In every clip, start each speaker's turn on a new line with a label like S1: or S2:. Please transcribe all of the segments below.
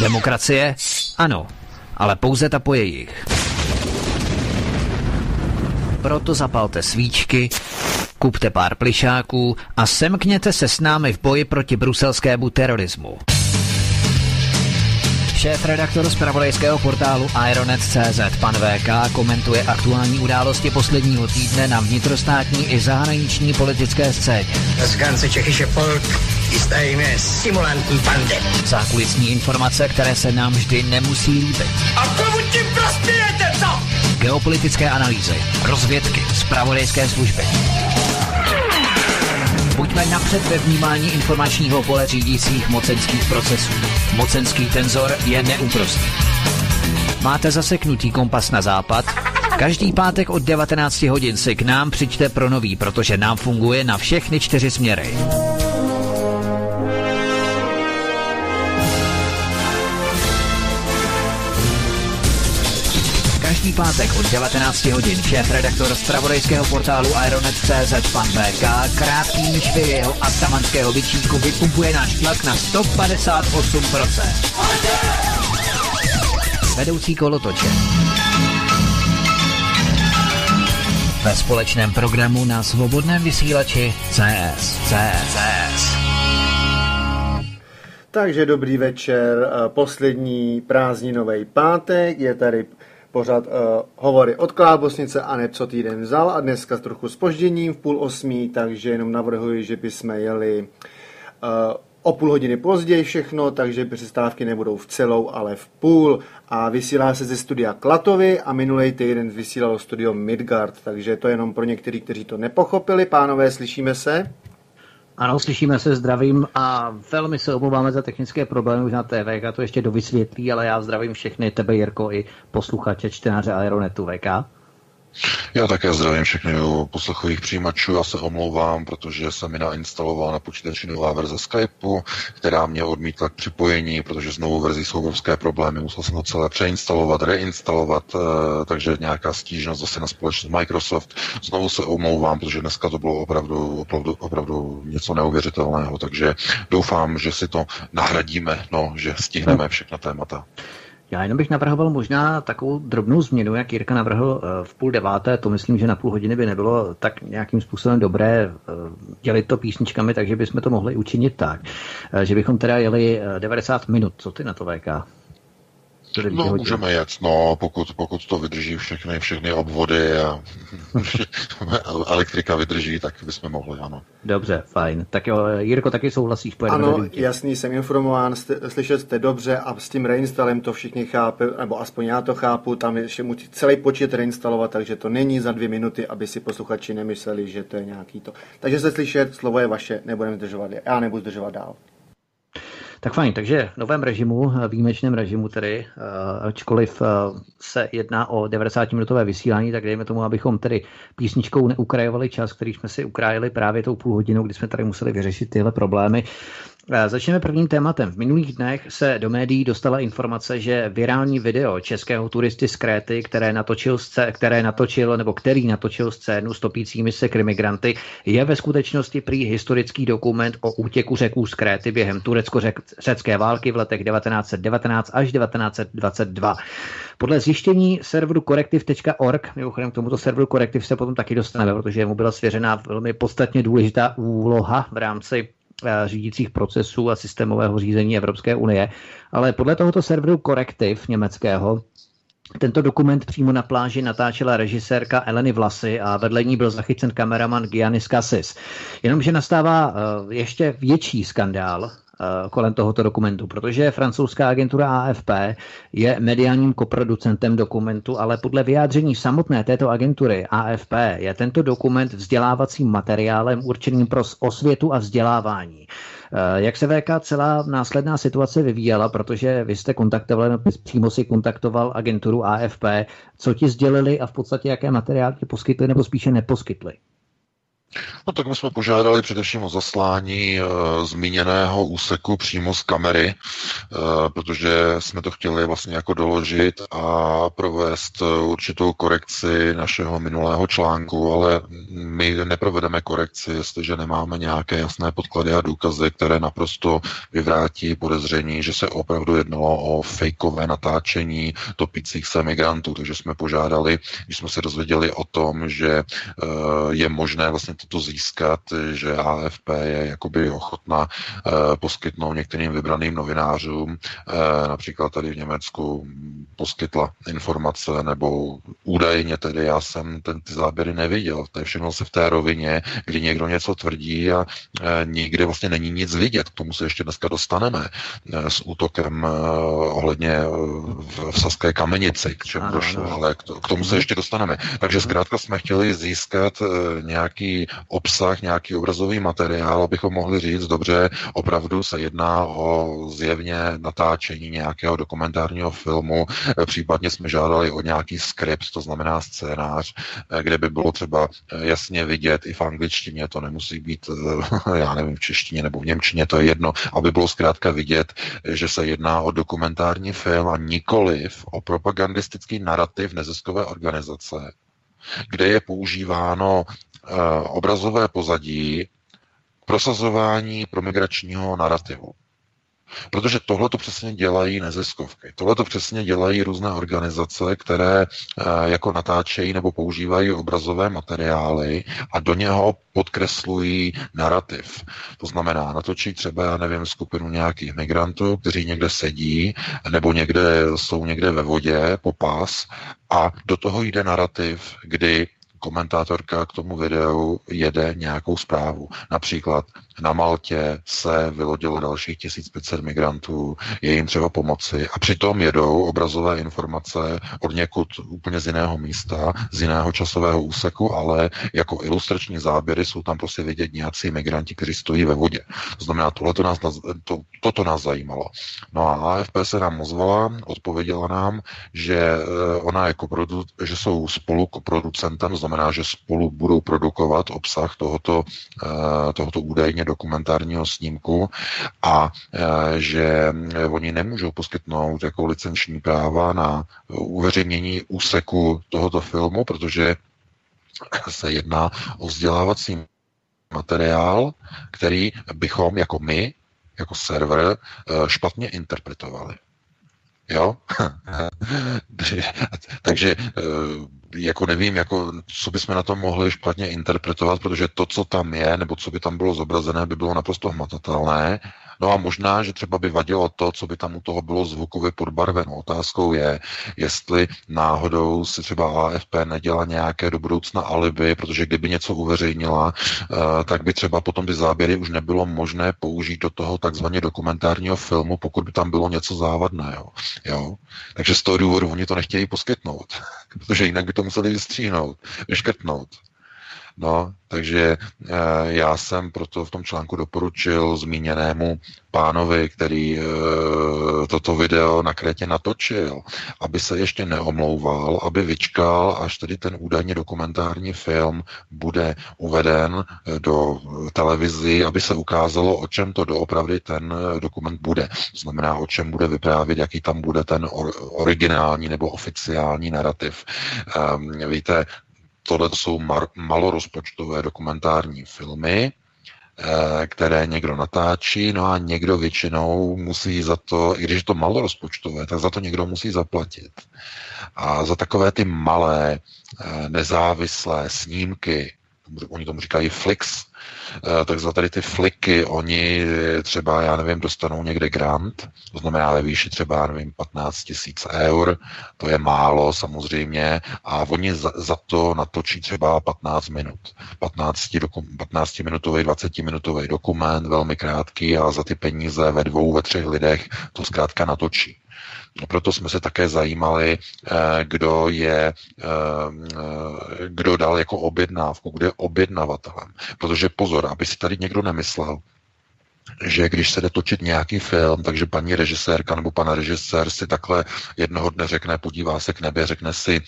S1: Demokracie? Ano, ale pouze ta po jejich. Proto zapalte svíčky, kupte pár plišáků a semkněte se s námi v boji proti bruselskému terorismu. Šéf-redaktor z pravodejského portálu Ironet.cz pan VK komentuje aktuální události posledního týdne na vnitrostátní i zahraniční politické scéně.
S2: Das ganze tschechische Volk ist eine Simulantenbande.
S1: Zákulisní informace, které se nám vždy nemusí líbit.
S2: A komu tím prospějete, co?
S1: Geopolitické analýzy, rozvědky, zpravodajské služby. Buďme napřed ve vnímání informačního pole řídících mocenských procesů. Mocenský tenzor je neúprostný. Máte zaseknutý kompas na západ? Každý pátek od 19 hodin si k nám přijďte pro nový, protože nám funguje na všechny čtyři směry. Pátek od 19 hodin šéf-redaktor z pravodejského portálu Aeronet.cz pan VK krátkým švy jeho atamanského vyčínku vypumpuje náš tlak na 158%. Vedoucí kolotoče. Ve společném programu na svobodném vysílači CS. CS. CS.
S3: Takže dobrý večer, poslední prázdninový pátek, je tady pořád uh, hovory od Klábosnice a ne co týden vzal a dneska s trochu spožděním v půl osmí, takže jenom navrhuji, že bychom jeli uh, o půl hodiny později všechno, takže přestávky nebudou v celou, ale v půl. A vysílá se ze studia Klatovy a minulý týden vysílalo studio Midgard, takže to je jenom pro některý, kteří to nepochopili. Pánové, slyšíme se?
S4: Ano, slyšíme se, zdravím a velmi se omlouváme za technické problémy už na TV, to ještě dovysvětlí, ale já zdravím všechny tebe, Jirko, i posluchače, čtenáře Aeronetu VK.
S5: Já také zdravím všechny poslechových přijímačů. Já se omlouvám, protože jsem mi nainstaloval na počítači nová verze Skypeu, která mě odmítla k připojení, protože s novou jsou obrovské problémy. Musel jsem to celé přeinstalovat, reinstalovat, eh, takže nějaká stížnost zase na společnost Microsoft. Znovu se omlouvám, protože dneska to bylo opravdu, opravdu, opravdu něco neuvěřitelného, takže doufám, že si to nahradíme, no, že stihneme všechna témata.
S4: Já jenom bych navrhoval možná takovou drobnou změnu, jak Jirka navrhl eh, v půl deváté, to myslím, že na půl hodiny by nebylo tak nějakým způsobem dobré eh, dělit to písničkami, takže bychom to mohli učinit tak, eh, že bychom teda jeli 90 minut. Co ty na to VK?
S5: No, hodin. můžeme jet, no, pokud, pokud to vydrží všechny, všechny obvody a elektrika vydrží, tak bychom mohli, ano.
S4: Dobře, fajn. Tak jo, Jirko, taky souhlasíš?
S3: Ano, jasný, jsem informován, jste, slyšet jste dobře a s tím reinstalem to všichni chápe, nebo aspoň já to chápu, tam ještě musí celý počet reinstalovat, takže to není za dvě minuty, aby si posluchači nemysleli, že to je nějaký to. Takže se slyšet, slovo je vaše, nebudeme zdržovat, já nebudu zdržovat dál.
S4: Tak fajn, takže v novém režimu, výjimečném režimu tedy, eh, ačkoliv eh, se jedná o 90-minutové vysílání, tak dejme tomu, abychom tedy písničkou neukrajovali čas, který jsme si ukrájeli právě tou půl hodinou, kdy jsme tady museli vyřešit tyhle problémy. Eh, začneme prvním tématem. V minulých dnech se do médií dostala informace, že virální video českého turisty z Kréty, které natočil, které natočil nebo který natočil scénu s topícími se krimigranty, je ve skutečnosti prý historický dokument o útěku řeků z Kréty během turecko-řecké války v letech 1919 až 1922. Podle zjištění serveru corrective.org, mimochodem k tomuto serveru Corrective se potom taky dostaneme, protože mu byla svěřena velmi podstatně důležitá úloha v rámci řídících procesů a systémového řízení Evropské unie. Ale podle tohoto serveru Korektiv německého tento dokument přímo na pláži natáčela režisérka Eleny Vlasy a vedle ní byl zachycen kameraman Giannis Cassis. Jenomže nastává ještě větší skandál, Eh, kolem tohoto dokumentu, protože francouzská agentura AFP je mediálním koproducentem dokumentu, ale podle vyjádření samotné této agentury AFP je tento dokument vzdělávacím materiálem určeným pro osvětu a vzdělávání. Eh, jak se VK celá následná situace vyvíjela, protože vy jste kontaktovali, přímo si kontaktoval agenturu AFP, co ti sdělili a v podstatě jaké materiály ti poskytli nebo spíše neposkytli?
S5: No tak my jsme požádali především o zaslání e, zmíněného úseku přímo z kamery, e, protože jsme to chtěli vlastně jako doložit a provést určitou korekci našeho minulého článku, ale my neprovedeme korekci, jestliže nemáme nějaké jasné podklady a důkazy, které naprosto vyvrátí podezření, že se opravdu jednalo o fejkové natáčení topících se migrantů. Takže jsme požádali, když jsme se dozvěděli o tom, že e, je možné vlastně toto získat, že AFP je jakoby ochotná eh, poskytnout některým vybraným novinářům, eh, například tady v Německu poskytla informace, nebo údajně tedy já jsem ten, ty záběry neviděl. To je všechno se v té rovině, kdy někdo něco tvrdí a eh, nikde vlastně není nic vidět. K tomu se ještě dneska dostaneme s útokem ohledně v, v Saské kamenici, k čemu došlo, ale k, to, k tomu se ještě dostaneme. Takže zkrátka jsme chtěli získat nějaký obsah, nějaký obrazový materiál, abychom mohli říct, dobře, opravdu se jedná o zjevně natáčení nějakého dokumentárního filmu, případně jsme žádali o nějaký skript, to znamená scénář, kde by bylo třeba jasně vidět i v angličtině, to nemusí být, já nevím, v češtině nebo v němčině, to je jedno, aby bylo zkrátka vidět, že se jedná o dokumentární film a nikoliv o propagandistický narrativ neziskové organizace, kde je používáno Eh, obrazové pozadí prosazování promigračního narrativu. Protože tohle to přesně dělají neziskovky. Tohle to přesně dělají různé organizace, které eh, jako natáčejí nebo používají obrazové materiály a do něho podkreslují narrativ. To znamená, natočí třeba, já nevím, skupinu nějakých migrantů, kteří někde sedí nebo někde jsou někde ve vodě, popas a do toho jde narrativ, kdy komentátorka k tomu videu jede nějakou zprávu. Například na Maltě se vylodilo dalších 1500 migrantů, je jim třeba pomoci a přitom jedou obrazové informace od někud úplně z jiného místa, z jiného časového úseku, ale jako ilustrační záběry jsou tam prostě vidět nějací migranti, kteří stojí ve vodě. To znamená, to nás, to, toto nás zajímalo. No a AFP se nám ozvala, odpověděla nám, že eh, ona jako produ, že jsou spolu producentem, znamená, že spolu budou produkovat obsah tohoto, eh, tohoto údajně dokumentárního snímku a e, že oni nemůžou poskytnout jako licenční práva na uveřejnění úseku tohoto filmu, protože se jedná o vzdělávací materiál, který bychom jako my, jako server, e, špatně interpretovali. Jo? Takže e, jako nevím, jako, co bychom na to mohli špatně interpretovat, protože to, co tam je, nebo co by tam bylo zobrazené, by bylo naprosto hmatatelné No a možná, že třeba by vadilo to, co by tam u toho bylo zvukově podbarveno. Otázkou je, jestli náhodou si třeba AFP nedělá nějaké do budoucna alibi, protože kdyby něco uveřejnila, eh, tak by třeba potom ty záběry už nebylo možné použít do toho takzvaně dokumentárního filmu, pokud by tam bylo něco závadného. Jo? Takže z toho důvodu oni to nechtějí poskytnout, protože jinak by to museli vystříhnout, vyškrtnout. No, takže e, já jsem proto v tom článku doporučil zmíněnému pánovi, který e, toto video na Krétě natočil, aby se ještě neomlouval, aby vyčkal, až tedy ten údajně dokumentární film bude uveden eh, do televizi, aby se ukázalo, o čem to doopravdy ten dokument bude. To znamená, o čem bude vyprávět, jaký tam bude ten or, originální nebo oficiální narrativ. E, víte, tohle jsou mar- malorozpočtové dokumentární filmy, eh, které někdo natáčí, no a někdo většinou musí za to, i když je to malorozpočtové, tak za to někdo musí zaplatit. A za takové ty malé, eh, nezávislé snímky, oni tomu říkají flix, eh, tak za tady ty fliky oni třeba, já nevím, dostanou někde grant, to znamená ve výši třeba, nevím, 15 tisíc eur, to je málo samozřejmě, a oni za, za to natočí třeba 15 minut. 15, doku, 15 minutový, 20 minutový dokument, velmi krátký a za ty peníze ve dvou, ve třech lidech to zkrátka natočí. Proto jsme se také zajímali, eh, kdo je, eh, kdo dal jako objednávku, kdo je objednavatelem. Protože pozor, aby si tady někdo nemyslel, že když se jde točit nějaký film, takže paní režisérka nebo pan režisér si takhle jednoho dne řekne, podívá se k nebi, řekne si,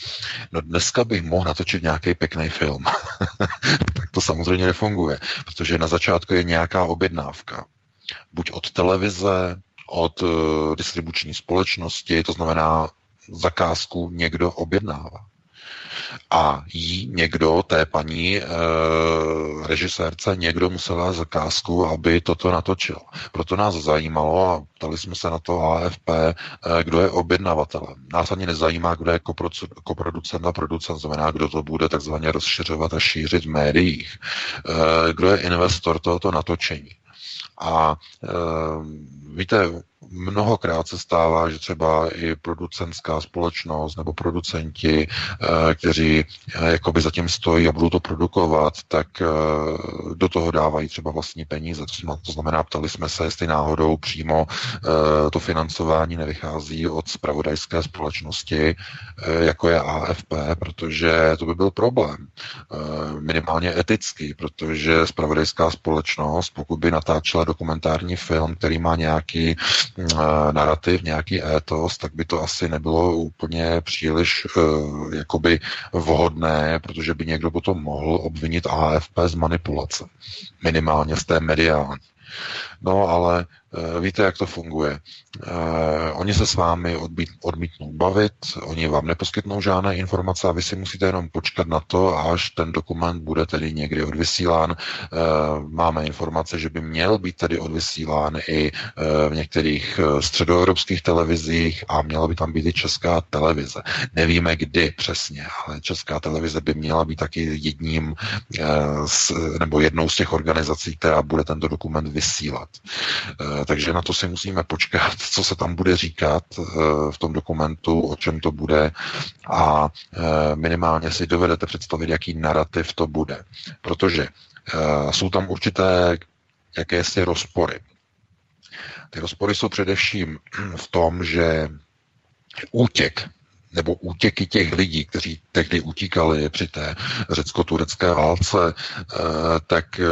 S5: no dneska bych mohl natočit nějaký pěkný film. tak to samozřejmě nefunguje, protože na začátku je nějaká objednávka. Buď od televize, od uh, distribuční společnosti, to znamená zakázku někdo objednává. A jí někdo, té paní e, režisérce, někdo musela zakázku, aby toto natočil. Proto nás zajímalo a ptali jsme se na to AFP, e, kdo je objednavatelem. Nás ani nezajímá, kdo je koproducent a producent, znamená, kdo to bude takzvaně rozšiřovat a šířit v médiích. E, kdo je investor tohoto natočení. A e, víte, mnohokrát se stává, že třeba i producentská společnost nebo producenti, eh, kteří eh, jakoby zatím stojí a budou to produkovat, tak eh, do toho dávají třeba vlastní peníze. To znamená, ptali jsme se, jestli náhodou přímo to financování nevychází od spravodajské společnosti, jako je AFP, protože to by byl problém. Minimálně etický, protože spravodajská společnost, pokud by natáčela dokumentární film, který má nějaký narrativ, nějaký étos, tak by to asi nebylo úplně příliš uh, jakoby vhodné, protože by někdo potom mohl obvinit AFP z manipulace. Minimálně z té mediální. No ale Eh, víte, jak to funguje. Eh, oni se s vámi odmít, odmítnou bavit, oni vám neposkytnou žádné informace a vy si musíte jenom počkat na to, až ten dokument bude tedy někdy odvysílán. Eh, máme informace, že by měl být tedy odvysílán i v některých středoevropských televizích a měla by tam být i česká televize. Nevíme kdy přesně, ale česká televize by měla být taky jedním nebo jednou z těch organizací, která bude tento dokument vysílat takže na to si musíme počkat, co se tam bude říkat eh, v tom dokumentu, o čem to bude a eh, minimálně si dovedete představit, jaký narrativ to bude. Protože eh, jsou tam určité jakési rozpory. Ty rozpory jsou především v tom, že útěk nebo útěky těch lidí, kteří tehdy utíkali při té řecko-turecké válce, eh, tak eh,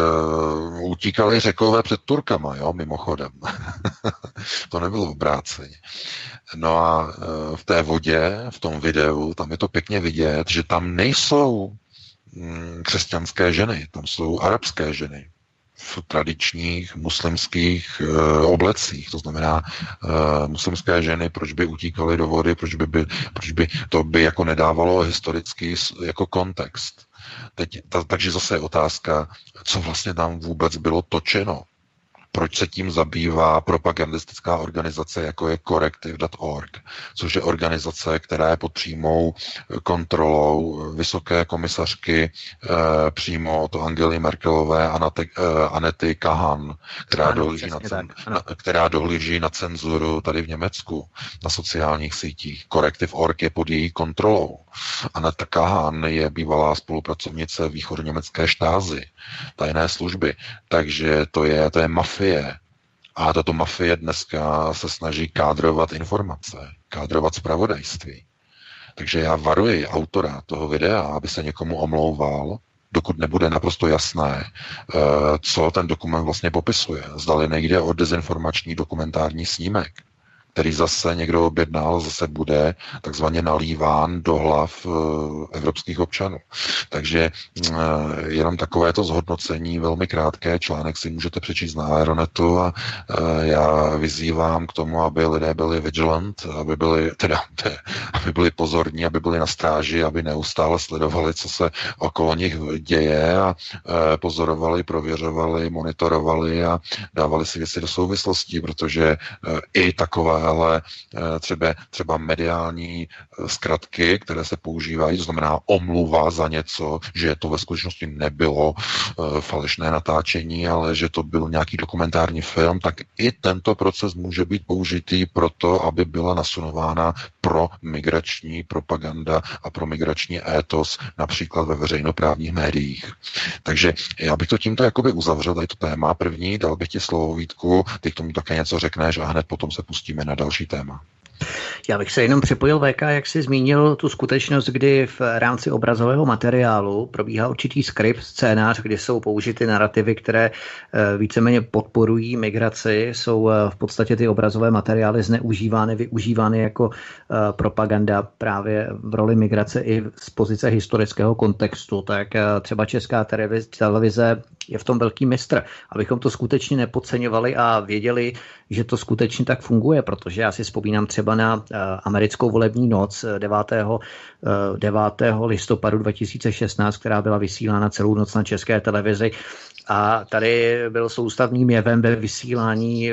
S5: utíkali řekové před Turkama, jo, mimochodem. to nebylo obráceně. No a eh, v té vodě, v tom videu, tam je to pěkně vidět, že tam nejsou mm, křesťanské ženy, tam jsou arabské ženy v tradičních muslimských e, oblecích. To znamená, e, muslimské ženy, proč by utíkaly do vody, proč by, by, proč by to by jako nedávalo historický jako kontext. Teď, ta, takže zase je otázka, co vlastně tam vůbec bylo točeno proč se tím zabývá propagandistická organizace, jako je Corrective.org, což je organizace, která je pod přímou kontrolou vysoké komisařky e, přímo od Angely Merkelové a e, Anety Kahan, která, ano, dohlíží na, cen, na, která dohlíží na cenzuru tady v Německu na sociálních sítích. Corrective.org je pod její kontrolou. Aneta Kahan je bývalá spolupracovnice východněmecké štázy, tajné služby, takže to je, to je mafie. A tato mafie dneska se snaží kádrovat informace, kádrovat zpravodajství. Takže já varuji autora toho videa, aby se někomu omlouval, dokud nebude naprosto jasné, eh, co ten dokument vlastně popisuje. Zdali nejde o dezinformační dokumentární snímek, který zase někdo objednal, zase bude takzvaně nalíván do hlav eh, evropských občanů. Takže eh, jenom takové to zhodnocení, velmi krátké, článek si můžete přečíst na Aeronetu a eh, já vyzývám k tomu, aby lidé byli vigilant, aby byli, teda, aby byli pozorní, aby byli na stráži, aby neustále sledovali, co se okolo nich děje a pozorovali, prověřovali, monitorovali a dávali si věci do souvislostí, protože i takové ale třeba, třeba mediální zkratky, které se používají, to znamená omluva za něco, že to ve skutečnosti nebylo falešné natáčení, ale že to byl nějaký dokumentární film, tak i tento proces může být použitý pro to, aby byla nasunována pro migrační propaganda a pro migrační étos například ve veřejnoprávních médiích. Takže já bych to tímto jakoby uzavřel, tady to téma první, dal bych ti slovo Vítku, ty k tomu také něco řekneš a hned potom se pustíme na další téma.
S4: Já bych se jenom připojil VK, jak jsi zmínil tu skutečnost, kdy v rámci obrazového materiálu probíhá určitý skript, scénář, kdy jsou použity narrativy, které eh, víceméně podporují migraci, jsou eh, v podstatě ty obrazové materiály zneužívány, využívány jako eh, propaganda právě v roli migrace i z pozice historického kontextu. Tak třeba Česká televize je v tom velký mistr, abychom to skutečně nepodceňovali a věděli, že to skutečně tak funguje, protože já si vzpomínám třeba na eh, americkou volební noc 9. Eh, 9. Eh, listopadu 2016, která byla vysílána celou noc na české televizi a tady byl soustavným jevem ve vysílání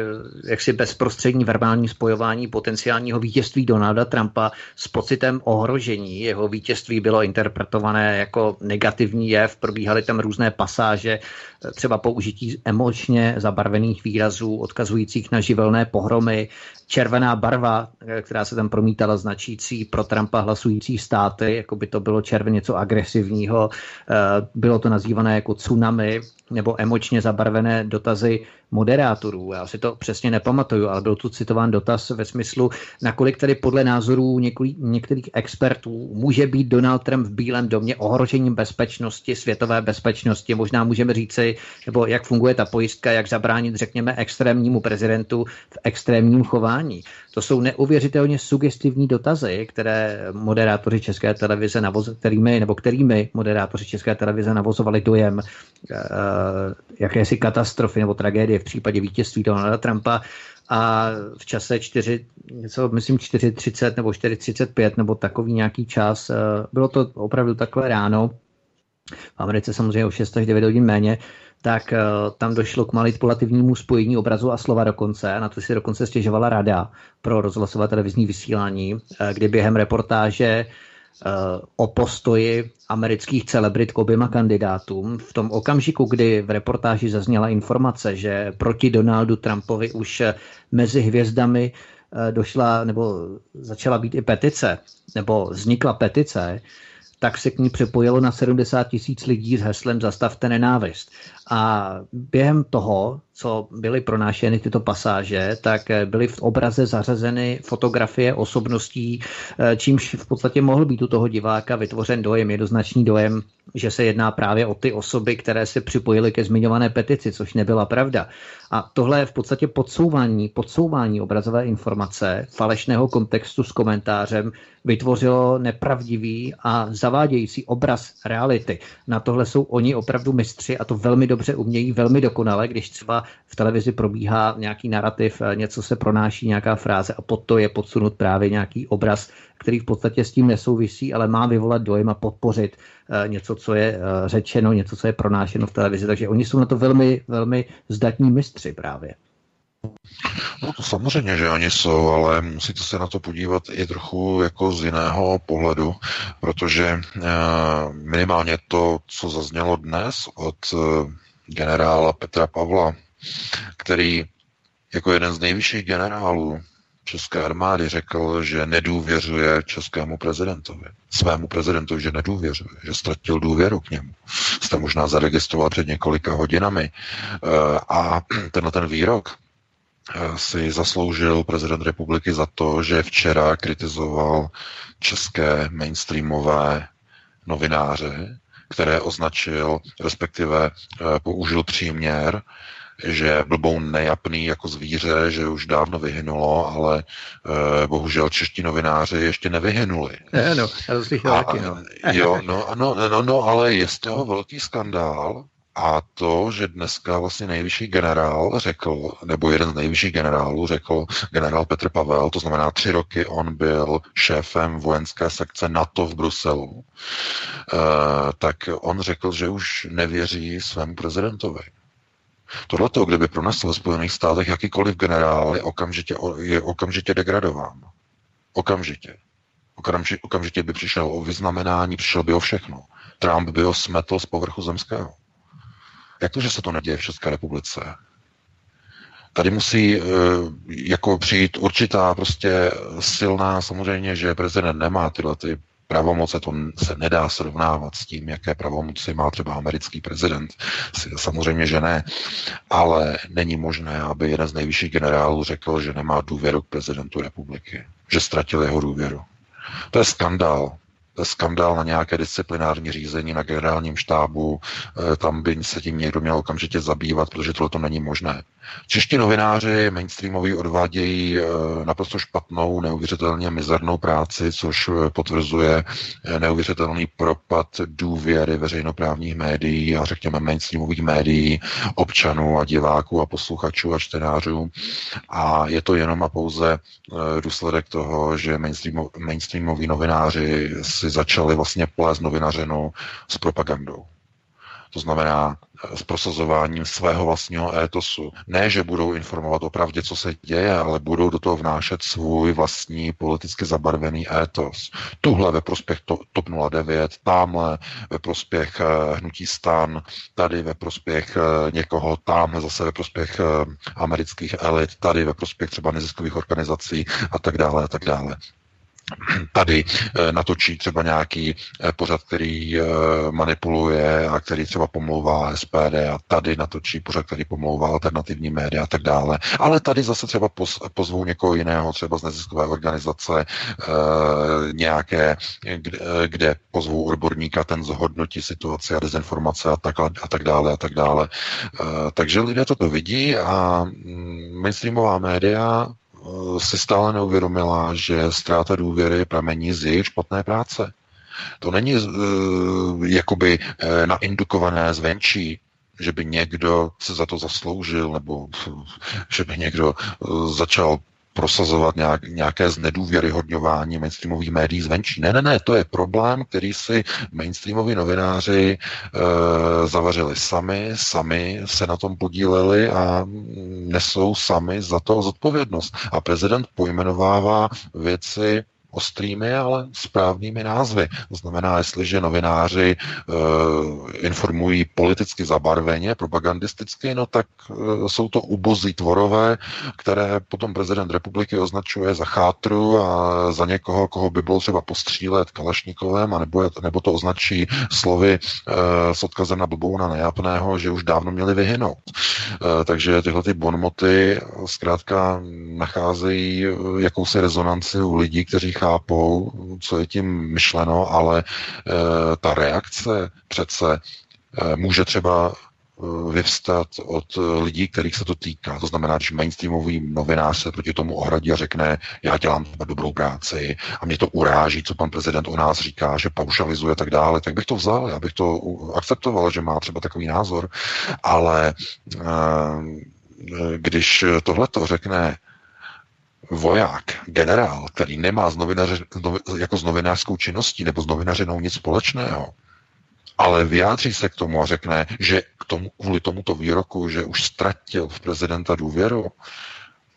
S4: jaksi bezprostřední verbální spojování potenciálního vítězství Donalda Trumpa s pocitem ohrožení. Jeho vítězství bylo interpretované jako negativní jev, probíhaly tam různé pasáže, třeba použití emočně zabarvených výrazů, odkazujících na živelné pohromy, červená barva, která se tam promítala značící pro Trumpa hlasující státy, jako by to bylo červeně něco agresivního, bylo to nazývané jako tsunami, nebo emočně zabarvené dotazy moderátorů. Já si to přesně nepamatuju, ale byl tu citován dotaz ve smyslu, nakolik tedy podle názorů některých expertů může být Donald Trump v Bílém domě ohrožením bezpečnosti, světové bezpečnosti. Možná můžeme říci, nebo jak funguje ta pojistka, jak zabránit, řekněme, extrémnímu prezidentu v extrémním chování. To jsou neuvěřitelně sugestivní dotazy, které moderátoři České televize navoz, kterými, nebo kterými moderátoři České televize navozovali dojem uh, jakési katastrofy nebo tragédie v případě vítězství Donalda Trumpa a v čase 4, něco, myslím 4.30 nebo 4.35 nebo takový nějaký čas, uh, bylo to opravdu takhle ráno, v Americe samozřejmě o 6 až 9 hodin méně, tak uh, tam došlo k manipulativnímu spojení obrazu a slova dokonce. Na to si dokonce stěžovala rada pro rozhlasové televizní vysílání, uh, kdy během reportáže o postoji amerických celebrit k oběma kandidátům. V tom okamžiku, kdy v reportáži zazněla informace, že proti Donaldu Trumpovi už mezi hvězdami došla nebo začala být i petice, nebo vznikla petice, tak se k ní připojilo na 70 tisíc lidí s heslem Zastavte nenávist. A během toho, co byly pronášeny tyto pasáže, tak byly v obraze zařazeny fotografie osobností, eh, čímž v podstatě mohl být u toho diváka vytvořen dojem, jednoznačný dojem, že se jedná právě o ty osoby, které se připojily ke zmiňované petici, což nebyla pravda. A tohle je v podstatě podsouvání, podsouvání obrazové informace, falešného kontextu s komentářem, vytvořilo nepravdivý a zavádějící obraz reality. Na tohle jsou oni opravdu mistři a to velmi dobře umějí, velmi dokonale, když třeba v televizi probíhá nějaký narrativ, eh, něco se pronáší, nějaká fráze a pod to je podsunut právě nějaký obraz, který v podstatě s tím nesouvisí, ale má vyvolat dojem a podpořit eh, něco, co je eh, řečeno, něco, co je pronášeno v televizi. Takže oni jsou na to velmi, velmi zdatní mistři právě.
S5: No to samozřejmě, že oni jsou, ale musíte se na to podívat i trochu jako z jiného pohledu, protože minimálně to, co zaznělo dnes od generála Petra Pavla, který jako jeden z nejvyšších generálů české armády řekl, že nedůvěřuje českému prezidentovi. Svému prezidentovi, že nedůvěřuje, že ztratil důvěru k němu. Jste možná zaregistroval před několika hodinami. Eh, a tenhle ten výrok eh, si zasloužil prezident republiky za to, že včera kritizoval české mainstreamové novináře, které označil, respektive eh, použil příměr, že blbou nejapný jako zvíře, že už dávno vyhynulo, ale e, bohužel čeští novináři ještě nevyhynuli.
S4: No, já to slyšel taky, no.
S5: jo, no, no, no, no, ale je z toho velký skandál, a to, že dneska vlastně nejvyšší generál řekl, nebo jeden z nejvyšších generálů řekl, generál Petr Pavel, to znamená tři roky on byl šéfem vojenské sekce NATO v Bruselu, eh, tak on řekl, že už nevěří svému prezidentovi. Tohle, kdyby pronesl ve Spojených státech jakýkoliv generál, je okamžitě, je okamžitě degradován. Okamžitě. Okamžitě, okamžitě by přišel o vyznamenání, přišel by o všechno. Trump by ho smetl z povrchu zemského. Jak to, že se to neděje v České republice? Tady musí e, jako přijít určitá prostě silná, samozřejmě, že prezident nemá tyhle ty pravomoce, to se nedá srovnávat s tím, jaké pravomoci má třeba americký prezident. Samozřejmě, že ne, ale není možné, aby jeden z nejvyšších generálů řekl, že nemá důvěru k prezidentu republiky, že ztratil jeho důvěru. To je skandál skandál na nějaké disciplinární řízení na generálním štábu, eh, tam by se tím někdo měl okamžitě zabývat, protože tohle to není možné. Čeští novináři mainstreamoví odvádějí eh, naprosto špatnou, neuvěřitelně mizernou práci, což eh, potvrzuje neuvěřitelný propad důvěry veřejnoprávních médií a řekněme mainstreamových médií, občanů a diváků a posluchačů a čtenářů. A je to jenom a pouze důsledek toho, že mainstreamoví novináři si začali vlastně plést novinařinu s propagandou. To znamená eh, s prosazováním svého vlastního étosu. Ne, že budou informovat o pravdě, co se děje, ale budou do toho vnášet svůj vlastní politicky zabarvený étos. Tuhle ve prospěch to, TOP 09, tamhle ve prospěch uh, hnutí stan, tady ve prospěch uh, někoho, tamhle zase ve prospěch uh, amerických elit, tady ve prospěch třeba neziskových organizací a tak dále a tak dále tady eh, natočí třeba nějaký eh, pořad, který eh, manipuluje a který třeba pomlouvá SPD a tady natočí pořad, který pomlouvá alternativní média a tak dále. Ale tady zase třeba pozvou někoho jiného, třeba z neziskové organizace nějaké, kde, pozvou odborníka, ten zhodnotí situaci a dezinformace a tak, a tak dále a tak dále. Takže lidé toto vidí a mm, mainstreamová média si stále neuvědomila, že ztráta důvěry pramení z jejich špatné práce. To není uh, jakoby uh, naindukované zvenčí, že by někdo se za to zasloužil, nebo že by někdo uh, začal prosazovat nějak, nějaké znedůvěryhodňování mainstreamových médií zvenčí. Ne, ne, ne, to je problém, který si mainstreamoví novináři e, zavařili sami, sami se na tom podíleli a nesou sami za to zodpovědnost. A prezident pojmenovává věci ostrými, ale správnými názvy. To znamená, jestliže novináři e, informují politicky zabarveně, propagandisticky, no tak e, jsou to ubozí tvorové, které potom prezident republiky označuje za chátru a za někoho, koho by bylo třeba postřílet kalašníkovem, a nebo, to označí slovy e, s odkazem na blbouna nejapného, že už dávno měli vyhynout. Takže tyhle ty bonmoty zkrátka nacházejí jakousi rezonanci u lidí, kteří chápou, co je tím myšleno, ale e, ta reakce přece e, může třeba eh, vyvstat od lidí, kterých se to týká. To znamená, když mainstreamový novinář se proti tomu ohradí a řekne, já dělám dobrou práci a mě to uráží, co pan prezident o nás říká, že paušalizuje a tak dále, tak bych to vzal, já bych to akceptoval, že má třeba takový názor, ale když tohle to řekne voják, generál, který nemá z novinaře, jako s novinářskou činností nebo s novinařinou nic společného, ale vyjádří se k tomu a řekne, že k tomu, kvůli tomuto výroku, že už ztratil v prezidenta důvěru,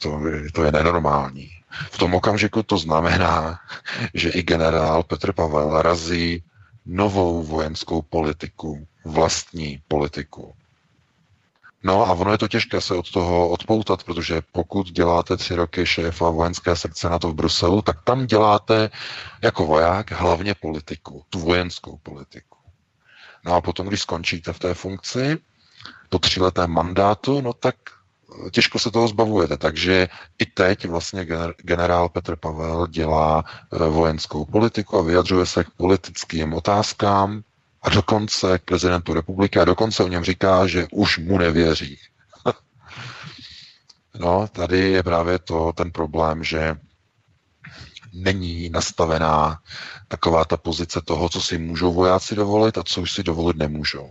S5: to, to je nenormální. V tom okamžiku to znamená, že i generál Petr Pavel razí novou vojenskou politiku, vlastní politiku. No a ono je to těžké se od toho odpoutat, protože pokud děláte tři roky šéfa vojenské sekce na to v Bruselu, tak tam děláte jako voják hlavně politiku, tu vojenskou politiku. No a potom, když skončíte v té funkci, po tříleté mandátu, no tak těžko se toho zbavujete. Takže i teď vlastně generál Petr Pavel dělá eh, vojenskou politiku a vyjadřuje se k politickým otázkám, a dokonce k prezidentu republiky a dokonce o něm říká, že už mu nevěří. no, tady je právě to ten problém, že není nastavená taková ta pozice toho, co si můžou vojáci dovolit a co už si dovolit nemůžou.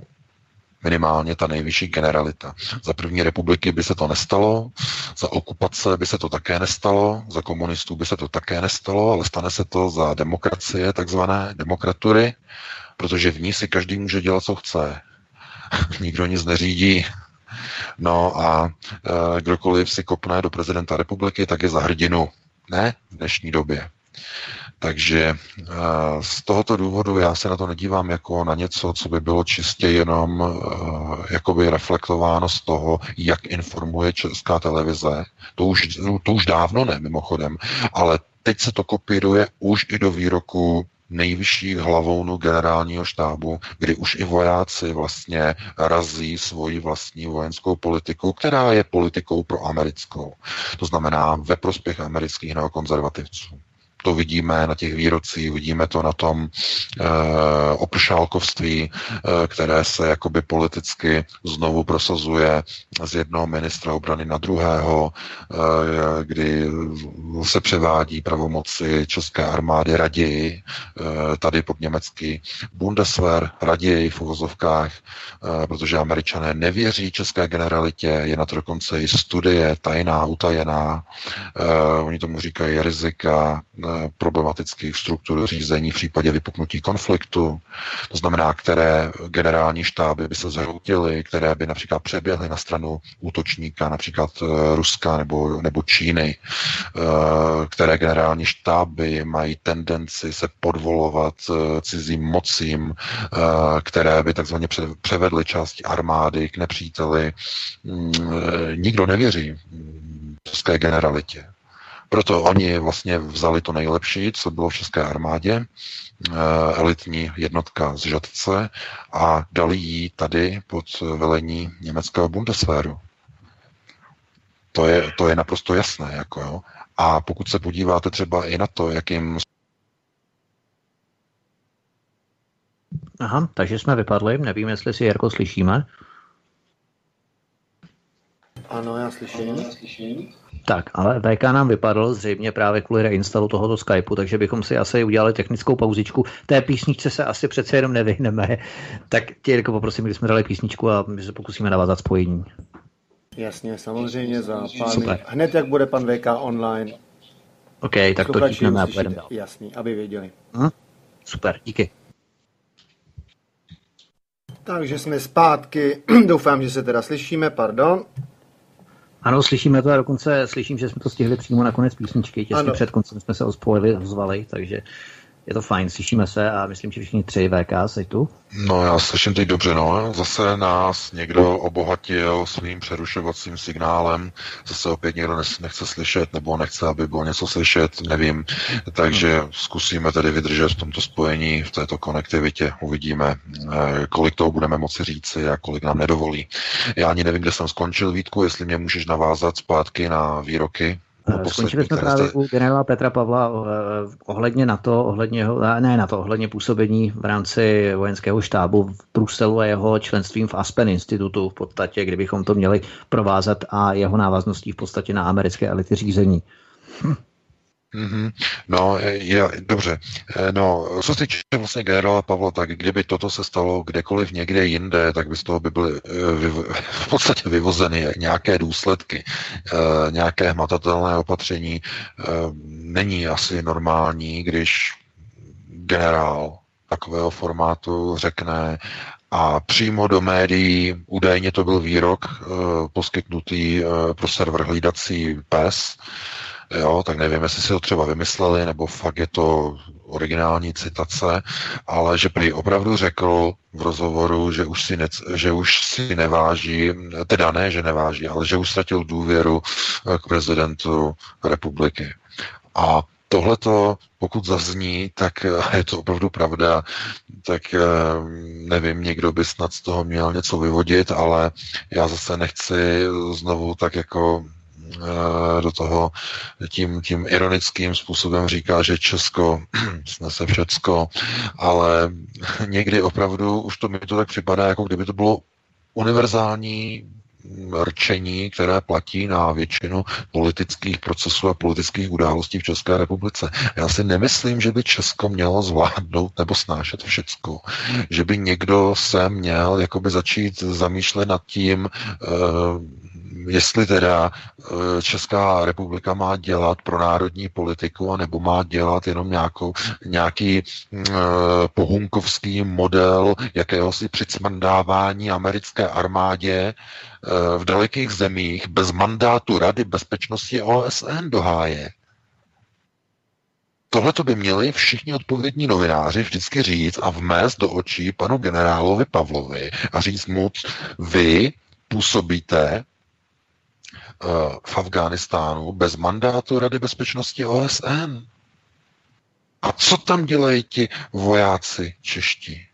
S5: Minimálně ta nejvyšší generalita. Za první republiky by se to nestalo, za okupace by se to také nestalo, za komunistů by se to také nestalo, ale stane se to za demokracie, takzvané demokratury, protože v ní si každý může dělat, co chce. Nikdo nic neřídí, No a e, kdokoliv si kopne do prezidenta republiky, tak je za hrdinu. Ne v dnešní době. Takže eh, z tohoto důvodu já se na to nedívám jako na něco, co by bylo čistě jenom eh, jakoby reflektováno z toho, jak informuje Česká televize. To už, to už dávno ne, mimochodem. Ale teď se to kopíruje už i do výroku nejvyšších hlavounů generálního štábu, kdy už i vojáci vlastně razí svoji vlastní vojenskou politiku, která je politikou pro americkou. To znamená ve prospěch amerických neokonzervativců to vidíme na těch výrocích, vidíme to na tom e, opršálkovství, e, které se jakoby politicky znovu prosazuje z jednoho ministra obrany na druhého, e, kdy se převádí pravomoci české armády raději, e, tady pod německý Bundeswehr, raději v uvozovkách, e, protože američané nevěří české generalitě, je na to dokonce i studie tajná, utajená, e, oni tomu říkají rizika, problematických struktur řízení v případě vypuknutí konfliktu, to znamená, které generální štáby by se zhroutily, které by například přeběhly na stranu útočníka, například eh, Ruska nebo, nebo Číny, eh, které generální štáby mají tendenci se podvolovat eh, cizím mocím, které by takzvaně převedly části armády k nepříteli. Mm, nikdo nevěří české generalitě. Proto oni vlastně vzali to nejlepší, co bylo v České armádě, eh, elitní jednotka z Žadce a dali ji tady pod velení německého Bundeswehru. To je, to je naprosto jasné. Jako jo. A pokud se podíváte třeba i na to, jakým
S4: Aha, takže jsme vypadli, nevím, jestli si Jarko slyšíme.
S3: Ano, já slyším. Ano, já slyším.
S4: Tak, ale VK nám vypadl zřejmě právě kvůli reinstalu tohoto Skypeu, takže bychom si asi udělali technickou pauzičku. Té písničce se asi přece jenom nevyhneme. Tak tě jako poprosím, když jsme dali písničku a my se pokusíme navázat spojení.
S3: Jasně, samozřejmě za pár minut. Hned jak bude pan VK online.
S4: OK, tak to tíhneme a pojedeme dál.
S3: Jasný, aby věděli.
S4: Hm? Super, díky.
S3: Takže jsme zpátky. Doufám, že se teda slyšíme, pardon.
S4: Ano, slyšíme to a dokonce slyším, že jsme to stihli přímo na konec písničky. Těsně ano. před koncem jsme se ospojili, ozvali, takže je to fajn, slyšíme se a myslím, že všichni tři VK se tu.
S5: No já slyším teď dobře, no. Zase nás někdo obohatil svým přerušovacím signálem, zase opět někdo nechce slyšet, nebo nechce, aby bylo něco slyšet, nevím. Takže zkusíme tedy vydržet v tomto spojení, v této konektivitě. Uvidíme, eh, kolik toho budeme moci říci a kolik nám nedovolí. Já ani nevím, kde jsem skončil, Vítku, jestli mě můžeš navázat zpátky na výroky
S4: Skončili jsme právě u generála Petra Pavla eh, ohledně na to, ohledně ne na to, ohledně působení v rámci vojenského štábu v Bruselu a jeho členstvím v Aspen institutu v podstatě, kdybychom to měli provázat a jeho návazností v podstatě na americké elity řízení. Hm.
S5: Mm-hmm. No, je, dobře. Eh, no, co se týče vlastně generála Pavla, tak kdyby toto se stalo kdekoliv někde jinde, tak by z toho by byly eh, v podstatě vyvozeny nějaké důsledky, nějaké hmatatelné opatření. Není asi normální, když generál takového formátu řekne a přímo do médií, údajně to byl výrok poskytnutý pro server hlídací PES, Jo, tak nevím, jestli si to třeba vymysleli, nebo fakt je to originální citace, ale že prý opravdu řekl v rozhovoru, že už si, ne, že už si neváží, teda ne, že neváží, ale že už ztratil důvěru eh, k prezidentu republiky. A tohleto, pokud zazní, tak eh, je to opravdu pravda, tak eh, nevím, někdo by snad z toho měl něco vyvodit, ale já zase nechci znovu tak jako do toho tím, tím ironickým způsobem říká, že Česko snese všecko, ale někdy opravdu už to mi to tak připadá, jako kdyby to bylo univerzální rčení, které platí na většinu politických procesů a politických událostí v České republice. Já si nemyslím, že by Česko mělo zvládnout nebo snášet všecko. Že by někdo se měl jakoby začít zamýšlet nad tím, uh, jestli teda eh, Česká republika má dělat pro národní politiku, anebo má dělat jenom nějakou, nějaký uh, pohunkovský model jakéhosi přicmandávání americké armádě uh, v dalekých zemích bez mandátu Rady bezpečnosti OSN do háje. Tohle to by měli všichni odpovědní novináři vždycky říct a vmést do očí panu generálovi Pavlovi a říct mu, vy působíte v Afghánistánu bez mandátu Rady bezpečnosti OSN. A co tam dělají ti vojáci čeští?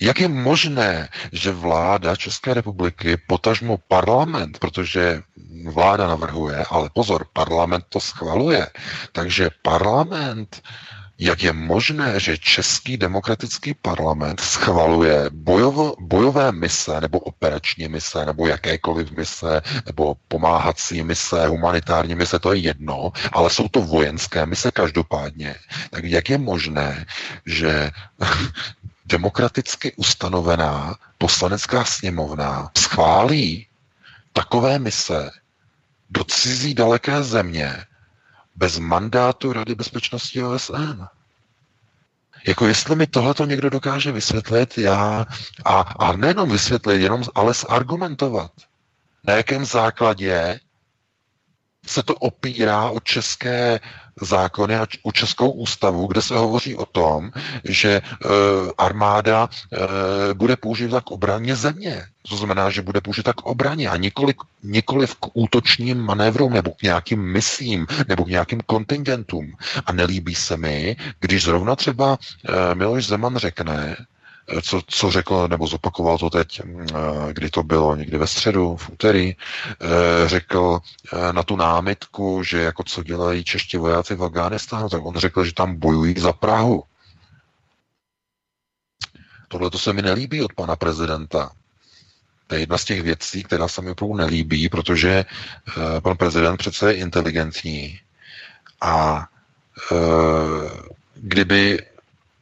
S5: Jak je možné, že vláda České republiky, potažmo parlament, protože vláda navrhuje, ale pozor, parlament to schvaluje, takže parlament jak je možné, že Český demokratický parlament schvaluje bojovo, bojové mise nebo operační mise nebo jakékoliv mise nebo pomáhací mise, humanitární mise, to je jedno, ale jsou to vojenské mise každopádně. Tak jak je možné, že demokraticky ustanovená poslanecká sněmovna schválí takové mise do cizí daleké země bez mandátu Rady bezpečnosti OSN. Jako jestli mi tohleto někdo dokáže vysvětlit, já, a, a nejenom vysvětlit, jenom ale zargumentovat, na jakém základě se to opírá o české zákony a o českou ústavu, kde se hovoří o tom, že e, armáda e, bude použita k obraně země. To znamená, že bude použita k obraně a nikoli, nikoli k útočním manévrům nebo k nějakým misím nebo k nějakým kontingentům. A nelíbí se mi, když zrovna třeba e, Miloš Zeman řekne, co, co řekl, nebo zopakoval to teď, mm, eh, kdy to bylo, někdy ve středu, v úterý, eh, řekl eh, na tu námitku, že jako co dělají čeští vojáci v Afghánistánu, tak on řekl, že tam bojují za Prahu. Tohle to se mi nelíbí od pana prezidenta. To je jedna z těch věcí, která se mi opravdu nelíbí, protože pan prezident přece je inteligentní a kdyby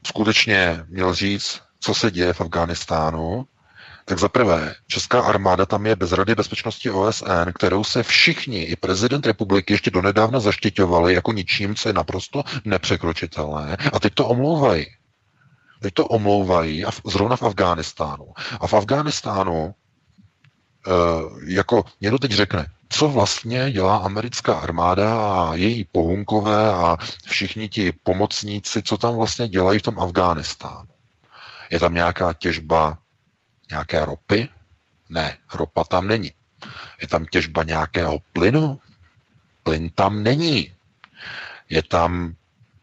S5: skutečně měl říct, co se děje v Afghánistánu, tak za prvé, Česká armáda tam je bez Rady bezpečnosti OSN, kterou se všichni, i prezident republiky, ještě donedávna zaštiťovali jako ničím, co je naprosto nepřekročitelné. A teď to omlouvají. Teď to omlouvají a zrovna v Afghánistánu. A v Afghánistánu, e, jako někdo teď řekne, co vlastně dělá americká armáda a její pohunkové a všichni ti pomocníci, co tam vlastně dělají v tom Afghánistánu. Je tam nějaká těžba nějaké ropy? Ne, ropa tam není. Je tam těžba nějakého plynu? Plyn tam není. Je tam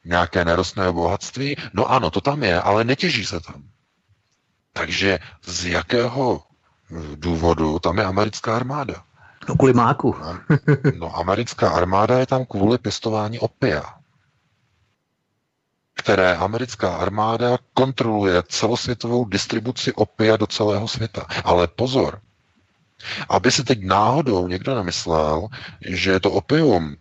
S5: nějaké nerostné bohatství? No ano, to tam je, ale netěží se tam. Takže z jakého důvodu tam je americká armáda?
S4: No kvůli máku.
S5: no, no, americká armáda je tam kvůli pěstování opia které americká armáda kontroluje celosvětovou distribuci opia do celého světa. Ale pozor, aby se teď náhodou někdo nemyslel, že to opium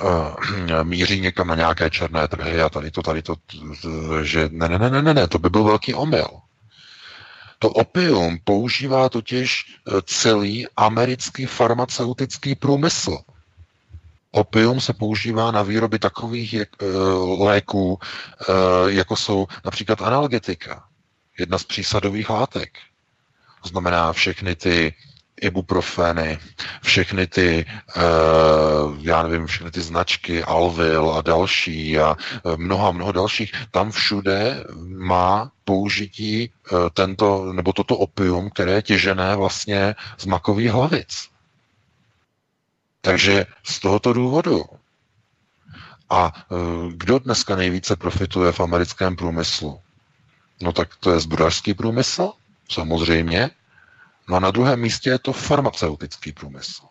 S5: uh, míří někam na nějaké černé trhy a tady to, tady to, že ne, ne, ne, ne, ne, to by byl velký omyl. To opium používá totiž eh, celý americký farmaceutický průmysl. Opium se používá na výroby takových jak, e, léků, e, jako jsou například analgetika, jedna z přísadových látek. To znamená všechny ty ibuprofeny, všechny ty, e, já nevím, všechny ty značky Alvil a další a mnoha, mnoho dalších, tam všude má použití tento, nebo toto opium, které je těžené vlastně z makových hlavic. Takže z tohoto důvodu. A e, kdo dneska nejvíce profituje v americkém průmyslu? No tak to je zbrojařský průmysl, samozřejmě. No a na druhém místě je to farmaceutický průmysl.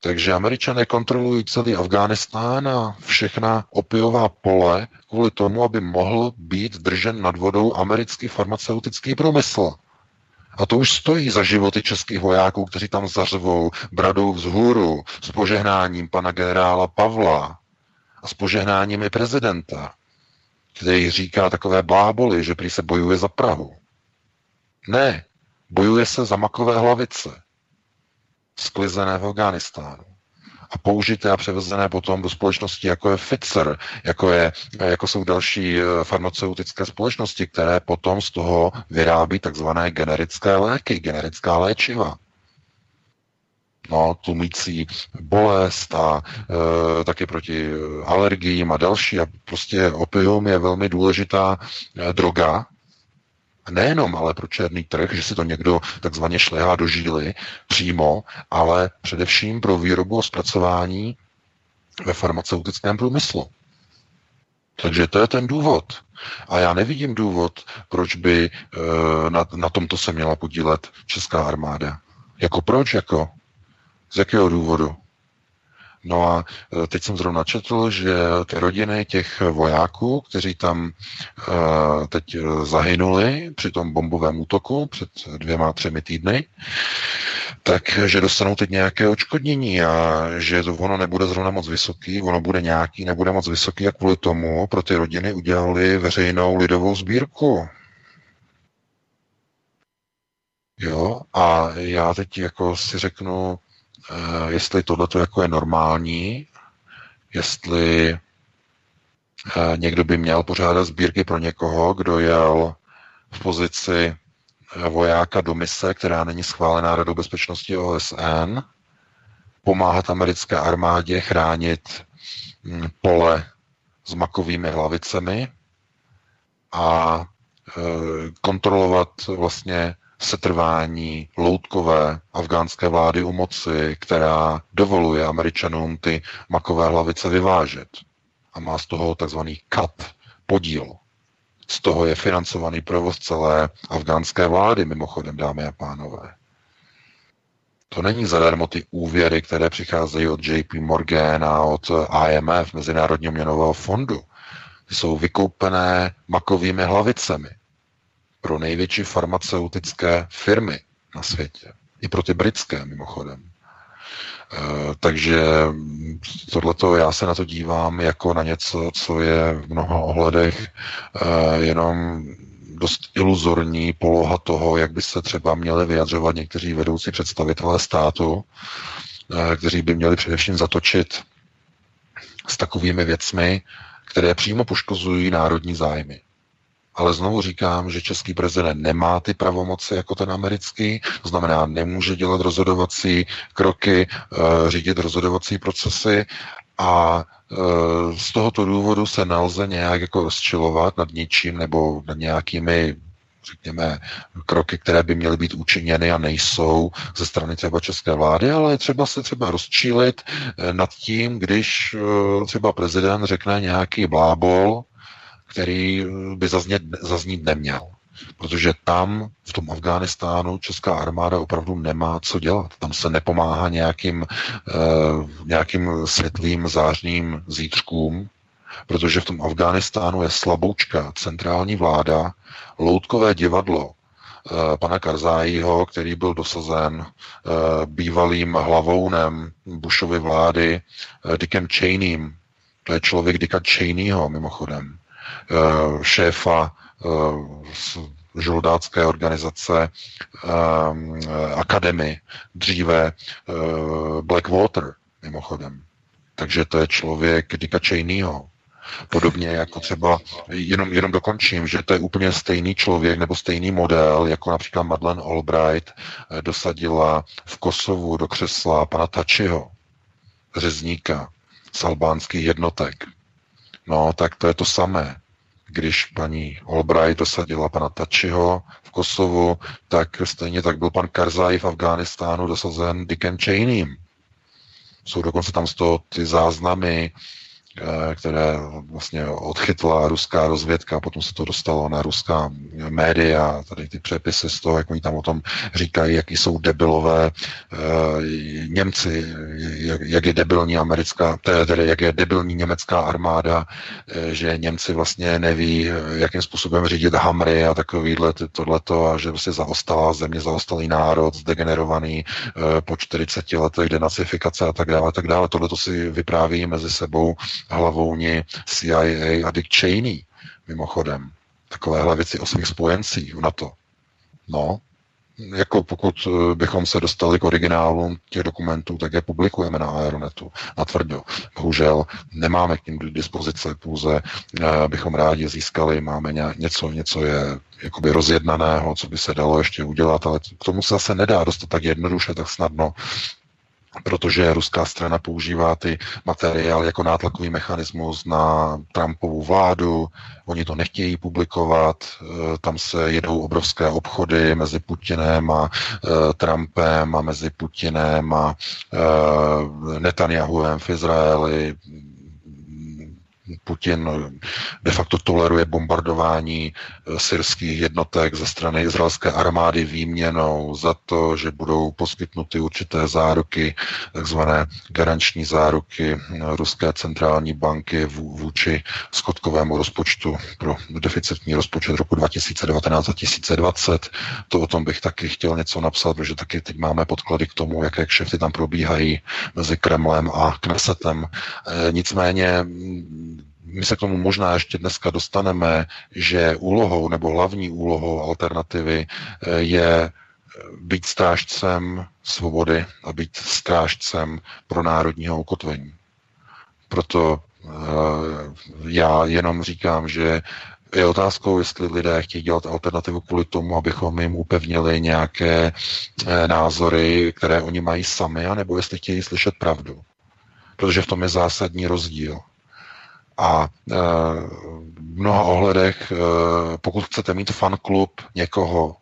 S5: Takže američané kontrolují celý Afghánistán a všechna opiová pole kvůli tomu, aby mohl být držen nad vodou americký farmaceutický průmysl. A to už stojí za životy českých vojáků, kteří tam zařvou bradou vzhůru s požehnáním pana generála Pavla a s požehnáním i prezidenta, který říká takové bláboli, že prý se bojuje za Prahu. Ne, bojuje se za makové hlavice. sklizené v Afghánistánu a použité a převezené potom do společnosti, jako je Pfizer, jako, je, jako jsou další eh, farmaceutické společnosti, které potom z toho vyrábí takzvané generické léky, generická léčiva. No, tlumící bolest a e, taky proti alergiím a další. A prostě opium je velmi důležitá e, droga, nejenom ale pro černý trh, že si to někdo takzvaně šlehá do žíly přímo, ale především pro výrobu a zpracování ve farmaceutickém průmyslu. Takže to je ten důvod. A já nevidím důvod, proč by e, na, na tomto se měla podílet česká armáda. Jako proč? Jako? Z jakého důvodu? No a e, teď jsem zrovna četl, že ty rodiny těch vojáků, kteří tam uh, teď zahynuli při tom bombovém útoku před dvěma, třemi týdny, takže dostanou teď nějaké očkodnění a že ono nebude zrovna moc vysoký, ono bude nějaký, nebude moc vysoký a kvůli tomu pro ty rodiny udělali veřejnou lidovou sbírku. Jo, a já teď jako si řeknu, jestli tohle jako je normální, jestli eh, někdo by měl pořádat sbírky pro někoho, kdo jel v pozici eh, vojáka do mise, která není schválená Radou bezpečnosti OSN, pomáhat americké armádě chránit hm, pole s makovými hlavicemi a kontrolovat vlastně setrvání loutkové afgánské vlády u moci, která dovoluje Američanům ty makové hlavice vyvážet a má z toho takzvaný cut, podíl. Z toho je financovaný provoz celé afgánské vlády, mimochodem, dámy a pánové. To není zadarmo ty úvěry, které přicházejí od JP Morgan a od IMF, Mezinárodního měnového fondu. Ty jsou vykoupené makovými hlavicemi pro největší farmaceutické firmy na světě. I pro ty britské, mimochodem. E, takže tohleto, já se na to dívám jako na něco, co je v mnoha ohledech e, jenom dost iluzorní poloha toho, jak by se třeba měli vyjadřovat někteří vedoucí představitelé státu, e, kteří by měli především zatočit s takovými věcmi, které přímo poškozují národní zájmy. Ale znovu říkám, že český prezident nemá ty pravomoci jako ten americký, to znamená, nemůže dělat rozhodovací kroky, eh, řídit rozhodovací procesy a eh, z tohoto důvodu se nelze nějak jako rozčilovat nad ničím nebo nad nějakými řekněme, kroky, které by měly být učiněny a nejsou ze strany třeba české vlády, ale třeba se třeba rozčílit eh, nad tím, když třeba prezident řekne nějaký blábol, který eh, by zaznět, zaznít neměl. Protože tam, v tom Afghánistánu, česká armáda opravdu nemá co dělat. Tam se nepomáhá nějakým, uh, nějakým světlým, zářným zítřkům, protože v tom Afghánistánu je slaboučka centrální vláda, loutkové divadlo uh, pana Karzájího, který byl dosazen uh, bývalým hlavounem Bushovy vlády uh, Dickem Cheneym. To je člověk Dicka Cheneyho, mimochodem Eh, šéfa eh, žoldácké organizace eh, Akademy, dříve Blackwater, mimochodem. Takže to je člověk Dicka Cheneyho. Podobně jako třeba, jenom, jenom dokončím, že to je úplně stejný člověk nebo stejný model, jako například Madeleine Albright dosadila v Kosovu do křesla pana Tačiho, řezníka z albánských jednotek. No, tak to je to samé když paní Albright dosadila pana Tačiho v Kosovu, tak stejně tak byl pan Karzai v Afghánistánu dosazen Dickem Cheneym. Jsou dokonce tam z toho ty záznamy které vlastně odchytla ruská rozvědka, potom se to dostalo na ruská média, tady ty přepisy z toho, jak oni tam o tom říkají, jaký jsou debilové eh, Němci, jak, je debilní americká, tedy jak je debilní německá armáda, eh, že Němci vlastně neví, jakým způsobem řídit hamry a takovýhle tohleto a že vlastně zaostalá země, zaostalý národ, zdegenerovaný po 40 letech denacifikace a tak dále, tak dále. Tohle to si vypráví mezi sebou hlavouni CIA a Dick Cheney, mimochodem. Takovéhle věci o svých spojencích v NATO. No, jako pokud eh, bychom se dostali k originálům těch dokumentů, tak je publikujeme na Aeronetu, na tvrdo. Bohužel nemáme k ním k dispozici, pouze eh, bychom rádi získali, máme něco, něco je jakoby rozjednaného, co by se dalo ještě udělat, ale k tomu se zase nedá dostat tak jednoduše, tak snadno protože ruská strana používá ty materiály jako nátlakový mechanismus na Trumpovu vládu, oni to nechtějí publikovat, eh, tam se jedou obrovské obchody mezi Putinem a eh, Trumpem a mezi Putinem a eh, Netanyahuem v Izraeli, Putin de facto toleruje bombardování eh, syrských jednotek ze strany izraelské armády výměnou za to, že budou poskytnuty určité záruky, takzvané garanční záruky eh, Ruské centrální banky vůči schodkovému rozpočtu pro deficitní rozpočet roku 2019 a 2020. To o tom bych taky chtěl něco napsat, protože taky teď máme podklady k tomu, jaké kšefty tam probíhají mezi Kremlem a Knesetem. E, nicméně my se k tomu možná ještě dneska dostaneme, že úlohou nebo hlavní úlohou alternativy eh, je eh, být strážcem svobody a být strážcem pro národního ukotvení. Proto eh, já jenom říkám, že je otázkou, jestli lidé chtějí dělat alternativu kvůli tomu, abychom jim upevnili nějaké názory, které oni mají sami, anebo jestli chtějí slyšet pravdu. Protože v tom je zásadní rozdíl. A e, v mnoha ohledech, e, pokud chcete mít fanklub někoho,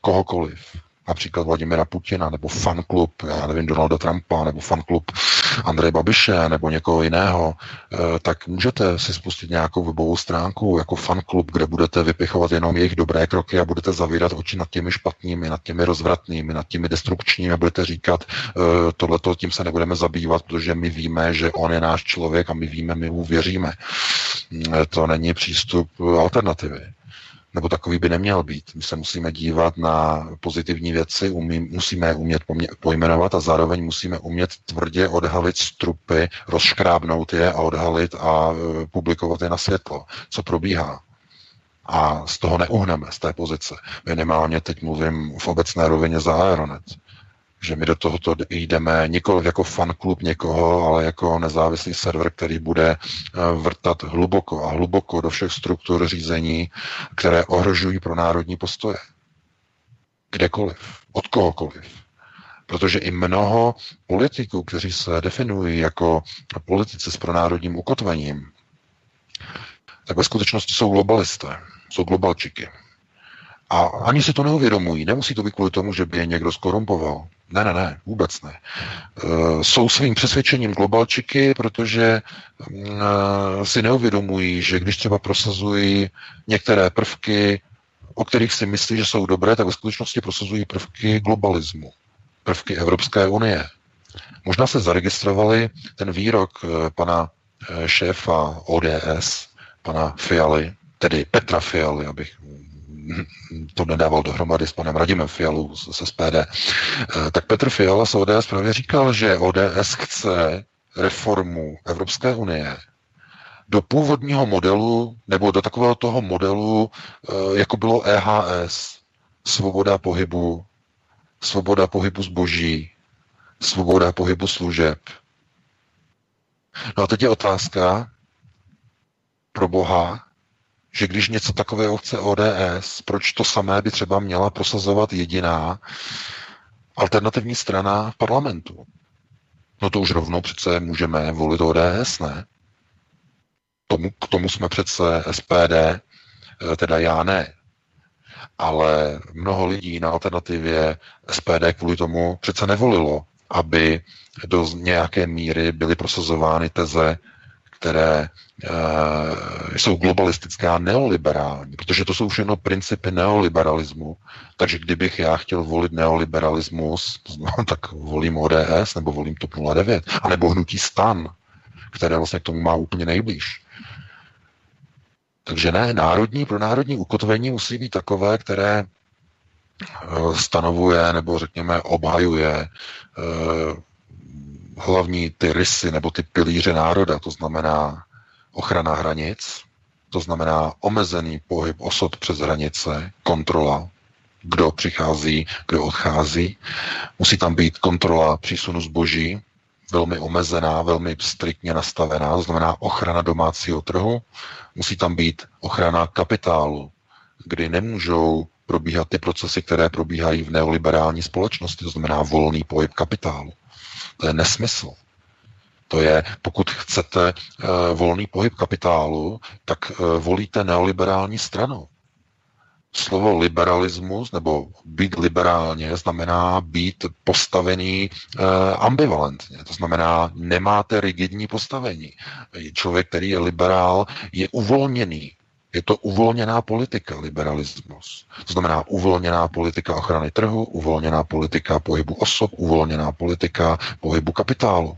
S5: kohokoliv, například Vladimira Putina, nebo fanklub, já nevím, Donalda Trumpa, nebo fanklub Andreje Babiše, nebo někoho jiného, eh, tak můžete si spustit nějakou webovou stránku jako fanklub, kde budete vypichovat jenom jejich dobré kroky a budete zavírat oči nad těmi špatnými, nad těmi rozvratnými, nad těmi destrukčními a budete říkat, eh, tohleto tím se nebudeme zabývat, protože my víme, že on je náš člověk a my víme, my mu věříme. Eh, to není přístup alternativy nebo takový by neměl být. My se musíme dívat na pozitivní věci, umí, musíme je umět pojmenovat a zároveň musíme umět tvrdě odhalit strupy, rozškrábnout je a odhalit a e, publikovat je na světlo, co probíhá. A z toho neuhneme, z té pozice. Minimálně teď mluvím v obecné rovině za Aeronet že my do tohoto jdeme nikoli jako fanklub někoho, ale jako nezávislý server, který bude eh, vrtat hluboko a hluboko do všech struktur řízení, které ohrožují pro národní postoje. Kdekoliv, od kohokoliv. Protože i mnoho politiků, kteří se definují jako politici s pronárodním ukotvením, tak ve skutečnosti jsou globalisté, jsou globalčiky. A ani si to neuvědomují. Nemusí to být kvůli tomu, že by je někdo skorumpoval. Ne, ne, ne, vůbec ne. E, jsou svým přesvědčením globalčiky, protože e, si neuvědomují, že když třeba prosazují některé prvky, o kterých si myslí, že jsou dobré, tak ve skutečnosti prosazují prvky globalismu, prvky Evropské unie. Možná se zaregistrovali ten výrok e, pana šéfa ODS, pana Fialy, tedy Petra Fialy, abych to nedával dohromady s panem Radimem Fialou z SPD, eh, tak Petr Fiala z ODS právě říkal, že ODS chce reformu Evropské unie do původního modelu, nebo do takového toho modelu, eh, jako bylo EHS, svoboda pohybu, svoboda pohybu zboží, svoboda pohybu služeb. No a teď je otázka pro Boha, že když něco takového chce ODS, proč to samé by třeba měla prosazovat jediná alternativní strana v parlamentu? No to už rovnou přece můžeme volit ODS, ne? Tomu, k tomu jsme přece SPD, eh, teda já ne. Ale mnoho lidí na alternativě SPD kvůli tomu přece nevolilo, aby do nějaké míry byly prosazovány teze které e, jsou globalistické a neoliberální, protože to jsou všechno principy neoliberalismu. Takže kdybych já chtěl volit neoliberalismus, no, tak volím ODS nebo volím TOP 09, anebo hnutí stan, které vlastně k tomu má úplně nejblíž. Takže ne, národní pro národní ukotvení musí být takové, které eh, stanovuje nebo řekněme obhajuje e, hlavní ty rysy nebo ty pilíře národa, to znamená ochrana hranic, to znamená omezený pohyb osob přes hranice, kontrola, kdo přichází, kdo odchází. Musí tam být kontrola přísunu zboží, velmi omezená, velmi striktně nastavená, to znamená ochrana domácího trhu. Musí tam být ochrana kapitálu, kdy nemůžou probíhat ty procesy, které probíhají v neoliberální společnosti, to znamená volný pohyb kapitálu. To je nesmysl. To je, pokud chcete uh, volný pohyb kapitálu, tak uh, volíte neoliberální stranu. Slovo liberalismus nebo být liberálně znamená být postavený uh, ambivalentně. To znamená, nemáte rigidní postavení. Člověk, který je liberál, je uvolněný. Je to uvolněná politika, liberalismus. To znamená uvolněná politika ochrany trhu, uvolněná politika pohybu osob, uvolněná politika pohybu kapitálu.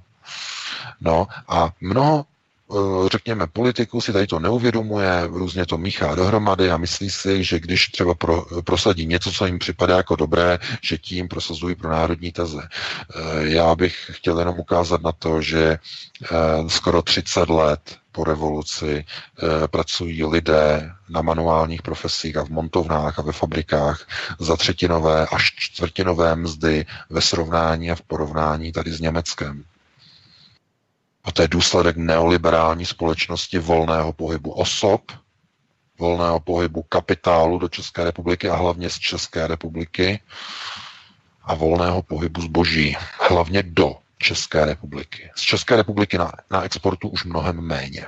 S5: No a mnoho eh, řekněme, politiků si tady to neuvědomuje, různě to míchá dohromady a myslí si, že když třeba pro, prosadí něco, co jim připadá jako dobré, že tím prosazují pro národní teze. Eh, já bych chtěl jenom ukázat na to, že eh, skoro 30 let po revoluci pracují lidé na manuálních profesích a v montovnách a ve fabrikách za třetinové až čtvrtinové mzdy ve srovnání a v porovnání tady s Německem. A to je důsledek neoliberální společnosti volného pohybu osob, volného pohybu kapitálu do České republiky a hlavně z České republiky a volného pohybu zboží, hlavně do České republiky. Z České republiky na, na exportu už mnohem méně.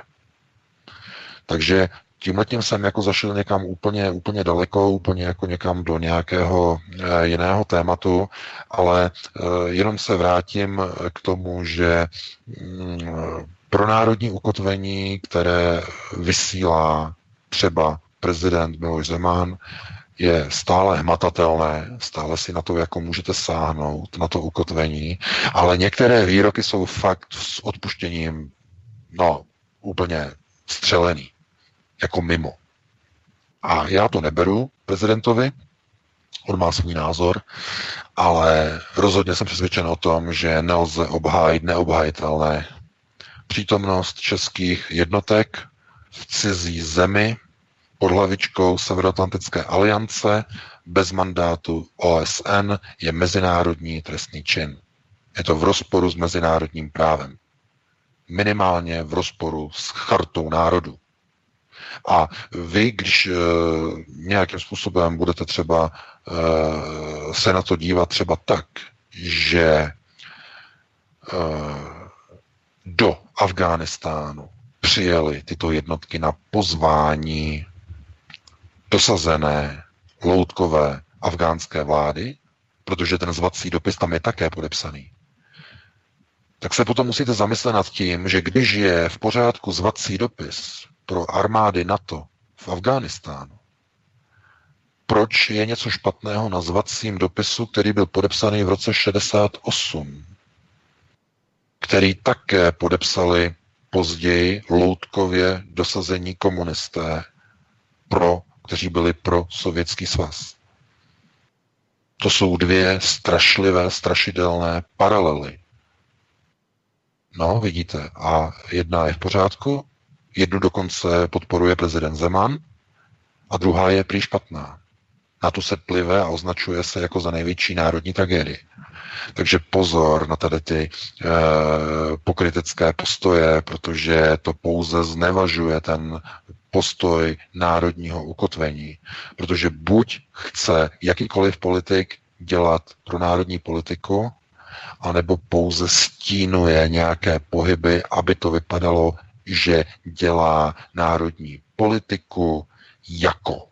S5: Takže tím jsem jako zašel někam úplně, úplně daleko, úplně jako někam do nějakého e, jiného tématu, ale e, jenom se vrátím k tomu, že mm, pro národní ukotvení, které vysílá třeba prezident Miloš Zeman, je stále hmatatelné, stále si na to jako můžete sáhnout, na to ukotvení, ale některé výroky jsou fakt s odpuštěním, no, úplně střelený jako mimo. A já to neberu prezidentovi, on má svůj názor, ale rozhodně jsem přesvědčen o tom, že nelze obhájit neobhajitelné přítomnost českých jednotek v cizí zemi pod hlavičkou Severoatlantické aliance bez mandátu OSN je mezinárodní trestný čin. Je to v rozporu s mezinárodním právem. Minimálně v rozporu s chartou národu. A vy, když e, nějakým způsobem budete třeba e, se na to dívat třeba tak, že e, do Afghánistánu přijeli tyto jednotky na pozvání dosazené loutkové afgánské vlády, protože ten zvací dopis tam je také podepsaný, tak se potom musíte zamyslet nad tím, že když je v pořádku zvací dopis pro armády NATO v Afghánistánu. Proč je něco špatného na zvacím dopisu, který byl podepsaný v roce 68, který také podepsali později loutkově dosazení komunisté, pro, kteří byli pro sovětský svaz. To jsou dvě strašlivé, strašidelné paralely. No, vidíte. A jedna je v pořádku, Jednu dokonce podporuje prezident Zeman a druhá je prý špatná. Na to se plive a označuje se jako za největší národní tragédii. Takže pozor na tady ty e, pokrytecké postoje, protože to pouze znevažuje ten postoj národního ukotvení. Protože buď chce jakýkoliv politik dělat pro národní politiku, anebo pouze stínuje nějaké pohyby, aby to vypadalo že dělá národní politiku jako.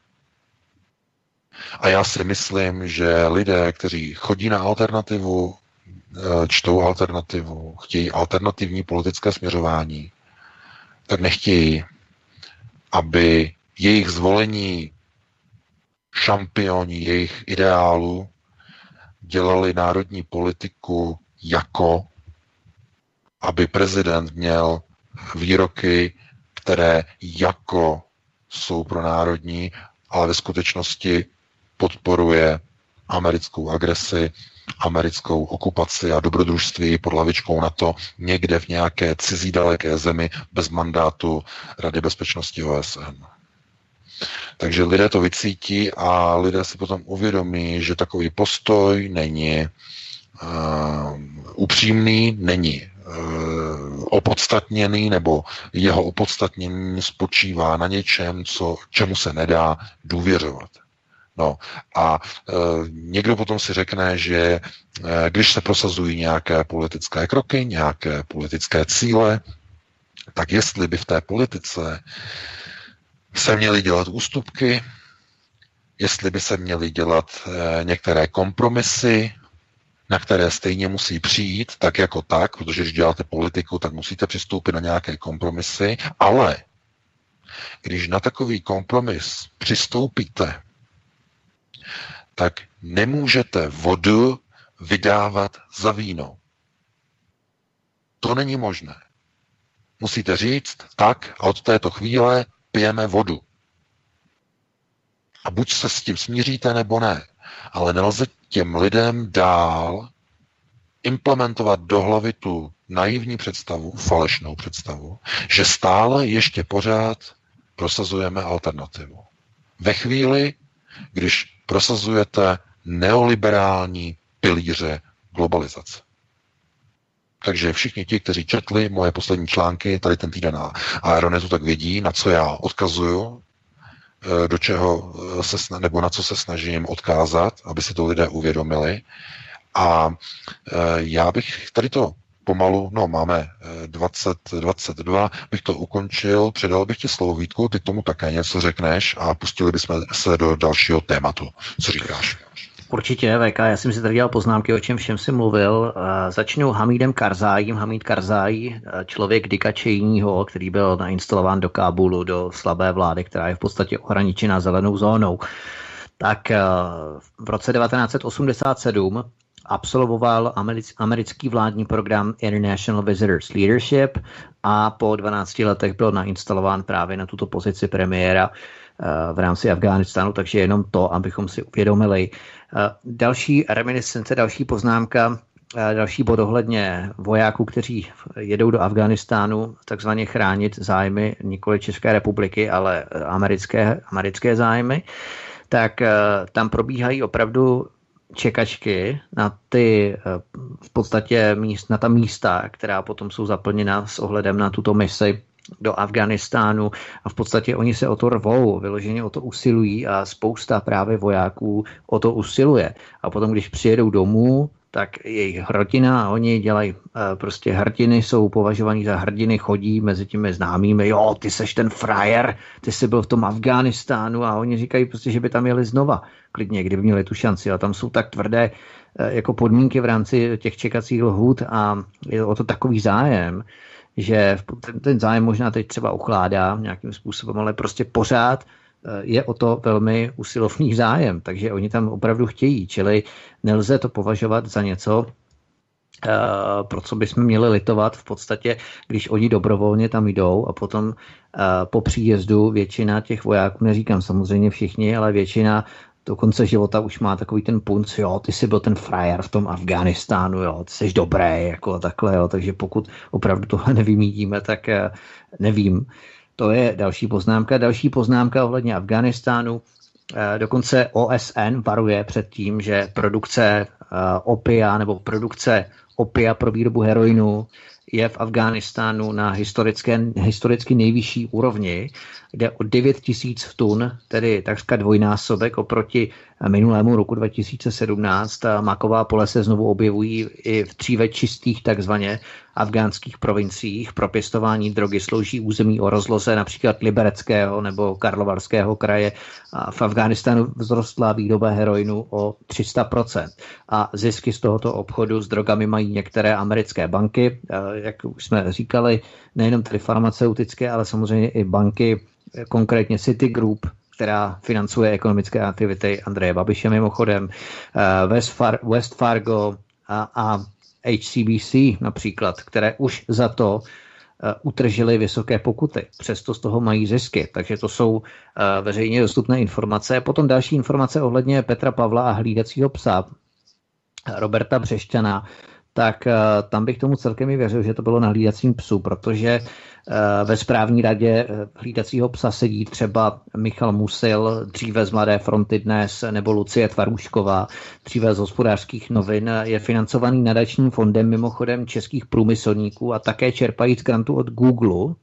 S5: A já si myslím, že lidé, kteří chodí na alternativu, eh, čtou alternativu, chtějí alternativní politické směřování, tak nechtějí, aby jejich zvolení šampioni jejich ideálů dělali národní politiku jako, aby prezident měl výroky, které jako jsou pro národní, ale ve skutečnosti podporuje americkou agresi, americkou okupaci a dobrodružství pod lavičkou NATO někde v nějaké cizí daleké zemi bez mandátu Rady bezpečnosti OSN. Takže lidé to vycítí a lidé si potom uvědomí, že takový postoj není uh, upřímný, není uh, opodstatněný, nebo jeho opodstatnění spočívá na něčem, co, čemu se nedá důvěřovat. No a e, někdo potom si řekne, že e, když se prosazují nějaké politické kroky, nějaké politické cíle, tak jestli by v té politice se měly dělat ústupky, jestli by se měly dělat e, některé kompromisy, na které stejně musí přijít, tak jako tak, protože když děláte politiku, tak musíte přistoupit na nějaké kompromisy, ale když na takový kompromis přistoupíte, tak nemůžete vodu vydávat za víno. To není možné. Musíte říct tak od této chvíle pijeme vodu. A buď se s tím smíříte, nebo ne. Ale nelze těm lidem dál implementovat do hlavy tu naivní představu, falešnou představu, že stále ještě pořád prosazujeme alternativu. Ve chvíli, když prosazujete neoliberální pilíře globalizace. Takže všichni ti, kteří četli moje poslední články tady ten týden na Aeronetu, tak vědí, na co já odkazuju, eh, do čeho eh, se, nebo na co se snažím odkázat, aby si to lidé uvědomili. A eh, já bych tady to pomalu, no máme 20, eh, 22, bych to ukončil, předal bych ti slovo Vítku, ty tomu také něco řekneš a pustili bychom se do dalšího tématu. Co říkáš?
S4: Určitě, VK, já jsem si tady dělal poznámky, o čem všem jsem mluvil. Eh, začnu Hamidem Karzájím. Hamid Karzájí, eh, člověk Dika Čejního, který byl nainstalován do Kábulu, do slabé vlády, která je v podstatě ohraničena zelenou zónou. Tak v roce 1987 absolvoval americký vládní program International Visitors Leadership a po 12 letech byl nainstalován právě na tuto pozici premiéra eh, v rámci Afghánistánu, takže jenom to, abychom si uvědomili. Eh, další reminiscence, další poznámka, eh, další bod ohledně vojáků, kteří jedou do Afghánistánu takzvaně chránit zájmy nikoli České republiky, ale americké, americké zájmy, tak tam probíhají opravdu čekačky na ty eh, v podstatě míst, na ta místa, která potom jsou zaplněna s ohledem na tuto misi do Afganistánu a v podstatě oni se o to rvou, vyloženě o to usilují a spousta právě vojáků o to usiluje. A potom, když přijedou domů, tak jejich hrdina a oni dělají eh, prostě hrdiny, jsou považovaní za hrdiny, chodí mezi těmi známými, jo, ty seš ten frajer, ty jsi byl v tom Afghánistánu a oni říkají prostě, že by tam jeli znova, klidně, kdyby měli tu šanci, a tam jsou tak tvrdé eh, jako podmínky v rámci těch čekacích lhůt a je o to takový zájem, že ten, zájem možná teď třeba uchládá nějakým způsobem, ale prostě pořád je o to velmi usilovný zájem, takže oni tam opravdu chtějí, čili nelze to považovat za něco, eh, pro co bychom měli litovat. V podstatě, když oni dobrovolně tam jdou a potom eh, po příjezdu většina těch vojáků, neříkám samozřejmě všichni, ale většina do konce života už má takový ten punc, jo, ty jsi byl ten frajer v tom Afghánistánu, jo, ty jsi dobrý, jako takhle, jo, takže pokud opravdu tohle nevymítíme, tak nevím, to je další poznámka. Další poznámka ohledně Afganistánu. Eh, dokonce OSN varuje před tím, že produkce eh, opia nebo produkce opia pro výrobu heroinu je v Afghánistánu na historické, historicky nejvyšší úrovni. Jde o 9 tisíc tun, tedy takřka dvojnásobek oproti minulému roku 2017. Maková pole se znovu objevují i v dříve čistých takzvaně afgánských provinciích. Pro pěstování drogy slouží území o rozloze například Libereckého nebo Karlovarského kraje. A v Afghánistánu vzrostla výroba heroinu o 300%. A zisky z tohoto obchodu s drogami mají některé americké banky, jak už jsme říkali, nejenom tedy farmaceutické, ale samozřejmě i banky, konkrétně Citigroup, která financuje ekonomické aktivity Andreje Babiše mimochodem, West, Far- West Fargo a, a HCBC například, které už za to eh, utržili vysoké pokuty. Přesto z toho mají zisky. Takže to jsou eh, veřejně dostupné informace. Potom další informace ohledně Petra Pavla a hlídacího psa Roberta Břešťana. Tak tam bych tomu celkem i věřil, že to bylo na hlídacím psu, protože ve správní radě hlídacího psa sedí třeba Michal Musil, dříve z Mladé fronty dnes, nebo Lucie Tvarušková, dříve z hospodářských novin, je financovaný nadačním fondem mimochodem českých průmyslníků a také čerpají z grantu od Google,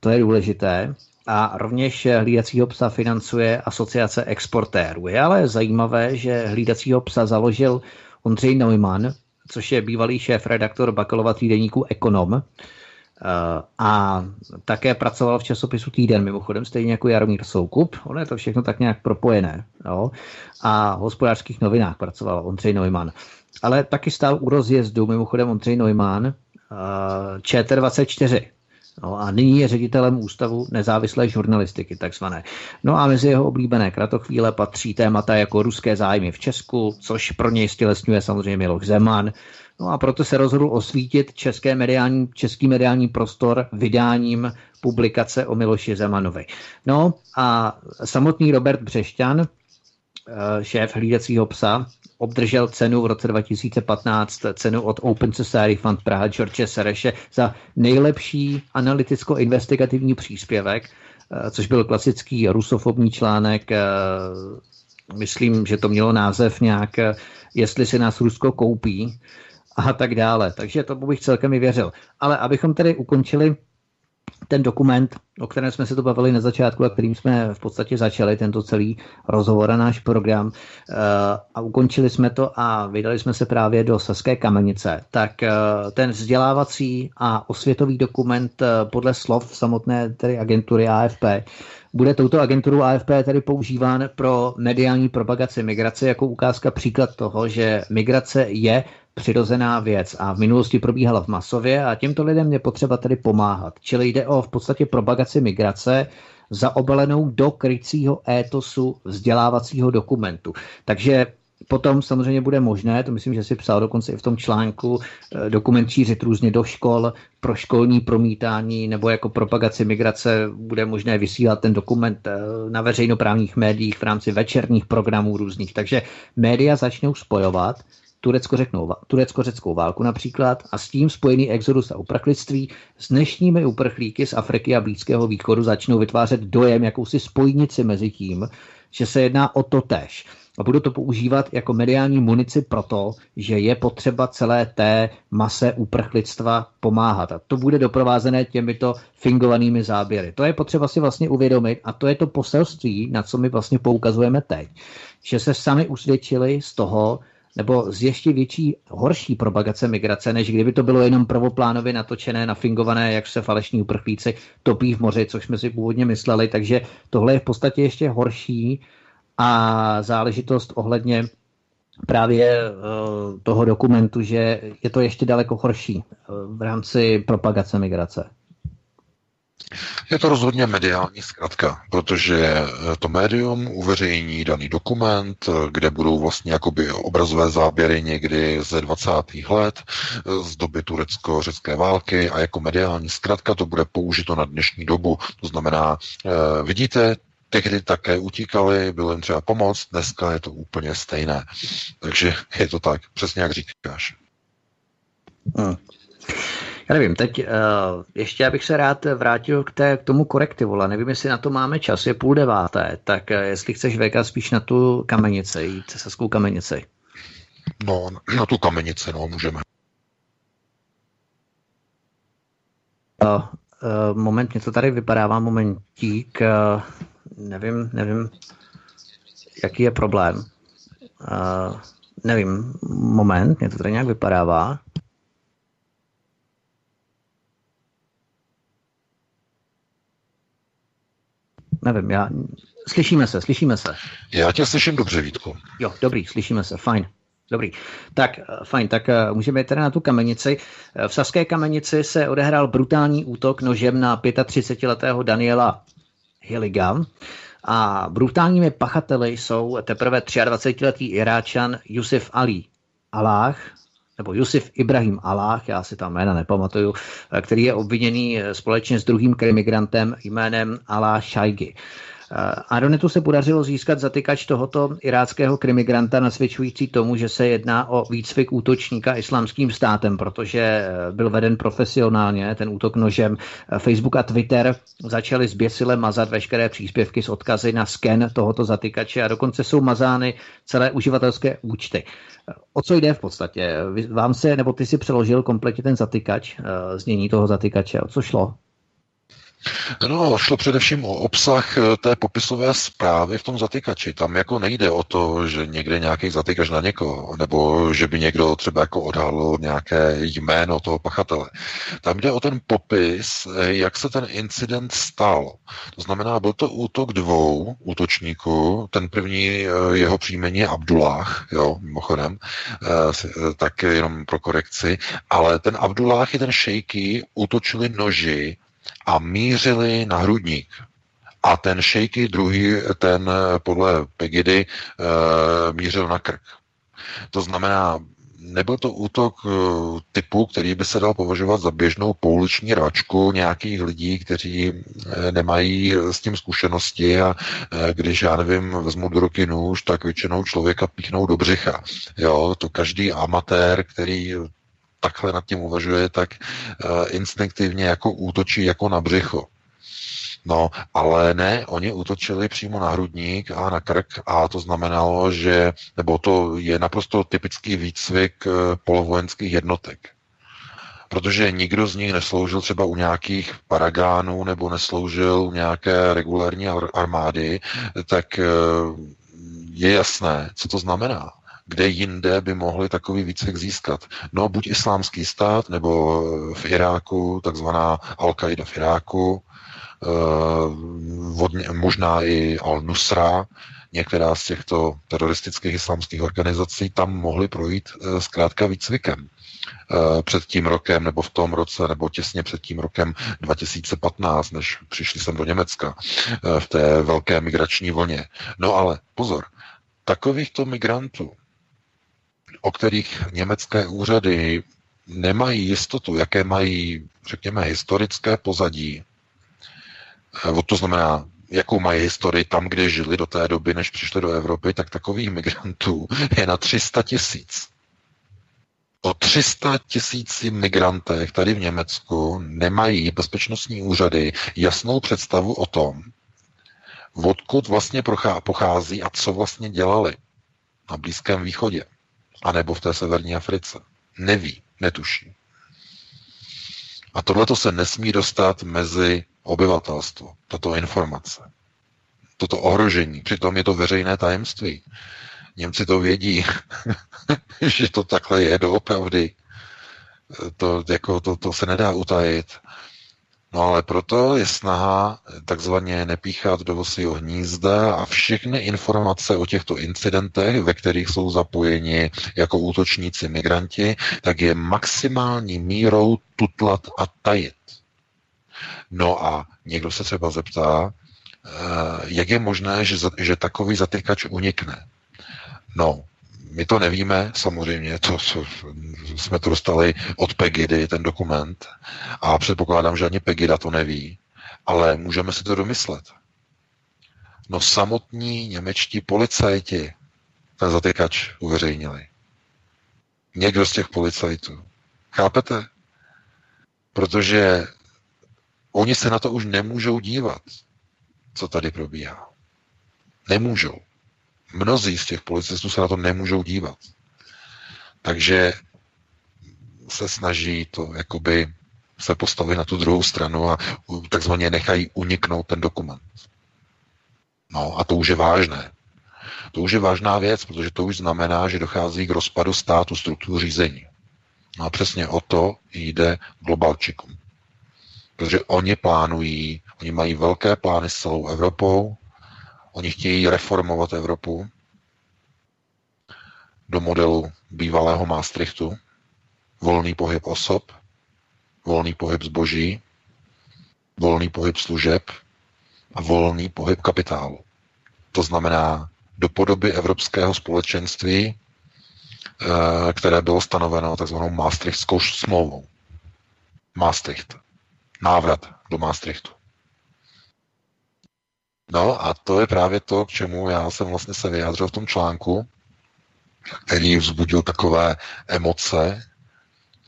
S4: to je důležité. A rovněž hlídacího psa financuje asociace exportérů. Je ale zajímavé, že hlídacího psa založil Ondřej Neumann, což je bývalý šéf-redaktor Bakalova týdeníku Ekonom, eh, a také pracoval v časopisu Týden, mimochodem, stejně jako Jaromír Soukup. Ono je to všechno tak nějak propojené. Jo? A v hospodářských novinách pracoval Ondřej Neumann. Ale taky stál u rozjezdu, mimochodem Ondřej Neumann, eh, ČT24, No a nyní je ředitelem Ústavu nezávislé žurnalistiky, takzvané. No a mezi jeho oblíbené kratochvíle patří témata jako ruské zájmy v Česku, což pro něj stělesňuje samozřejmě Miloš Zeman. No a proto se rozhodl osvítit české mediální, český mediální prostor vydáním publikace o Miloši Zemanovi. No a samotný Robert Břešťan, šéf hlídacího psa, obdržel cenu v roce 2015, cenu od Open Society Fund Praha George Sereše za nejlepší analyticko-investigativní příspěvek, eh, což byl klasický rusofobní článek, eh, myslím, že to mělo název nějak, eh, jestli si nás Rusko koupí a tak dále. Takže to bych celkem i věřil. Ale abychom tedy ukončili ten dokument, o kterém jsme se to bavili na začátku a kterým jsme v podstatě začali tento celý rozhovor a náš program eh, a ukončili jsme to a vydali jsme se právě do Saské kamenice, tak eh, ten vzdělávací a osvětový dokument eh, podle slov samotné tedy agentury AFP bude touto agenturu AFP tedy používán pro mediální propagaci migrace jako ukázka příklad toho, že migrace je přirozená věc a v minulosti probíhala v masově a těmto lidem je potřeba tedy pomáhat. Čili jde o v podstatě propagaci migrace zaobalenou do krycího étosu vzdělávacího dokumentu. Takže Potom samozřejmě bude možné, to myslím, že si psal dokonce i v tom článku, eh, dokument šířit různě do škol, pro školní promítání nebo jako propagaci migrace bude možné vysílat ten dokument eh, na veřejnoprávních médiích v rámci večerních programů různých. Takže média začnou spojovat turecko-řeckou, turecko-řeckou válku například a s tím spojený exodus a uprchlictví s dnešními uprchlíky z Afriky a Blízkého východu začnou vytvářet dojem, jakousi spojnici mezi tím, že se jedná o to tež. A budu to používat jako mediální munici proto, že je potřeba celé té mase uprchlictva pomáhat. A to bude doprovázené těmito fingovanými záběry. To je potřeba si vlastně uvědomit a to je to poselství, na co my vlastně poukazujeme teď. Že se sami usvědčili z toho, nebo z ještě větší, horší propagace migrace, než kdyby to bylo jenom prvoplánově natočené, nafingované, jak se falešní uprchlíci topí v moři, což jsme si původně mysleli. Takže tohle je v podstatě ještě horší a záležitost ohledně právě uh, toho dokumentu, že je to ještě daleko horší uh, v rámci propagace migrace.
S5: Je to rozhodně mediální zkratka, protože eh, to médium uveřejní daný dokument, eh, kde budou vlastně jakoby obrazové záběry někdy ze 20. let eh, z doby turecko-řecké války a jako mediální zkratka to bude použito na dnešní dobu. To znamená, vidíte, tehdy také utíkali, bylo jim třeba pomoc, dneska je to úplně stejné. Takže je to tak, přesně jak říkáš.
S4: Hmm. Já nevím, teď uh, ještě abych se rád vrátil k, té, k tomu korektivu, ale nevím, jestli na to máme čas, je půl deváté, tak uh, jestli chceš VK spíš na tu kamenici, jít saskou kamenici.
S5: No, na tu kamenici, no, můžeme.
S4: Uh, uh, moment, mě to tady vypadává, momentík, uh, nevím, nevím, jaký je problém. Uh, nevím, moment, mě to tady nějak vypadává. Nevím, já... Slyšíme se, slyšíme se.
S5: Já tě slyším dobře, Vítku.
S4: Jo, dobrý, slyšíme se, fajn. Dobrý. Tak, eh, fajn, tak eh, můžeme jít teda na tu kamenici. Eh, v Saské kamenici se odehrál brutální útok nožem na 35-letého Daniela Hilliga. A brutálními pachateli jsou teprve 23-letý Iráčan Yusuf Ali Aláh, nebo Jusif Ibrahim Aláh, já si tam jména nepamatuju, který je obviněný společně s druhým krimigrantem jménem Aláh Šajgi. Aronetu se podařilo získat zatykač tohoto iráckého krimigranta nasvědčující tomu, že se jedná o výcvik útočníka islámským státem, protože byl veden profesionálně ten útok nožem. Facebook a Twitter začali zběsile mazat veškeré příspěvky s odkazy na sken tohoto zatykače a dokonce jsou mazány celé uživatelské účty. O co jde v podstatě? Vám se, nebo ty si přeložil kompletně ten zatykač, eh, znění toho zatykače, o co šlo?
S5: No, šlo především o obsah eh, té popisové zprávy v tom zatykači. Tam jako nejde o to, že někde nějaký zatykač na někoho, nebo že by někdo třeba jako odhalil nějaké jméno toho pachatele. Tam jde o ten popis, eh, jak se ten incident stal. To znamená, byl to útok dvou útočníků. Ten první, eh, jeho příjmení je Abdullah, jo, mimochodem, tak jenom pro korekci. Ale ten Abdullah i ten šejky útočili noži a mířili na hrudník. A ten šejky druhý, ten podle Pegidy, e, mířil na krk. To znamená, nebyl to útok eh, typu, který by se dal považovat za běžnou pouliční račku nějakých lidí, kteří eh, nemají s tím zkušenosti a když, já nevím, vezmu do ruky nůž, tak většinou člověka píchnou do břicha. Jo, to každý amatér, který takhle nad tím uvažuje, tak uh, instinktivně jako útočí jako na břicho. No, ale ne, oni útočili přímo na hrudník a na krk a to znamenalo, že, nebo to je naprosto typický výcvik uh, polovojenských jednotek. Protože nikdo z nich nesloužil třeba u nějakých paragánů nebo nesloužil u nějaké regulární armády, tak uh, je jasné, co to znamená kde jinde by mohli takový výcvik získat. No, buď islámský stát, nebo v Iráku, takzvaná Al-Qaida v Iráku, eh, možná i Al-Nusra, některá z těchto teroristických islámských organizací tam mohly projít eh, zkrátka výcvikem eh, před tím rokem, nebo v tom roce, nebo těsně před tím rokem 2015, než přišli sem do Německa v té velké migrační vlně. No ale pozor, takovýchto migrantů o kterých německé úřady nemají jistotu, jaké mají, řekněme, historické pozadí. Eh, to znamená, jakou mají historii tam, kde žili do té doby, než přišli do Evropy, tak takových migrantů je na 300 tisíc. O 300 tisíci migrantech tady v Německu nemají bezpečnostní úřady jasnou představu o tom, odkud vlastně pochází a co vlastně dělali na Blízkém východě anebo v té severní Africe. Neví, netuší. A tohle se nesmí dostat mezi obyvatelstvo, tato informace, toto ohrožení. Přitom je to veřejné tajemství. Němci to vědí, že to takhle je doopravdy. To, jako, to, to se nedá utajit. No ale proto je snaha takzvaně nepíchat do vosího hnízda a všechny informace o těchto incidentech, ve kterých jsou zapojeni jako útočníci migranti, tak je maximální mírou tutlat a tajit. No a někdo se třeba zeptá, eh, jak je možné, že, že takový zatykač unikne. No, my to nevíme, samozřejmě, to, to, jsme to dostali od Pegidy, ten dokument, a předpokládám, že ani Pegida to neví, ale můžeme si to domyslet. No samotní němečtí policajti ten zatykač uveřejnili. Někdo z těch policajtů. Chápete? Protože oni se na to už nemůžou dívat, co tady probíhá. Nemůžou. Mnozí z těch policistů se na to nemůžou dívat. Takže se snaží to jakoby se postavit na tu druhou stranu a takzvaně nechají uniknout ten dokument. No a to už je vážné. To už je vážná věc, protože to už znamená, že dochází k rozpadu státu struktur řízení. No a přesně o to jde globalčikům. Protože oni plánují, oni mají velké plány s celou Evropou, Oni chtějí reformovat Evropu do modelu bývalého Maastrichtu, volný pohyb osob, volný pohyb zboží, volný pohyb služeb a volný pohyb kapitálu. To znamená do podoby evropského společenství, eh, které bylo stanoveno takzvanou Maastrichtskou smlouvou. Maastricht. Návrat do Maastrichtu. No a to je právě to, k čemu já jsem vlastně se vyjádřil v tom článku, který vzbudil takové emoce,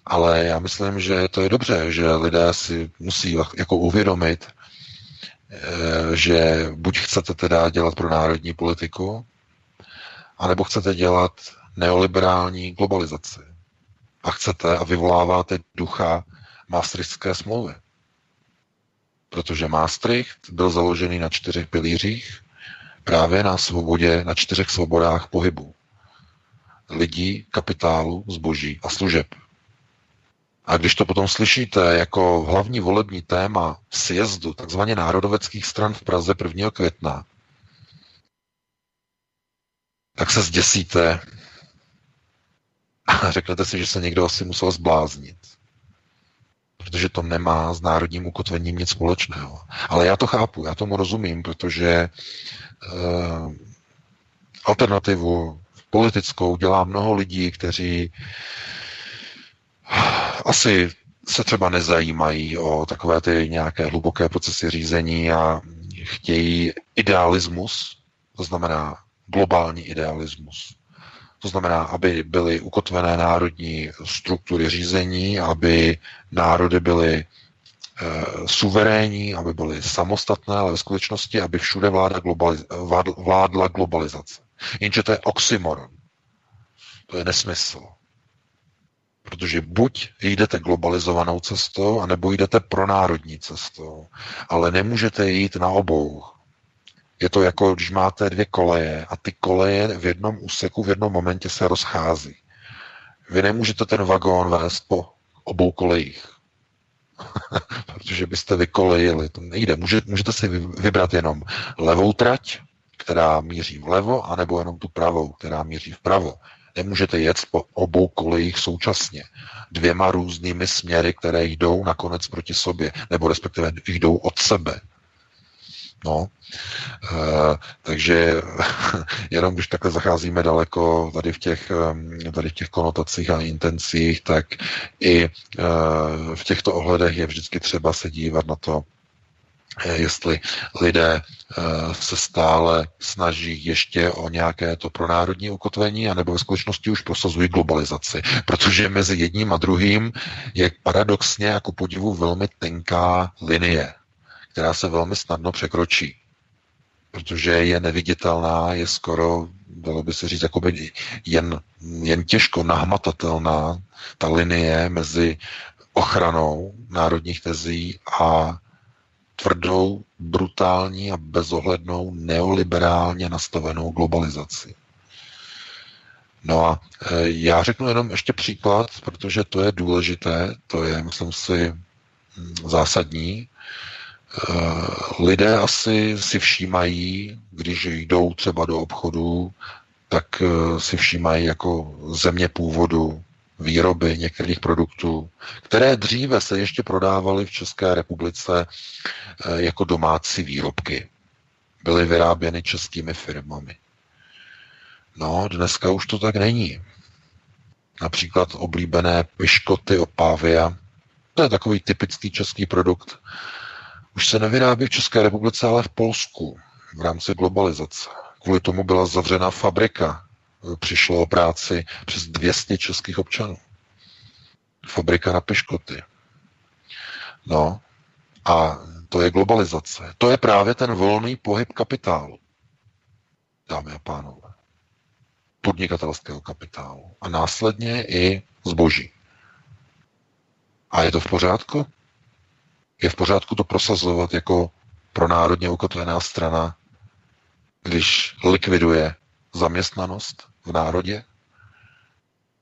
S5: ale já myslím, že to je dobře, že lidé si musí jako uvědomit, eh, že buď chcete teda dělat pro národní politiku, anebo chcete dělat neoliberální globalizaci. A chcete a vyvoláváte ducha Maastrichtské smlouvy. Protože Maastricht byl založený na čtyřech pilířích, právě na svobodě, na čtyřech svobodách pohybu. Lidí, kapitálu, zboží a služeb. A když to potom slyšíte jako hlavní volební téma sjezdu takzvaně národoveckých stran v Praze 1. května, tak se zděsíte a řeknete si, že se někdo asi musel zbláznit. Protože to nemá s národním ukotvením nic společného. Ale já to chápu, já tomu rozumím, protože uh, alternativu politickou dělá mnoho lidí, kteří asi se třeba nezajímají o takové ty nějaké hluboké procesy řízení a chtějí idealismus, to znamená globální idealismus. To znamená, aby byly ukotvené národní struktury řízení, aby národy byly e, suverénní, aby byly samostatné, ale ve skutečnosti, aby všude vláda globaliz- vládla globalizace. Jenže to je oxymoron. To je nesmysl. Protože buď jdete globalizovanou cestou, anebo jdete pronárodní cestou. Ale nemůžete jít na obou. Je to jako, když máte dvě koleje a ty koleje v jednom úseku v jednom momentě se rozchází. Vy nemůžete ten vagón vést po obou kolejích. Protože byste vykolejili. To nejde. Můžete, si vybrat jenom levou trať, která míří vlevo, anebo jenom tu pravou, která míří vpravo. Nemůžete jet po obou kolejích současně. Dvěma různými směry, které jdou nakonec proti sobě, nebo respektive jdou od sebe. No, e, takže jenom když takhle zacházíme daleko tady v těch, tady v těch konotacích a intencích, tak i e, v těchto ohledech je vždycky třeba se dívat na to, Eh, jestli lidé se stále snaží ještě o nějaké to pronárodní ukotvení, anebo ve skutečnosti už prosazují globalizaci. Protože mezi jedním a druhým je paradoxně jako podivu velmi tenká linie, která se velmi snadno překročí. Protože je neviditelná, je skoro, dalo by se říct, jakoby jen, jen těžko nahmatatelná ta linie mezi ochranou národních tezí a tvrdou, brutální a bezohlednou neoliberálně nastavenou globalizaci. No a e, já řeknu jenom ještě příklad, protože to je důležité, to je, myslím si, mm, zásadní. E, lidé asi si všímají, když jdou třeba do obchodu, tak e, si všímají jako země původu, výroby některých produktů, které dříve se ještě prodávaly v České republice eh, jako domácí výrobky. Byly vyráběny českými firmami. No, dneska už to tak není. Například oblíbené piškoty Opavia, to je takový typický český produkt, už se nevyrábí v České republice, ale v Polsku v rámci globalizace. Kvůli tomu byla zavřena fabrika přišlo o práci přes 200 českých občanů. Fabrika na piškoty. No, a to je globalizace. To je právě ten volný pohyb kapitálu, dámy a pánové. Podnikatelského kapitálu. A následně i zboží. A je to v pořádku? Je v pořádku to prosazovat jako pro národně ukotvená strana, když likviduje zaměstnanost, v národě?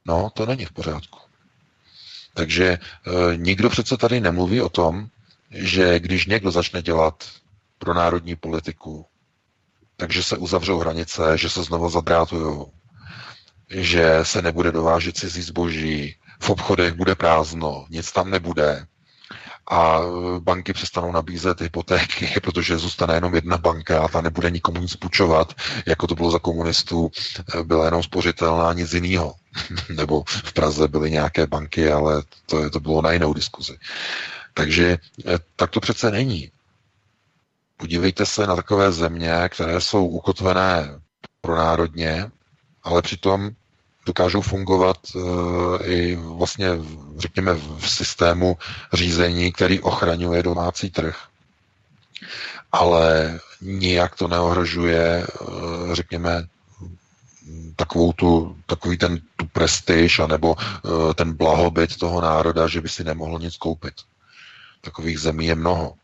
S5: No, to není v pořádku. Takže e, nikdo přece tady nemluví o tom, že když někdo začne dělat pro národní politiku, takže se uzavřou hranice, že se znovu zadrátují, že se nebude dovážet cizí zboží, v obchodech bude prázdno, nic tam nebude, a banky přestanou nabízet hypotéky, protože zůstane jenom jedna banka a ta nebude nikomu nic půjčovat, jako to bylo za komunistů, byla jenom spořitelná, nic jiného. Nebo v Praze byly nějaké banky, ale to, to bylo na jinou diskuzi. Takže eh, tak to přece není. Podívejte se na takové země, které jsou ukotvené pro národně, ale přitom dokážou fungovat uh, i vlastně, řekněme, v systému řízení, který ochraňuje domácí trh. Ale nijak to neohrožuje, uh, řekněme, takovou tu, takový ten tu prestiž anebo uh, ten blahobyt toho národa, že by si nemohl nic koupit. Takových zemí je mnoho.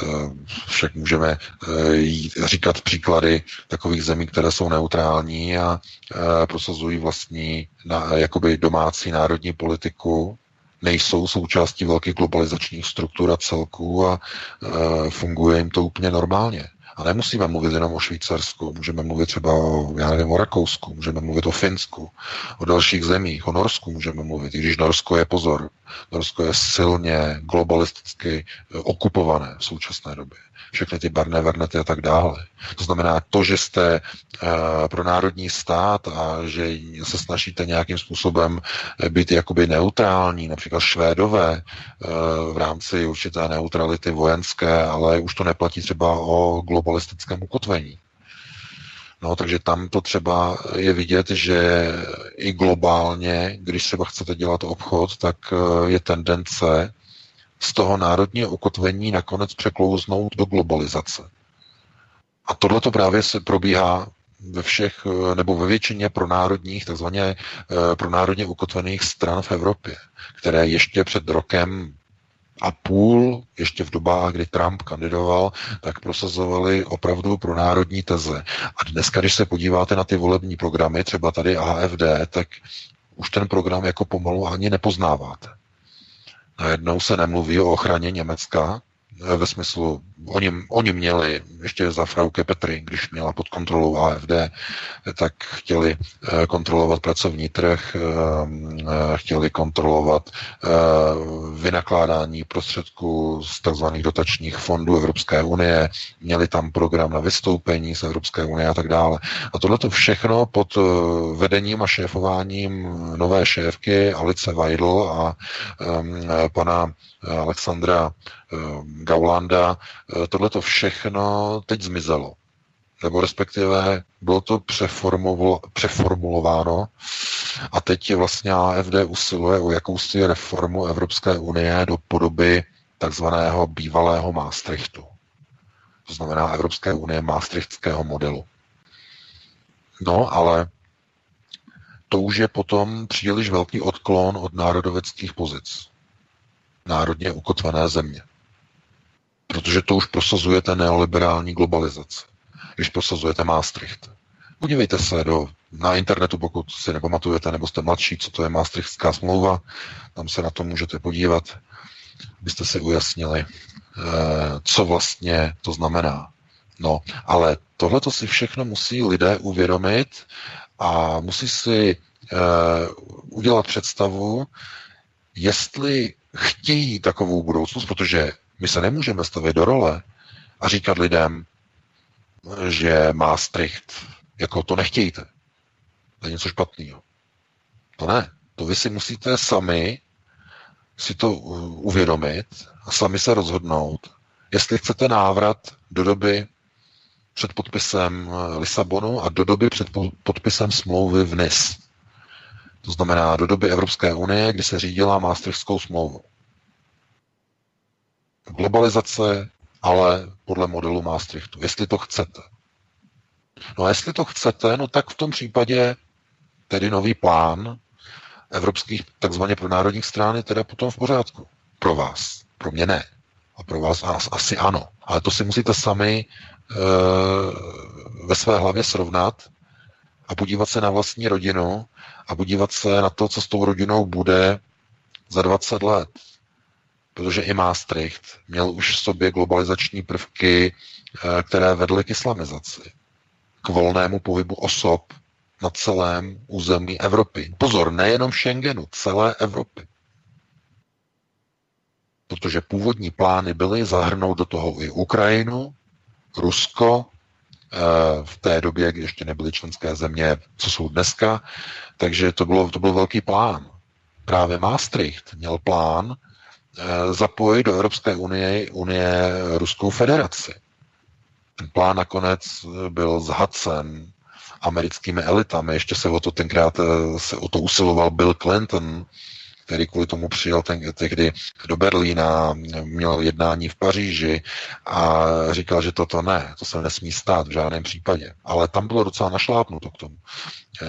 S5: Eh, však můžeme eh, jít, říkat příklady takových zemí, které jsou neutrální a eh, prosazují vlastní jakoby domácí národní politiku, nejsou součástí velkých globalizačních struktur a celků a funguje jim to úplně normálně. A nemusíme mluvit jenom o Švýcarsku, můžeme mluvit třeba o, já nevím, o Rakousku, můžeme mluvit o Finsku, o dalších zemích, o Norsku můžeme mluvit, i když Norsko je pozor. Norsko je silně globalisticky eh, okupované v současné době všechny ty barné vernety a tak dále. To znamená, to, že jste uh, pro národní stát a že se snažíte nějakým způsobem eh, být jakoby neutrální, například Švédové v rámci určité neutrality vojenské, ale už to neplatí třeba o globalistickém ukotvení. No, takže tam to třeba je vidět, že i globálně, když třeba chcete dělat obchod, tak je tendence z toho národního ukotvení nakonec překlouznout do globalizace. A tohle to právě se probíhá ve všech, nebo ve většině pronárodních, takzvaně eh, pronárodně ukotvených stran v Evropě, které ještě před rokem a půl, ještě v dobách, kdy Trump kandidoval, tak prosazovali opravdu pro národní teze. A dneska, když se podíváte na ty volební programy, třeba tady AFD, tak už ten program jako pomalu ani nepoznáváte. Najednou se nemluví o ochraně Německa, ve smyslu, oni, oni měli ještě za Frauke Petry, když měla pod kontrolou AFD, tak chtěli eh, kontrolovat pracovní trh, eh, chtěli kontrolovat vynakládání prostředků z tzv. dotačních fondů Evropské unie, měli tam program na vystoupení z Evropské unie a tak dále. A tohle to všechno pod vedením a šéfováním nové šéfky Alice Weidl a pana Alexandra Gaulanda, eh, tohle to všechno teď zmizelo. Nebo respektive bylo to přeformulováno a teď je vlastně AFD usiluje o jakousi reformu Evropské unie do podoby takzvaného bývalého Maastrichtu. To znamená Evropské unie Maastrichtského modelu. No, ale to už je potom příliš velký odklon od národoveckých pozic. Národně ukotvené země protože to už prosazujete neoliberální globalizaci, když prosazujete Maastricht. Podívejte se do, na internetu, pokud si nepamatujete, nebo jste mladší, co to je Maastrichtská smlouva, tam se na to můžete podívat, abyste si ujasnili, eh, co vlastně to znamená. No, ale tohle to si všechno musí lidé uvědomit a musí si uh, udělat představu, jestli chtějí takovou budoucnost, protože my se nemůžeme stavit do role a říkat lidem, že má jako to nechtějte. To je něco špatného. To ne. To vy si musíte sami si to uvědomit a sami se rozhodnout, jestli chcete návrat do doby před podpisem Lisabonu a do doby před podpisem smlouvy v NIS. To znamená do doby Evropské unie, kdy se řídila Maastrichtskou smlouvu globalizace, ale podle modelu Maastrichtu, jestli to chcete. No a jestli to chcete, no tak v tom případě tedy nový plán evropských takzvaně pro národních strán je teda potom v pořádku. Pro vás. Pro mě ne. A pro vás asi ano. Ale to si musíte sami e, ve své hlavě srovnat a podívat se na vlastní rodinu a podívat se na to, co s tou rodinou bude za 20 let protože i Maastricht měl už v sobě globalizační prvky, eh, které vedly k islamizaci, k volnému pohybu osob na celém území Evropy. Pozor, nejenom Schengenu, celé Evropy. Protože původní plány byly zahrnout do toho i Ukrajinu, Rusko, eh, v té době, kdy ještě nebyly členské země, co jsou dneska, takže to, bylo, to byl velký plán. Právě Maastricht měl plán, Eh, zapojit do Evropské unie, unie Ruskou federaci. Ten plán nakonec byl zhacen americkými elitami. Ještě se o to tenkrát se o to usiloval Bill Clinton, který kvůli tomu přijel ten, tehdy do Berlína, měl jednání v Paříži a říkal, že toto ne, to se nesmí stát v žádném případě. Ale tam bylo docela našlápnuto k tomu.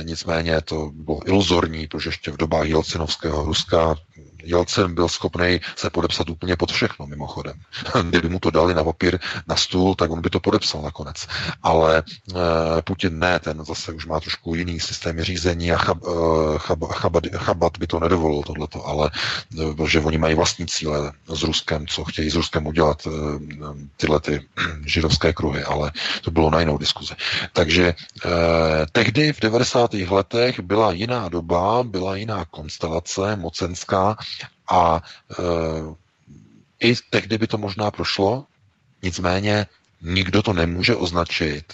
S5: Nicméně to bylo iluzorní, protože ještě v dobách Jelcinovského Ruska Jelcin byl schopný se podepsat úplně pod všechno, mimochodem. Kdyby mu to dali na papír, na stůl, tak on by to podepsal nakonec. Ale e, Putin ne, ten zase už má trošku jiný systém řízení a chab, e, chab, chabat, chabat by to nedovolil tohleto, ale e, protože oni mají vlastní cíle s Ruskem, co chtějí s Ruskem udělat e, tyhle ty židovské kruhy, ale to bylo na jinou diskuzi. Takže e, tehdy v 90. letech byla jiná doba, byla jiná konstelace mocenská, a e, i tehdy by to možná prošlo, nicméně nikdo to nemůže označit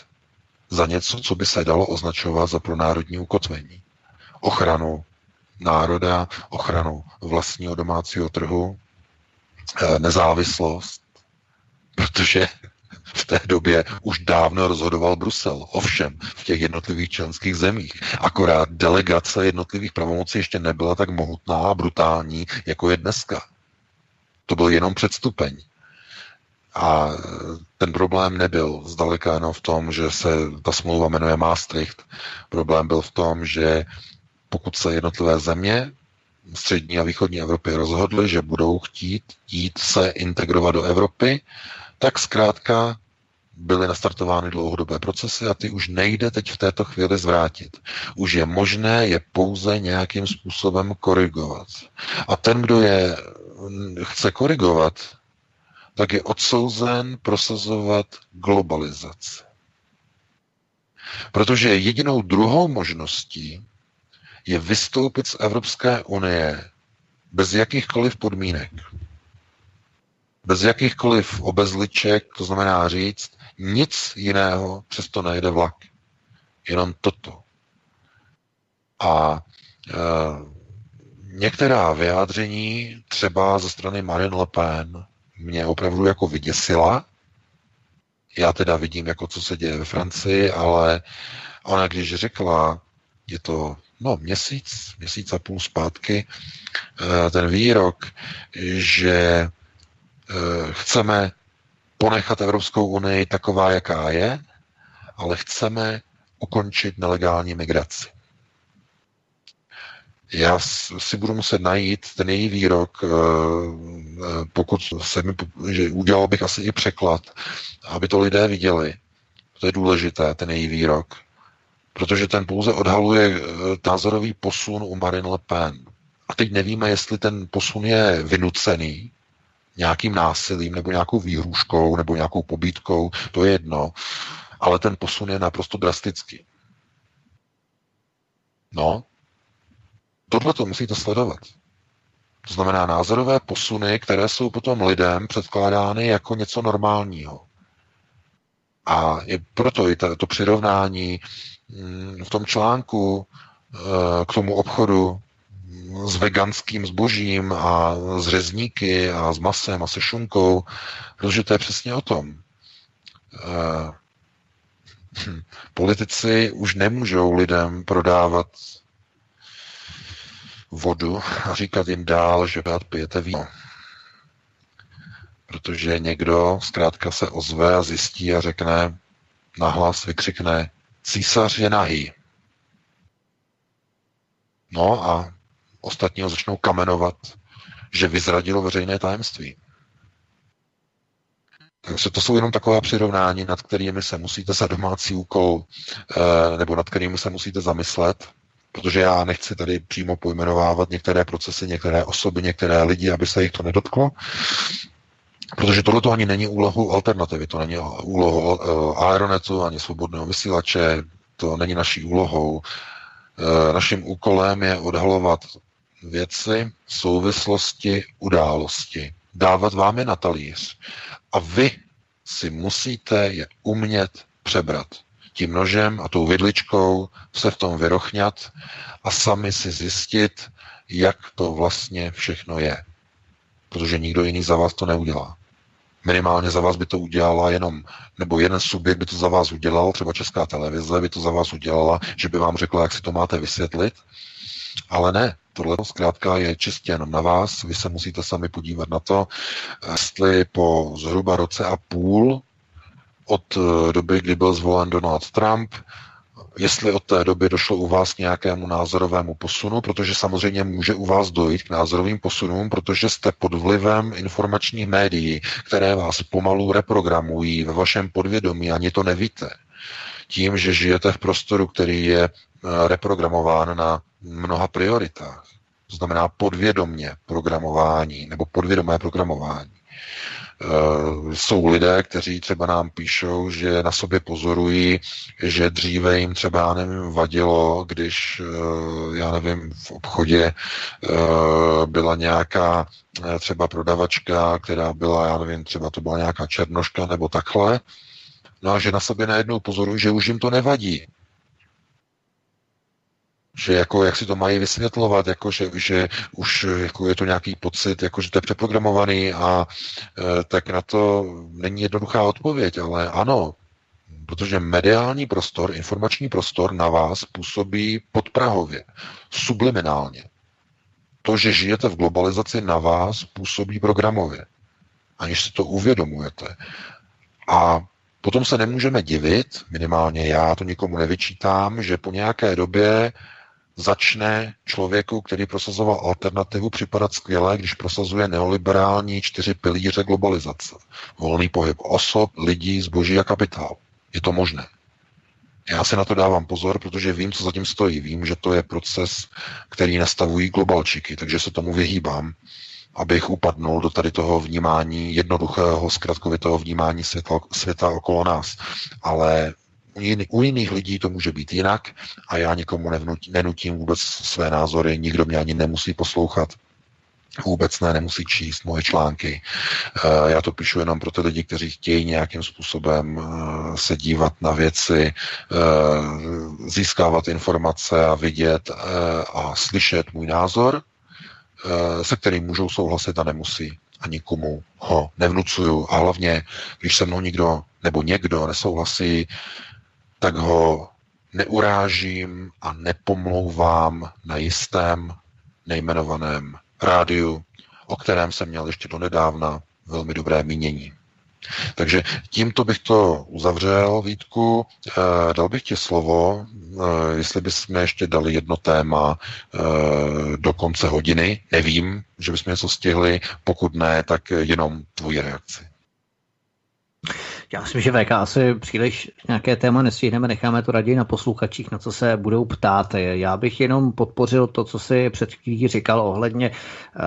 S5: za něco, co by se dalo označovat za pronárodní ukotvení. Ochranu národa, ochranu vlastního domácího trhu, e, nezávislost, protože v té době už dávno rozhodoval Brusel. Ovšem, v těch jednotlivých členských zemích. Akorát delegace jednotlivých pravomocí ještě nebyla tak mohutná a brutální, jako je dneska. To byl jenom předstupeň. A ten problém nebyl zdaleka jenom v tom, že se ta smlouva jmenuje Maastricht. Problém byl v tom, že pokud se jednotlivé země střední a východní Evropy rozhodly, že budou chtít jít se integrovat do Evropy, tak zkrátka byly nastartovány dlouhodobé procesy a ty už nejde teď v této chvíli zvrátit. Už je možné je pouze nějakým způsobem korigovat. A ten, kdo je chce korigovat, tak je odsouzen prosazovat globalizaci. Protože jedinou druhou možností je vystoupit z Evropské unie bez jakýchkoliv podmínek bez jakýchkoliv obezliček, to znamená říct, nic jiného přesto nejde vlak. Jenom toto. A e, některá vyjádření, třeba ze strany Marine Le Pen, mě opravdu jako vyděsila. Já teda vidím, jako co se děje ve Francii, ale ona když řekla, je to no, měsíc, měsíc a půl zpátky, e, ten výrok, že chceme ponechat Evropskou unii taková, jaká je, ale chceme ukončit nelegální migraci. Já si budu muset najít ten její výrok, eh, eh, pokud se mi, že udělal bych asi i překlad, aby to lidé viděli. To je důležité, ten její výrok. Protože ten pouze odhaluje názorový posun u Marine Le Pen. A teď nevíme, jestli ten posun je vynucený, nějakým násilím nebo nějakou výhruškou nebo nějakou pobítkou, to je jedno, ale ten posun je naprosto drastický. No, tohle to musíte sledovat. To znamená názorové posuny, které jsou potom lidem předkládány jako něco normálního. A je proto i to, přirovnání mm, v tom článku eh, k tomu obchodu s veganským zbožím a s řezníky a s masem a se šunkou, protože to je přesně o tom. Eh, politici už nemůžou lidem prodávat vodu a říkat jim dál, že rád pijete víno. Protože někdo zkrátka se ozve a zjistí a řekne, nahlas vykřikne, císař je nahý. No a ostatní ho začnou kamenovat, že vyzradilo veřejné tajemství. Takže to jsou jenom taková přirovnání, nad kterými se musíte za domácí úkol, eh, nebo nad kterými se musíte zamyslet, protože já nechci tady přímo pojmenovávat některé procesy, některé osoby, některé lidi, aby se jich to nedotklo, protože tohle to ani není úlohou alternativy, to není úlohou eh, Aeronetu, ani svobodného vysílače, to není naší úlohou. Eh, naším úkolem je odhalovat věci, souvislosti, události. Dávat vám je na talíř. A vy si musíte je umět přebrat. Tím nožem a tou vidličkou se v tom vyrochňat a sami si zjistit, jak to vlastně všechno je. Protože nikdo jiný za vás to neudělá. Minimálně za vás by to udělala jenom, nebo jeden subjekt by to za vás udělal, třeba Česká televize by to za vás udělala, že by vám řekla, jak si to máte vysvětlit. Ale ne, tohle zkrátka je čistě jenom na vás. Vy se musíte sami podívat na to, jestli po zhruba roce a půl od eh, doby, kdy byl zvolen Donald Trump, jestli od té doby došlo u vás nějakému názorovému posunu, protože samozřejmě může u vás dojít k názorovým posunům, protože jste pod vlivem informačních médií, které vás pomalu reprogramují ve vašem podvědomí, ani to nevíte. Tím, že žijete v prostoru, který je eh, reprogramován na mnoha prioritách. To znamená podvědomně programování nebo podvědomé programování. Uh, jsou lidé, kteří třeba nám píšou, že na sobě pozorují, že dříve jim třeba, já nevím, vadilo, když, uh, já nevím, v obchodě uh, byla nějaká třeba prodavačka, která byla, já nevím, třeba to byla nějaká černoška nebo takhle, no a že na sobě najednou pozorují, že už jim to nevadí, že jako, jak si to mají vysvětlovat, jako, že, že už jako je to nějaký pocit, jako, že to je přeprogramovaný a e, tak na to není jednoduchá odpověď, ale ano, protože mediální prostor, informační prostor na vás působí podprahově, subliminálně. To, že žijete v globalizaci, na vás působí programově, aniž si to uvědomujete. A potom se nemůžeme divit, minimálně já to nikomu nevyčítám, že po nějaké době začne člověku, který prosazoval alternativu, připadat skvěle, když prosazuje neoliberální čtyři pilíře globalizace. Volný pohyb osob, lidí, zboží a kapitál. Je to možné. Já si na to dávám pozor, protože vím, co zatím stojí. Vím, že to je proces, který nastavují globalčiky, takže se tomu vyhýbám, abych upadnul do tady toho vnímání, jednoduchého, zkratkovitého vnímání světa, světa okolo nás. Ale u, jiný, u jiných lidí to může být jinak a já nikomu nenutím vůbec své názory, nikdo mě ani nemusí poslouchat. Vůbec ne, nemusí číst moje články. Eh, já to píšu jenom pro ty lidi, kteří chtějí nějakým způsobem eh, se dívat na věci, eh, získávat informace a vidět a slyšet můj názor, se kterým můžou souhlasit a nemusí. A nikomu ho nevnucuju. A hlavně, když se mnou nikdo nebo někdo nesouhlasí, tak ho neurážím a nepomlouvám na jistém nejmenovaném rádiu, o kterém jsem měl ještě do nedávna velmi dobré mínění. Takže tímto bych to uzavřel, Vítku. E, dal bych ti slovo, e, jestli bychom ještě dali jedno téma e, do konce hodiny. Nevím, že bychom něco stihli. Pokud ne, tak jenom tvoji reakci.
S4: Já myslím, že VK asi příliš nějaké téma nestihneme, necháme to raději na posluchačích, na co se budou ptát. Já bych jenom podpořil to, co si před chvílí říkal ohledně uh,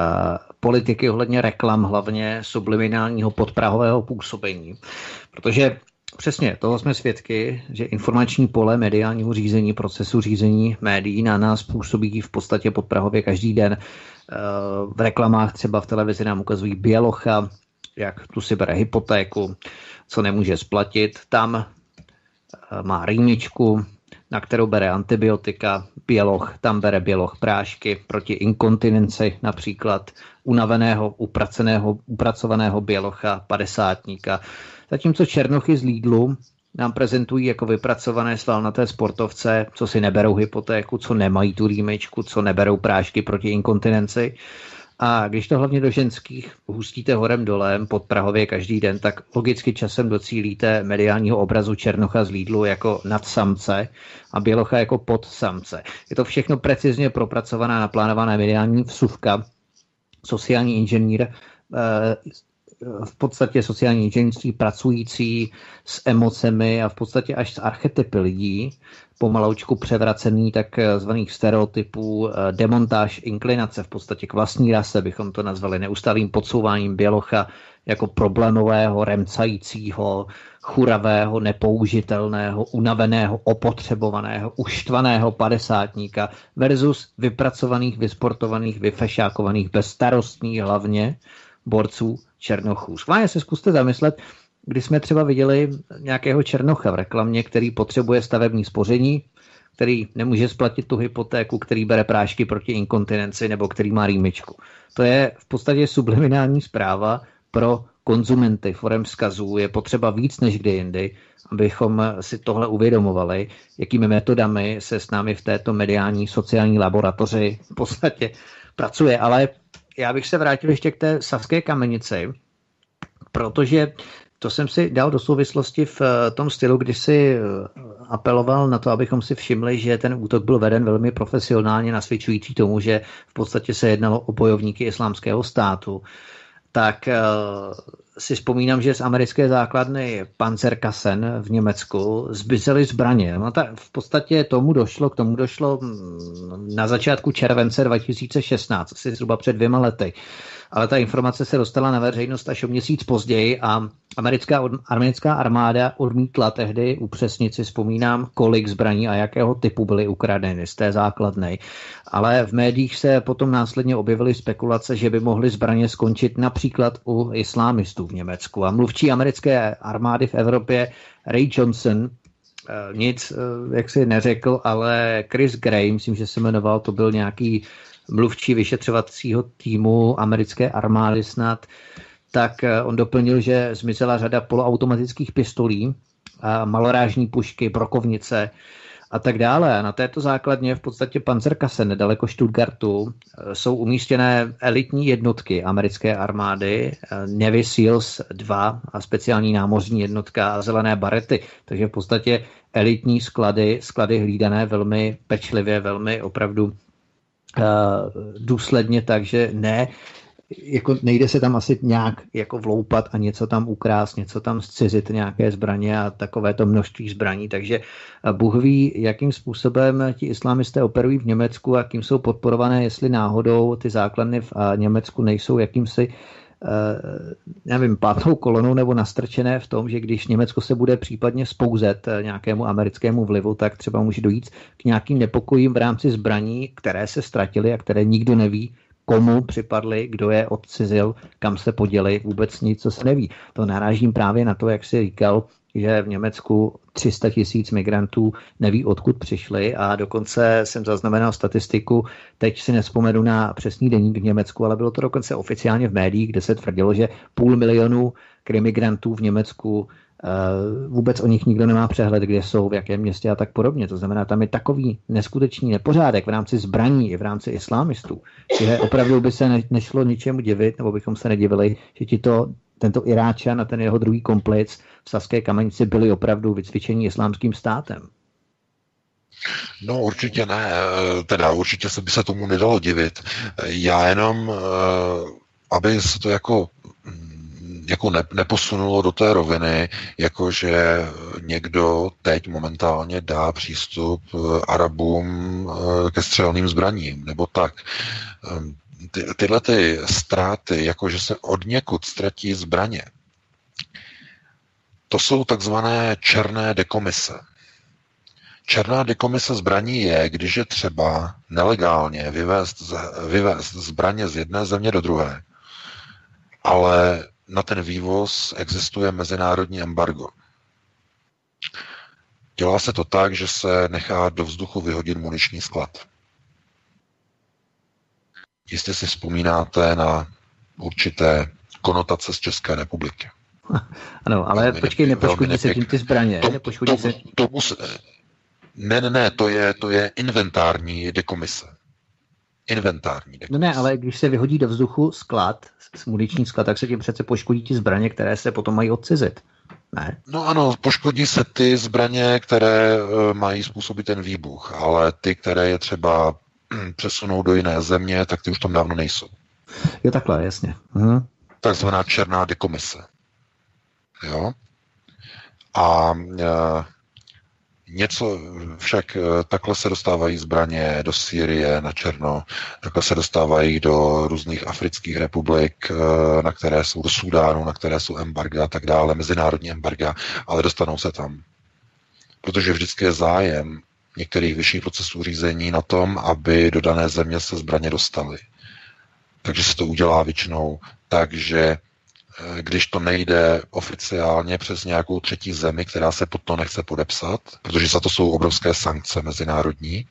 S4: politiky, ohledně reklam, hlavně subliminálního podprahového působení. Protože Přesně, toho jsme svědky, že informační pole mediálního řízení, procesu řízení médií na nás působí v podstatě podprahově každý den. Eh, v reklamách třeba v televizi nám ukazují Bělocha, jak tu si bere hypotéku, co nemůže splatit. Tam eh, má rýmičku, na kterou bere antibiotika, běloch, tam bere běloch prášky proti inkontinenci, například unaveného, upraceného, upracovaného bělocha, padesátníka. Zatímco černochy z Lidlu nám prezentují jako vypracované svalnaté sportovce, co si neberou hypotéku, co nemají tu rýmečku, co neberou prášky proti inkontinenci. A když to hlavně do ženských hustíte horem dolem pod Prahově každý den, tak logicky časem docílíte mediálního obrazu Černocha z Lídlu jako nadsamce a Bělocha jako podsamce. Je to všechno precizně propracovaná, naplánovaná mediální vsuvka. Sociální inženýr eh, v podstatě sociální inženýrství pracující s emocemi a v podstatě až s archetypy lidí, pomaloučku převracený tak eh, zvaných stereotypů, eh, demontáž inklinace v podstatě k vlastní rase, bychom to nazvali neustálým podsouváním Bělocha jako problémového, remcajícího, churavého, nepoužitelného, unaveného, opotřebovaného, uštvaného padesátníka versus vypracovaných, vysportovaných, vyfešákovaných, bezstarostných hlavně borců černochů. Schválně se zkuste zamyslet, kdy jsme třeba viděli nějakého černocha v reklamě, který potřebuje stavební spoření, který nemůže splatit tu hypotéku, který bere prášky proti inkontinenci nebo který má rýmičku. To je v podstatě subliminální zpráva pro konzumenty forem vzkazů je potřeba víc než kdy jindy, abychom si tohle uvědomovali, jakými metodami se s námi v této mediální sociální laboratoři v podstatě pracuje. Ale já bych se vrátil ještě k té Saské kamenici, protože to jsem si dal do souvislosti v eh, tom stylu, kdy si eh, apeloval na to, abychom si všimli, že ten útok byl veden velmi profesionálně, nasvědčující tomu, že v podstatě se jednalo o bojovníky islámského státu. Tak eh, si vzpomínám, že z americké základny Panzerkassen v Německu zmizely zbraně. No tak v podstatě tomu došlo, k tomu došlo mm, na začátku července 2016, asi zhruba před dvěma lety ale ta informace se dostala na veřejnost až o měsíc později a americká, americká armáda odmítla tehdy upřesnit si vzpomínám, kolik zbraní a jakého typu byly ukradeny z té základny. Ale v médiích se potom následně objevily spekulace, že by mohly zbraně skončit například u islámistů v Německu. A mluvčí americké armády v Evropě Ray Johnson eh, nic, eh, jak si neřekl, ale Chris Gray, myslím, že se jmenoval, to byl nějaký mluvčí vyšetřovacího týmu americké armády snad, tak eh, on doplnil, že zmizela řada poloautomatických pistolí, malorážní pušky, brokovnice a tak dále. Na této základně v podstatě Panzerkasse nedaleko Stuttgartu eh, jsou umístěné elitní jednotky americké armády, eh, Navy Seals 2 a speciální námořní jednotka a zelené barety. Takže v podstatě elitní sklady, sklady hlídané velmi pečlivě, velmi opravdu důsledně tak, že ne, jako nejde se tam asi nějak jako vloupat a něco tam ukrást, něco tam zcizit, nějaké zbraně a takové to množství zbraní. Takže eh, Bůh ví, jakým způsobem ti islamisté operují v Německu a kým jsou podporované, jestli náhodou ty základny v eh, Německu nejsou jakýmsi Eh, nevím, pátou kolonou nebo nastrčené v tom, že když Německo se bude případně spouzet eh, nějakému americkému vlivu, tak třeba může dojít k nějakým nepokojím v rámci zbraní, které se ztratily a které nikdo neví, komu připadly, kdo je odcizil, kam se poděli, vůbec nic, co se neví. To narážím právě na to, jak si říkal, že v Německu 300 tisíc migrantů neví, odkud přišli a dokonce jsem zaznamenal statistiku, teď si nespomenu na přesný deník v Německu, ale bylo to dokonce oficiálně v médiích, kde se tvrdilo, že půl milionu krimigrantů v Německu eh, vůbec o nich nikdo nemá přehled, kde jsou, v jakém městě a tak podobně. To znamená, tam je takový neskutečný nepořádek v rámci zbraní i v rámci islámistů, že opravdu by se nešlo ničemu divit, nebo bychom se nedivili, že ti to tento Iráčan a ten jeho druhý komplic v Saské kamenici byli opravdu vycvičení islámským státem.
S5: No určitě ne, teda určitě se by se tomu nedalo divit. Já jenom, eh, aby se to jako mm, jako ne, neposunulo do té roviny, jako že někdo teď momentálně dá přístup Arabům ke střelným zbraním, nebo tak. Ty, tyhle ty ztráty, jako že se od někud ztratí zbraně, to jsou takzvané černé dekomise. Černá dekomise zbraní je, když je třeba nelegálně vyvést, vyvést zbraně z jedné země do druhé, ale na ten vývoz existuje mezinárodní embargo. Dělá se to tak, že se nechá do vzduchu vyhodit muniční sklad. Jistě si vzpomínáte na určité konotace z České republiky.
S4: Ano, ale velmi počkej, nepoškodí se tím ty zbraně. To,
S5: to, se... Tomu se... Ne, ne, ne, to je, to je inventární dekomise. Inventární dekomise.
S4: No ne, ale když se vyhodí do vzduchu sklad, muniční sklad, tak se tím přece poškodí ty zbraně, které se potom mají odcizit. Ne?
S5: No ano, poškodí se ty zbraně, které e, mají způsobit ten výbuch, ale ty, které je třeba přesunou do jiné země, tak ty už tam dávno nejsou.
S4: Jo, takhle, jasně. Mhm.
S5: Takzvaná černá dekomise. Jo? A e, něco však e, takhle se dostávají zbraně do Sýrie na černo, takhle se dostávají do různých afrických republik, e, na které jsou do Sudánu, na které jsou embarga a tak dále, mezinárodní embarga, ale dostanou se tam. Protože vždycky je zájem některých vyšších procesů řízení na tom, aby do dané země se zbraně dostaly. Takže se to udělá většinou tak, že eh, když to nejde oficiálně přes nějakou třetí zemi, která se pod to nechce podepsat, protože za to jsou obrovské sankce mezinárodní,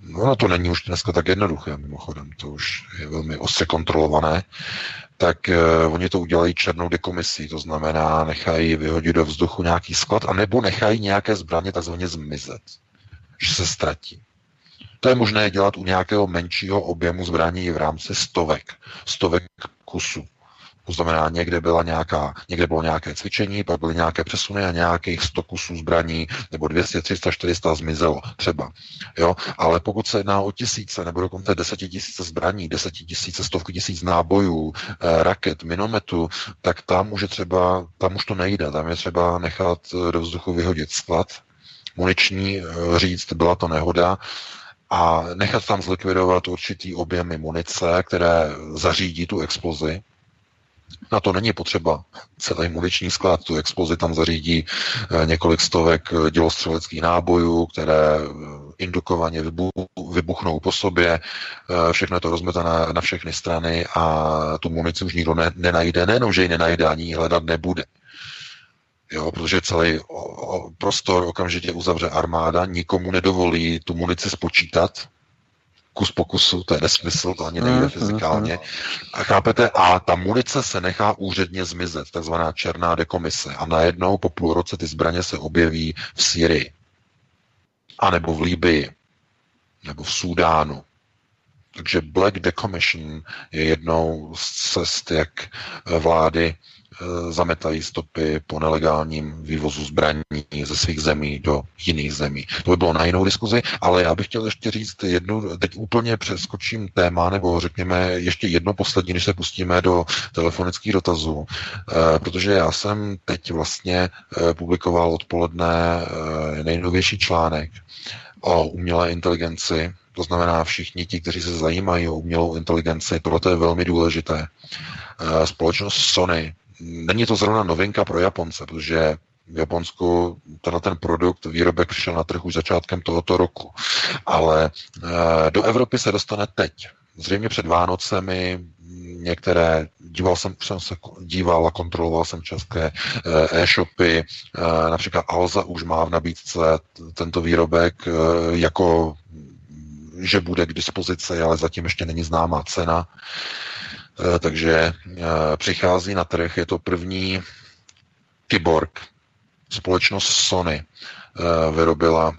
S5: no to není už dneska tak jednoduché, mimochodem, to už je velmi ostře kontrolované, tak uh, oni to udělají černou dekomisí, to znamená, nechají vyhodit do vzduchu nějaký sklad, anebo nechají nějaké zbraně takzvaně zmizet, že se ztratí. To je možné dělat u nějakého menšího objemu zbraní v rámci stovek, stovek kusů. To znamená, někde, byla nějaká, někde bylo nějaké cvičení, pak byly nějaké přesuny a nějakých 100 kusů zbraní nebo 200, 300, 400 zmizelo třeba. Jo? Ale pokud se jedná o tisíce nebo dokonce desetitisíce zbraní, desetitisíce, stovky tisíc nábojů, eh, raket, minometu, tak tam už je třeba, tam už to nejde. Tam je třeba nechat do vzduchu vyhodit sklad, muniční, eh, říct, byla to nehoda, a nechat tam zlikvidovat určitý objemy munice, které zařídí tu explozi, na to není potřeba celý muniční sklad, tu explozi tam zařídí eh, několik stovek eh, dělostřeleckých nábojů, které indukovaně vybuchnou po sobě, všechno je to rozmetané na všechny strany a tu munici už nikdo ne, nenajde, nejenom, že ji nenajde, ani ji hledat nebude. Jo, protože celý prostor okamžitě uzavře armáda, nikomu nedovolí tu munici spočítat, kus pokusu, to je nesmysl, to ani nejde mm, fyzikálně. A chápete? A ta munice se nechá úředně zmizet, takzvaná černá dekomise. A najednou po půl roce ty zbraně se objeví v Syrii. A nebo v Líbii. Nebo v Súdánu. Takže Black Decommission je jednou z cest, jak vlády zametají stopy po nelegálním vývozu zbraní ze svých zemí do jiných zemí. To by bylo na jinou diskuzi, ale já bych chtěl ještě říct jednu, teď úplně přeskočím téma, nebo řekněme ještě jedno poslední, než se pustíme do telefonických dotazů, eh, protože já jsem teď vlastně eh, publikoval odpoledne nejnovější článek o umělé inteligenci, to znamená všichni ti, kteří se zajímají o umělou inteligenci, tohle je velmi důležité. Společnost Sony není to zrovna novinka pro Japonce, protože v Japonsku tenhle ten produkt, výrobek přišel na trh už začátkem tohoto roku. Ale e, do Evropy se dostane teď. Zřejmě před Vánocemi některé, díval jsem, jsem se díval a kontroloval jsem české eh, e-shopy, e, například Alza už má v nabídce tento výrobek jako že bude k dispozici, ale zatím ještě není známá cena. Eh, takže eh, přichází na trh, je to první kyborg. Společnost Sony eh, vyrobila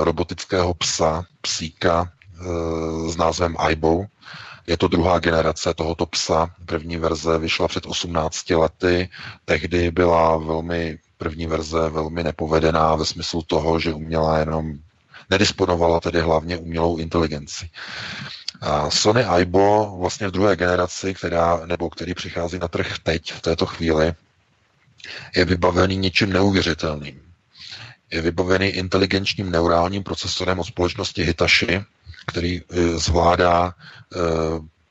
S5: robotického psa, psíka s názvem Aibo. Je to druhá generace tohoto psa. První verze vyšla před 18 lety. Tehdy byla velmi první verze velmi nepovedená ve smyslu toho, že uměla jenom nedisponovala tedy hlavně umělou inteligenci. Sony Aibo vlastně v druhé generaci, která, nebo který přichází na trh teď, v této chvíli, je vybavený něčím neuvěřitelným. Je vybavený inteligenčním neurálním procesorem od společnosti Hitachi, který e, zvládá e,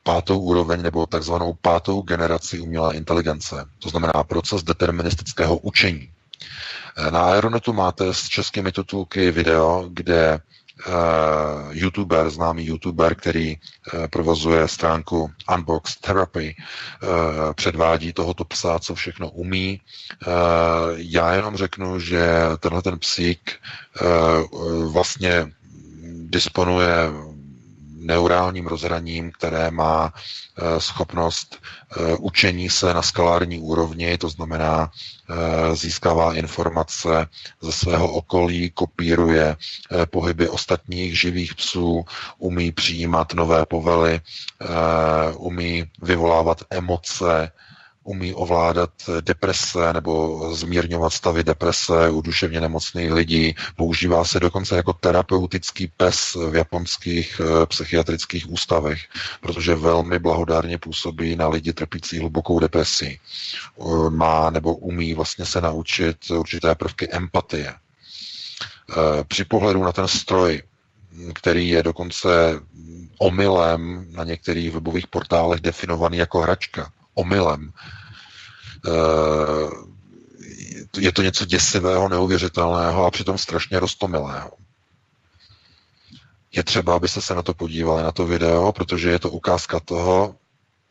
S5: pátou úroveň nebo takzvanou pátou generaci umělé inteligence. To znamená proces deterministického učení. E, na Aeronetu máte s českými titulky video, kde youtuber, známý youtuber, který uh, provozuje stránku Unbox Therapy, uh, předvádí tohoto psa, co všechno umí. Já jenom řeknu, že tenhle ten psík vlastně disponuje neurálním rozhraním, které má eh, schopnost eh, učení se na skalární úrovni, to znamená eh, získává informace ze svého okolí, kopíruje pohyby ostatních živých psů, umí přijímat nové povely, umí vyvolávat emoce, umí ovládat deprese nebo zmírňovat stavy deprese u duševně nemocných lidí. Používá se dokonce jako terapeutický pes v japonských eh, psychiatrických ústavech, protože velmi blahodárně působí na lidi trpící hlubokou depresí. Eh, má nebo umí vlastně se naučit určité prvky empatie. Eh, při pohledu na ten stroj, který je dokonce omylem na některých webových portálech definovaný jako hračka, omylem. Eh, je to něco děsivého, neuvěřitelného a přitom strašně roztomilého. Je třeba, abyste se na to podívali, na to video, protože je to ukázka toho,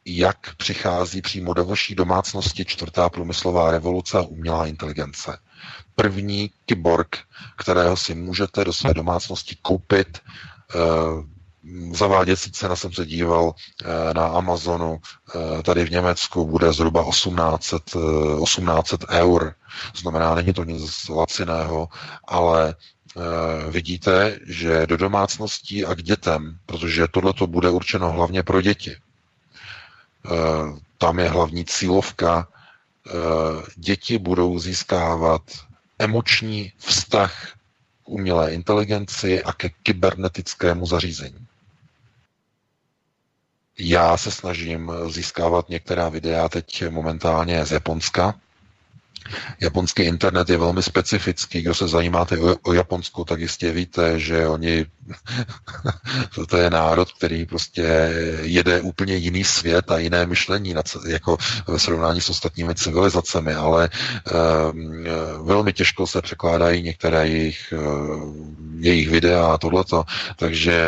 S5: jak přichází přímo do vaší domácnosti čtvrtá průmyslová revoluce a umělá inteligence. První kyborg, kterého si můžete do své domácnosti koupit zaváděcí cena jsem se díval na Amazonu, tady v Německu bude zhruba 1800, 1800 eur. Znamená, není to nic laciného, ale vidíte, že do domácností a k dětem, protože tohle to bude určeno hlavně pro děti, tam je hlavní cílovka, děti budou získávat emoční vztah k umělé inteligenci a ke kybernetickému zařízení. Já se snažím získávat některá videa teď momentálně z Japonska, Japonský internet je velmi specifický. Kdo se zajímáte o, Japonsku, tak jistě víte, že oni, to je národ, který prostě jede úplně jiný svět a jiné myšlení, jako ve srovnání s ostatními civilizacemi, ale um, velmi těžko se překládají některé jejich, uh, jejich videa a tohleto, takže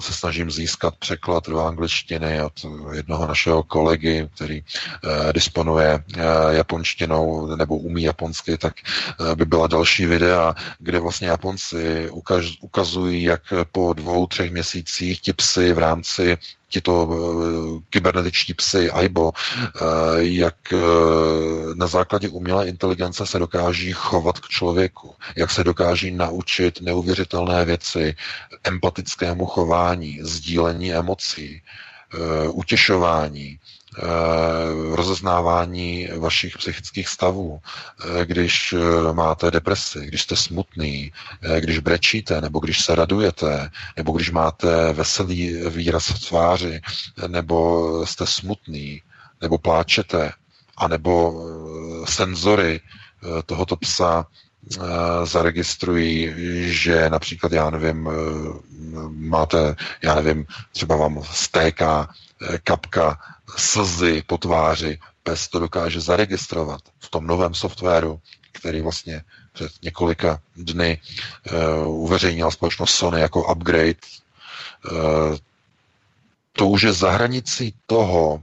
S5: se snažím získat překlad do angličtiny od jednoho našeho kolegy, který uh, disponuje uh, japonštinou nebo umí japonsky, tak eh, by byla další videa, kde vlastně Japonci ukaz, ukazují, jak po dvou, třech měsících ti psy v rámci tito uh, kybernetičtí psy, AIBO, uh, jak uh, na základě umělé inteligence se dokáží chovat k člověku, jak se dokáží naučit neuvěřitelné věci, empatickému chování, sdílení emocí, utěšování, Eh, rozeznávání vašich psychických stavů, eh, když eh, máte depresi, když jste smutný, když brečíte, nebo když se radujete, nebo když máte veselý výraz v tváři, nebo jste smutný, nebo pláčete, anebo senzory tohoto psa zaregistrují, že například, já nevím, máte, já nevím, třeba vám stéká kapka slzy po tváři. Pes to dokáže zaregistrovat v tom novém softwaru, který vlastně před několika dny uh, uveřejnila společnost Sony jako upgrade. Uh, to už je za hranicí toho,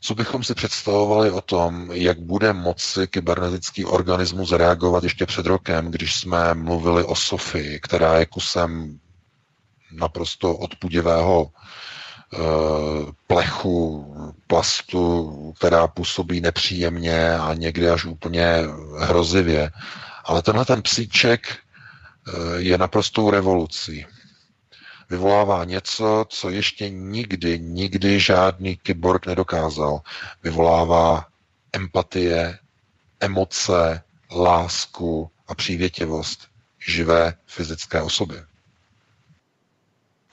S5: co bychom si představovali o tom, jak bude moci kybernetický organismus reagovat ještě před rokem, když jsme mluvili o Sofii, která je kusem naprosto odpudivého plechu, plastu, která působí nepříjemně a někdy až úplně hrozivě. Ale tenhle ten psíček eh, je naprostou revolucí. Vyvolává něco, co ještě nikdy, nikdy žádný kyborg nedokázal. Vyvolává empatie, emoce, lásku a přívětivost živé fyzické osoby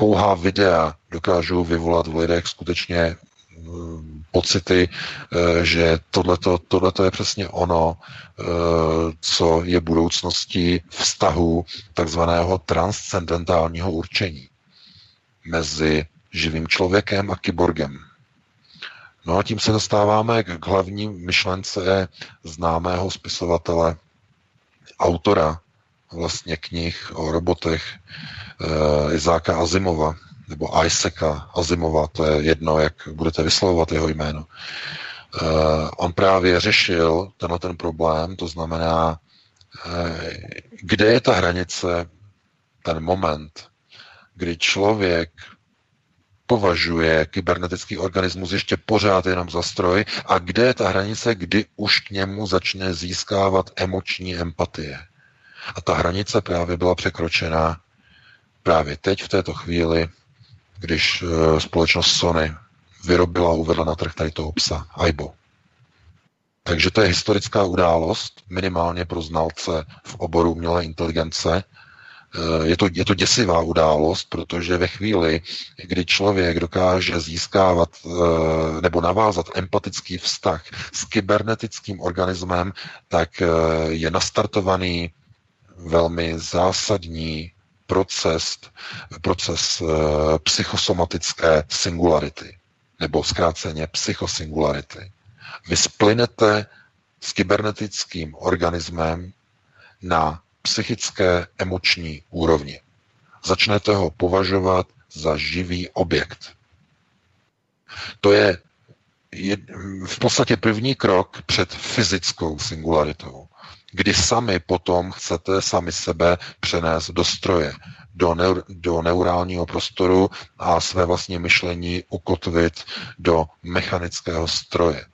S5: pouhá videa dokážou vyvolat v lidech skutečně mm, pocity, eh, že tohleto, tohleto je přesně ono, eh, co je budoucností vztahu takzvaného transcendentálního určení mezi živým člověkem a kyborgem. No a tím se dostáváme k hlavní myšlence známého spisovatele, autora vlastně knih o robotech Izáka Azimova, nebo Isaaca Azimova, to je jedno, jak budete vyslovovat jeho jméno. Uh, on právě řešil tenhle ten problém, to znamená, uh, kde je ta hranice, ten moment, kdy člověk považuje kybernetický organismus ještě pořád jenom za stroj a kde je ta hranice, kdy už k němu začne získávat emoční empatie. A ta hranice právě byla překročena právě teď, v této chvíli, když eh, společnost Sony vyrobila a uvedla na trh tady toho psa, Aibo. Takže to je historická událost, minimálně pro znalce v oboru umělé inteligence. Eh, je to, je to děsivá událost, protože ve chvíli, kdy člověk dokáže získávat eh, nebo navázat empatický vztah s kybernetickým organismem, tak je nastartovaný velmi zásadní proces, proces uh, psychosomatické singularity, nebo zkráceně psychosingularity. Vy splynete s kybernetickým organismem na psychické emoční úrovni. Začnete ho považovat za živý objekt. To je v podstatě první krok před fyzickou singularitou kdy sami potom chcete sami sebe přenést do stroje, do, neur, do neurálního prostoru a své vlastní myšlení ukotvit do mechanického stroje.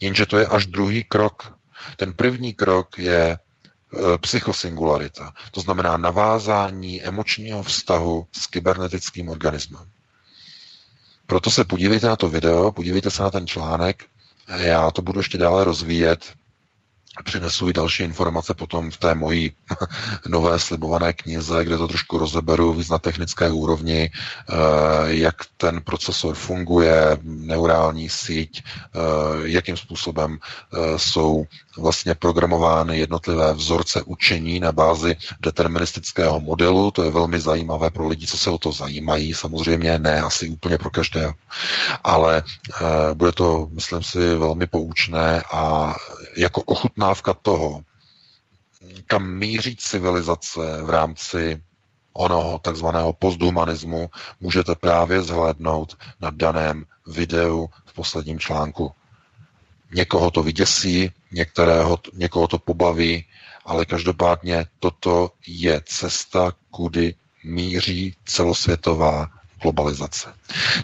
S5: Jenže to je až druhý krok. Ten první krok je e, psychosingularita, to znamená navázání emočního vztahu s kybernetickým organismem. Proto se podívejte na to video, podívejte se na ten článek, já to budu ještě dále rozvíjet, přinesu i další informace potom v té mojí nové slibované knize, kde to trošku rozeberu na technické úrovni, eh, jak ten procesor funguje, neurální síť, eh, jakým způsobem eh, jsou vlastně programovány jednotlivé vzorce učení na bázi deterministického modelu. To je velmi zajímavé pro lidi, co se o to zajímají. Samozřejmě ne asi úplně pro každého, ale bude to, myslím si, velmi poučné a jako ochutnávka toho, kam míří civilizace v rámci onoho takzvaného posthumanismu, můžete právě zhlédnout na daném videu v posledním článku. Někoho to vyděsí, některého, někoho to pobaví, ale každopádně toto je cesta, kudy míří celosvětová globalizace.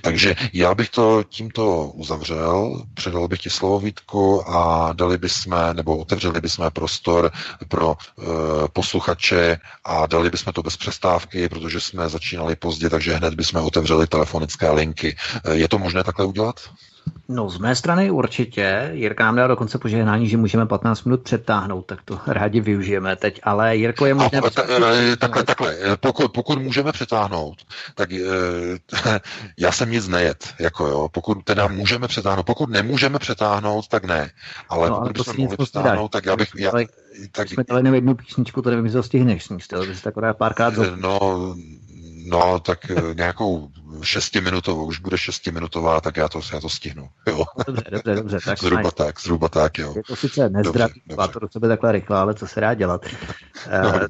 S5: Takže já bych to tímto uzavřel, předal bych ti slovo Vítku a dali bychom, nebo otevřeli bychom prostor pro e, posluchače a dali bychom to bez přestávky, protože jsme začínali pozdě, takže hned bychom otevřeli telefonické linky. E, je to možné takhle udělat?
S4: No z mé strany určitě. Jirka nám dal dokonce požehnání, že můžeme 15 minut přetáhnout, tak to rádi využijeme teď. Ale Jirko je možné... A,
S5: ta, takhle, takhle. Pokud, pokud můžeme přetáhnout, tak e, já jsem nic nejet. Jako jo. Pokud teda můžeme přetáhnout, pokud nemůžeme přetáhnout, tak ne. Ale no, pokud bychom mohli přetáhnout, tak já bych... Já,
S4: tak, jsme dali jednu písničku, to nevím, jestli to stihneš sníst, jo? Bys tak párkrát...
S5: No, No, tak eh, nějakou šestiminutovou, už bude šestiminutová, tak já to, já to stihnu. Jo.
S4: Dobře, dobře, dobře. Tak
S5: zhruba fajn. tak, zhruba tak, jo.
S4: Je to sice nezdravý, má to do sebe takhle rychle, ale co se dá dělat. No, uh,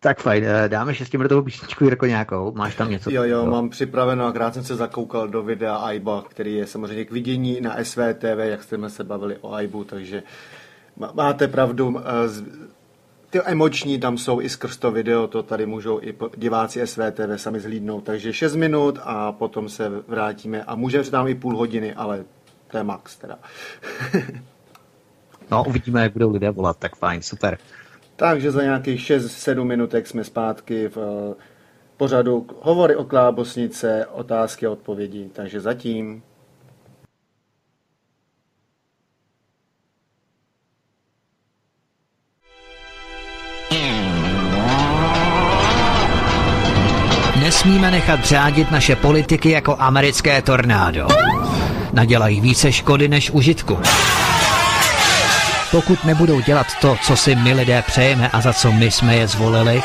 S4: tak fajn, uh, dáme šestiminutovou písničku Jirko nějakou, máš tam něco?
S3: Jo, jo, mám připraveno, a krát jsem se zakoukal do videa AIBA, který je samozřejmě k vidění na SVTV, jak jsme se bavili o AIBu, takže máte pravdu, ty emoční tam jsou i skrz to video, to tady můžou i diváci SVTV sami zhlídnout. Takže 6 minut a potom se vrátíme a můžeme tam i půl hodiny, ale to je max teda.
S4: no, uvidíme, jak budou lidé volat, tak fajn, super.
S3: Takže za nějakých 6-7 minutek jsme zpátky v uh, pořadu hovory o klábosnice, otázky a odpovědi. Takže zatím.
S1: Nesmíme nechat řádit naše politiky jako americké tornádo. Nadělají více škody než užitku. Pokud nebudou dělat to, co si my lidé přejeme a za co my jsme je zvolili,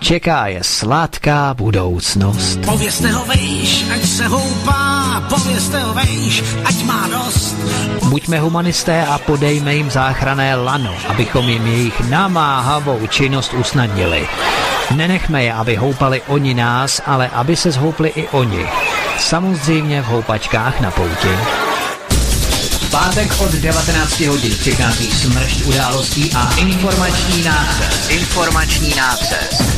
S1: čeká je sladká budoucnost. Povězte ho vejš, ať se houpá, povězte ho vejš, ať má dost. Buďme humanisté a podejme jim záchrané lano, abychom jim jejich namáhavou činnost usnadnili. Nenechme je, aby houpali oni nás, ale aby se zhoupli i oni. Samozřejmě v houpačkách na pouti. V pátek od 19 hodin přichází smršť událostí a informační nácest. Informační nácest.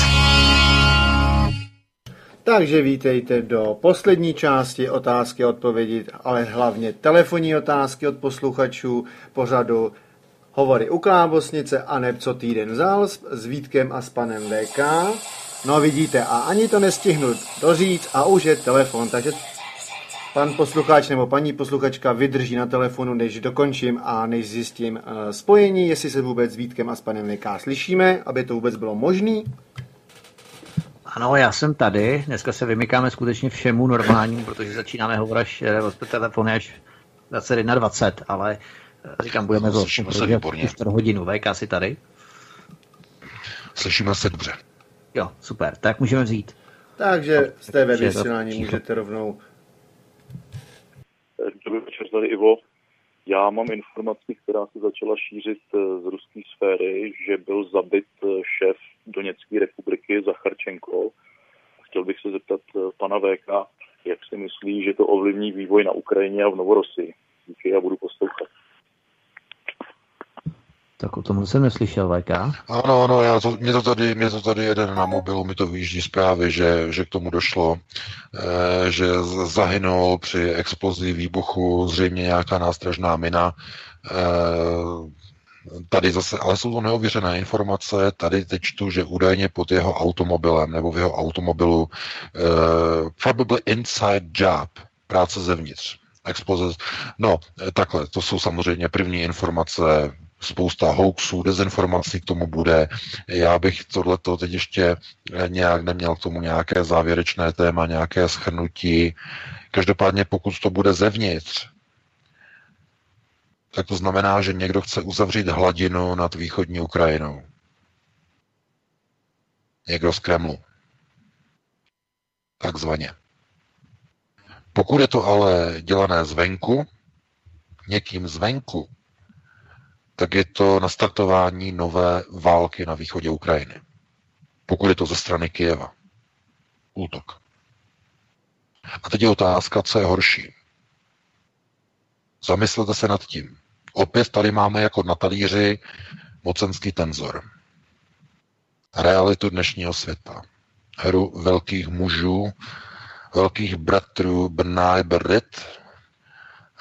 S3: Takže vítejte do poslední části otázky a odpovědi, ale hlavně telefonní otázky od posluchačů pořadu Hovory u Klábosnice a neb co týden vzal s, Vítkem a s panem VK. No vidíte, a ani to nestihnu doříct a už je telefon, takže pan posluchač nebo paní posluchačka vydrží na telefonu, než dokončím a než zjistím uh, spojení, jestli se vůbec s Vítkem a s panem VK slyšíme, aby to vůbec bylo možné.
S4: Ano, já jsem tady. Dneska se vymykáme skutečně všemu normálnímu, protože začínáme hovorit až eh, telefony až 21.20, ale eh, říkám, budeme to čtvrt hodinu. VK si tady?
S5: Slyšíme se dobře.
S4: Jo, super. Tak můžeme vzít.
S3: Takže jste ve vysílání, můžete rovnou.
S6: Dobrý večer, tady Ivo. Já mám informaci, která se začala šířit eh, z ruské sféry, že byl zabit eh, šéf Doněcké republiky Zacharčenko. Chtěl bych se zeptat eh, pana VK, jak si myslí, že to ovlivní vývoj na Ukrajině a v Novorosii. Díky, já budu poslouchat.
S4: Tak o tom jsem neslyšel, VK.
S5: Ano, ano, já to, mě, to tady, mě to tady jeden na mobilu, mi to vyjíždí zprávy, že, že k tomu došlo, e, že zahynul při explozi výbuchu zřejmě nějaká nástražná mina. E, tady zase, ale jsou to neověřené informace, tady teď čtu, že údajně pod jeho automobilem nebo v jeho automobilu e, probably inside job, práce zevnitř. Exploze. No, takhle, to jsou samozřejmě první informace spousta hoaxů, dezinformací k tomu bude. Já bych tohleto teď ještě nějak neměl k tomu nějaké závěrečné téma, nějaké schrnutí. Každopádně pokud to bude zevnitř, tak to znamená, že někdo chce uzavřít hladinu nad východní Ukrajinou. Někdo z Kremlu. Takzvaně. Pokud je to ale dělané zvenku, někým zvenku, tak je to nastartování nové války na východě Ukrajiny. Pokud je to ze strany Kijeva. Útok. A teď je otázka, co je horší. Zamyslete se nad tím. Opět tady máme jako na talíři mocenský tenzor. Realitu dnešního světa. Hru velkých mužů, velkých bratrů Brnaj Brit,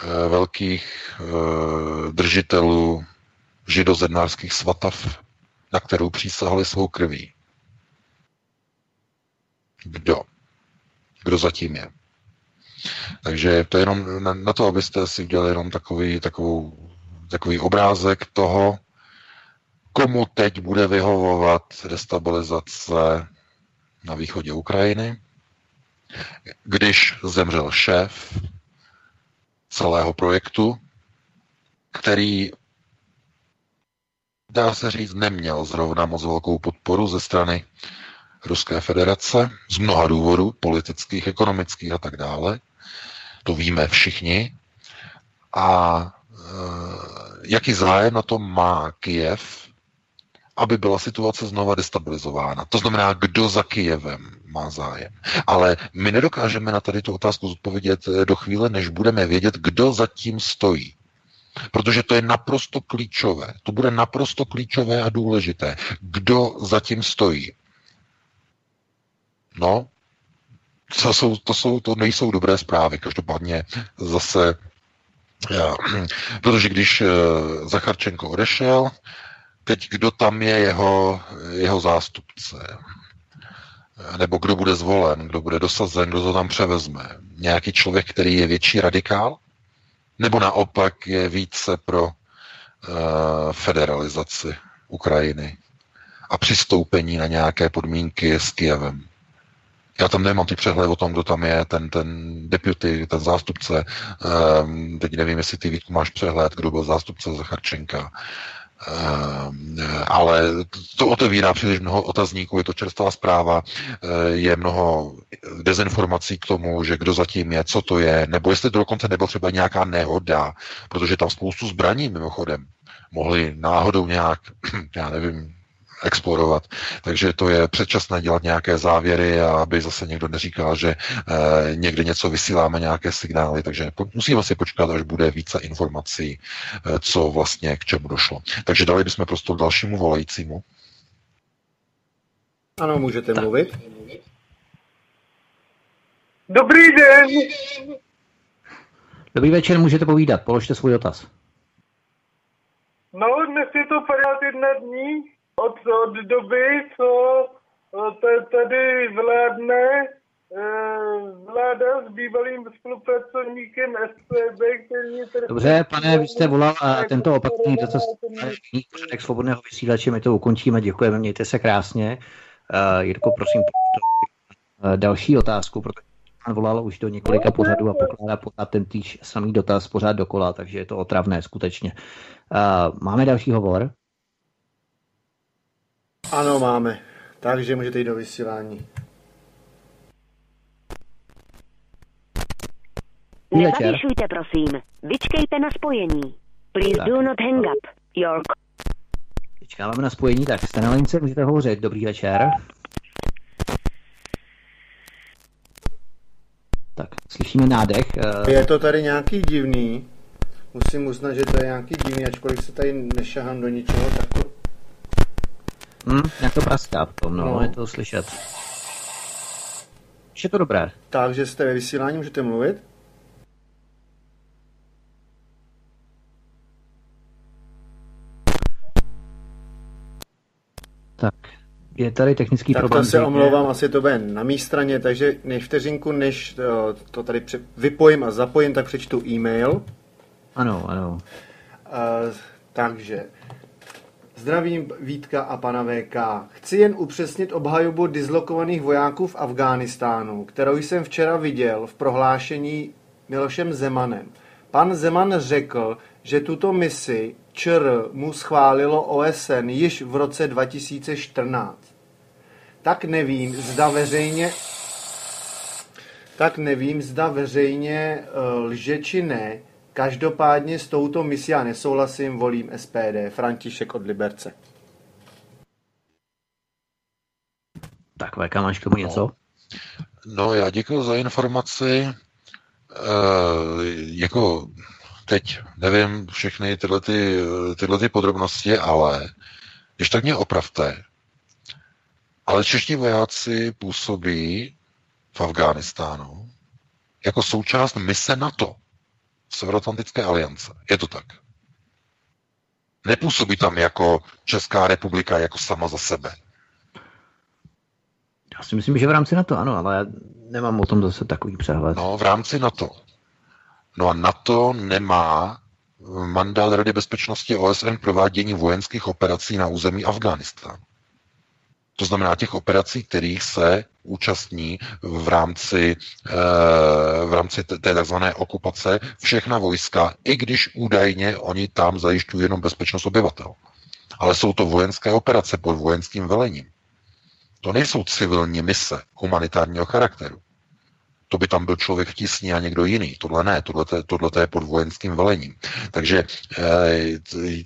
S5: eh, velkých eh, držitelů židozednářských svatav, na kterou přísahali svou krví. Kdo? Kdo zatím je? Takže to je jenom na, na to, abyste si udělali jenom takový, takovou, takový obrázek toho, komu teď bude vyhovovat destabilizace na východě Ukrajiny, když zemřel šéf celého projektu, který dá se říct, neměl zrovna moc velkou podporu ze strany Ruské federace z mnoha důvodů, politických, ekonomických a tak dále. To víme všichni. A jaký zájem na tom má Kijev, aby byla situace znova destabilizována. To znamená, kdo za Kijevem má zájem. Ale my nedokážeme na tady tu otázku zodpovědět do chvíle, než budeme vědět, kdo za tím stojí. Protože to je naprosto klíčové. To bude naprosto klíčové a důležité. Kdo zatím stojí? No, to, jsou, to, jsou, to nejsou dobré zprávy. Každopádně zase, protože když eh, Zacharčenko odešel, teď kdo tam je jeho, jeho zástupce? Nebo kdo bude zvolen, kdo bude dosazen, kdo to tam převezme? Nějaký člověk, který je větší radikál? Nebo naopak je více pro uh, federalizaci Ukrajiny a přistoupení na nějaké podmínky s Kijevem. Já tam nemám ty přehled o tom, kdo tam je, ten, ten deputy, ten zástupce. Um, teď nevím, jestli ty Vítku máš přehled, kdo byl zástupce Zacharčenka. Ehm, ale to otevírá příliš mnoho otazníků, je to čerstvá zpráva, eh, je mnoho dezinformací k tomu, že kdo zatím je, co to je, nebo jestli to dokonce nebyla třeba nějaká nehoda, protože tam spoustu zbraní mimochodem mohli náhodou nějak, já nevím, explorovat. Takže to je předčasné dělat nějaké závěry a aby zase někdo neříkal, že e, někde něco vysíláme, nějaké signály. Takže po, musíme si počkat, až bude více informací, e, co vlastně k čemu došlo. Takže dali bychom prostor dalšímu volajícímu.
S3: Ano, můžete tak. mluvit.
S7: Dobrý den.
S4: Dobrý večer, můžete povídat, položte svůj dotaz.
S7: No, dnes je to 51 dní od, od doby, co eh, tady vládne eh, vláda s bývalým spolupracovníkem SPB, který...
S4: Dobře, pane, vy jste volal a tento opatření dotaz pořadek svobodného vysílače, my to ukončíme, děkujeme, mějte se krásně. Uh, Jirko, prosím, další otázku, protože pan volal už do několika pořadů a pokládá pořád ten týž samý dotaz pořád dokola, takže je to otravné skutečně. Uh, máme další hovor?
S3: Ano, máme. Takže můžete jít do vysílání.
S8: Nezavěšujte, prosím. Vyčkejte na spojení. Please do not hang up. York.
S4: Vyčkáváme na spojení, tak jste na lince, můžete hovořit. Dobrý večer. Tak, slyšíme nádech.
S3: Eh. Je to tady nějaký divný. Musím uznat, že to je nějaký divný, ačkoliv se tady nešahám do ničeho, tak
S4: Hmm, jak to praská tom, no, no, je to slyšet. Je to dobré.
S3: Takže jste ve vysílání, můžete mluvit?
S4: Tak, je tady technický
S3: tak
S4: problém.
S3: Tak se omlouvám, asi to bude na mý straně, takže než vteřinku, než to, to tady vypojím a zapojím, tak přečtu e-mail.
S4: Ano, ano.
S3: Uh, takže, zdravím Vítka a pana VK. Chci jen upřesnit obhajobu dislokovaných vojáků v Afghánistánu, kterou jsem včera viděl v prohlášení Milošem Zemanem. Pan Zeman řekl, že tuto misi ČR mu schválilo OSN již v roce 2014. Tak nevím, zda veřejně tak nevím, zda veřejně uh, lže či ne. Každopádně s touto misí já nesouhlasím, volím SPD. František od Liberce.
S4: Tak, VK, máš k tomu něco?
S5: No, no já děkuji za informaci. E, jako teď nevím všechny tyhle, ty, tyhle ty podrobnosti, ale když tak mě opravte, ale čeští vojáci působí v Afghánistánu jako součást mise NATO, Severoatlantické aliance. Je to tak. Nepůsobí tam jako Česká republika jako sama za sebe.
S4: Já si myslím, že v rámci NATO ano, ale já nemám o tom zase takový přehled.
S5: No, v rámci NATO. No a NATO nemá mandát Rady bezpečnosti OSN provádění vojenských operací na území Afghánistánu. To znamená těch operací, kterých se účastní v rámci, eh, v rámci té tzv. okupace všechna vojska, i když údajně oni tam zajišťují jenom bezpečnost obyvatel. Ale jsou to vojenské operace pod vojenským velením. To nejsou civilní mise humanitárního charakteru to by tam byl člověk v tísni a někdo jiný. Tohle ne, tohle, je pod vojenským velením. Takže eh,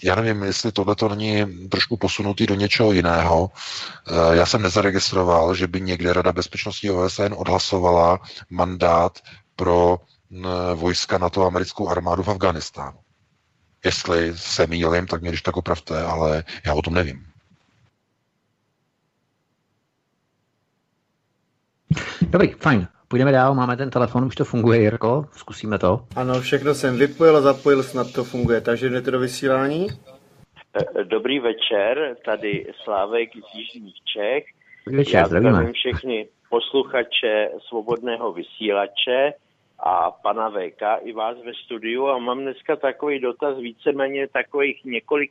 S5: já nevím, jestli tohle to není trošku posunutý do něčeho jiného. Eh, já jsem nezaregistroval, že by někde Rada bezpečnosti OSN odhlasovala mandát pro vojska na to americkou armádu v Afganistánu. Jestli se mýlím, tak mě když tak opravte, ale já o tom nevím.
S4: Dobrý, fajn. Půjdeme dál, máme ten telefon, už to funguje, Jirko, zkusíme to.
S3: Ano, všechno jsem vypojil a zapojil, snad to funguje, takže jdete do vysílání.
S9: E, dobrý večer, tady Slávek z Jižních Čech.
S4: Dobrý večer, Já zdravíme.
S9: všechny posluchače svobodného vysílače a pana VK i vás ve studiu a mám dneska takový dotaz, víceméně takových několik,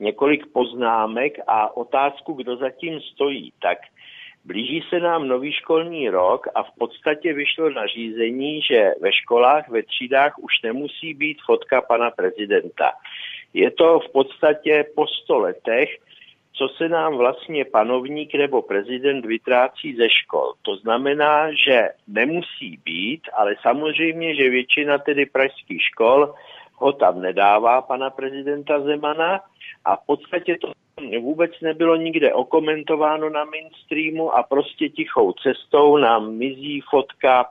S9: několik poznámek a otázku, kdo zatím stojí. Tak Blíží se nám nový školní rok a v podstatě vyšlo nařízení, že ve školách, ve třídách už nemusí být fotka pana prezidenta. Je to v podstatě po sto letech, co se nám vlastně panovník nebo prezident vytrácí ze škol. To znamená, že nemusí být, ale samozřejmě, že většina tedy pražských škol ho tam nedává, pana prezidenta Zemana, a v podstatě to vůbec nebylo nikde okomentováno na mainstreamu a prostě tichou cestou nám mizí fotka,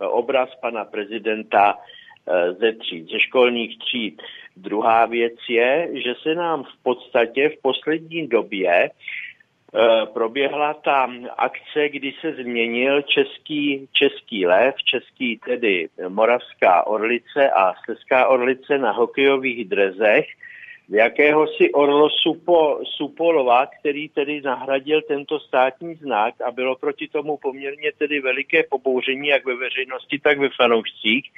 S9: e, obraz pana prezidenta e, ze tříd, ze školních tříd. Druhá věc je, že se nám v podstatě v poslední době e, proběhla ta akce, kdy se změnil český, český lev, český tedy moravská orlice a sleská orlice na hokejových drezech, jakéhosi Orlo Supo, Supolova, který tedy nahradil tento státní znak a bylo proti tomu poměrně tedy veliké pobouření jak ve veřejnosti, tak ve fanoušcích,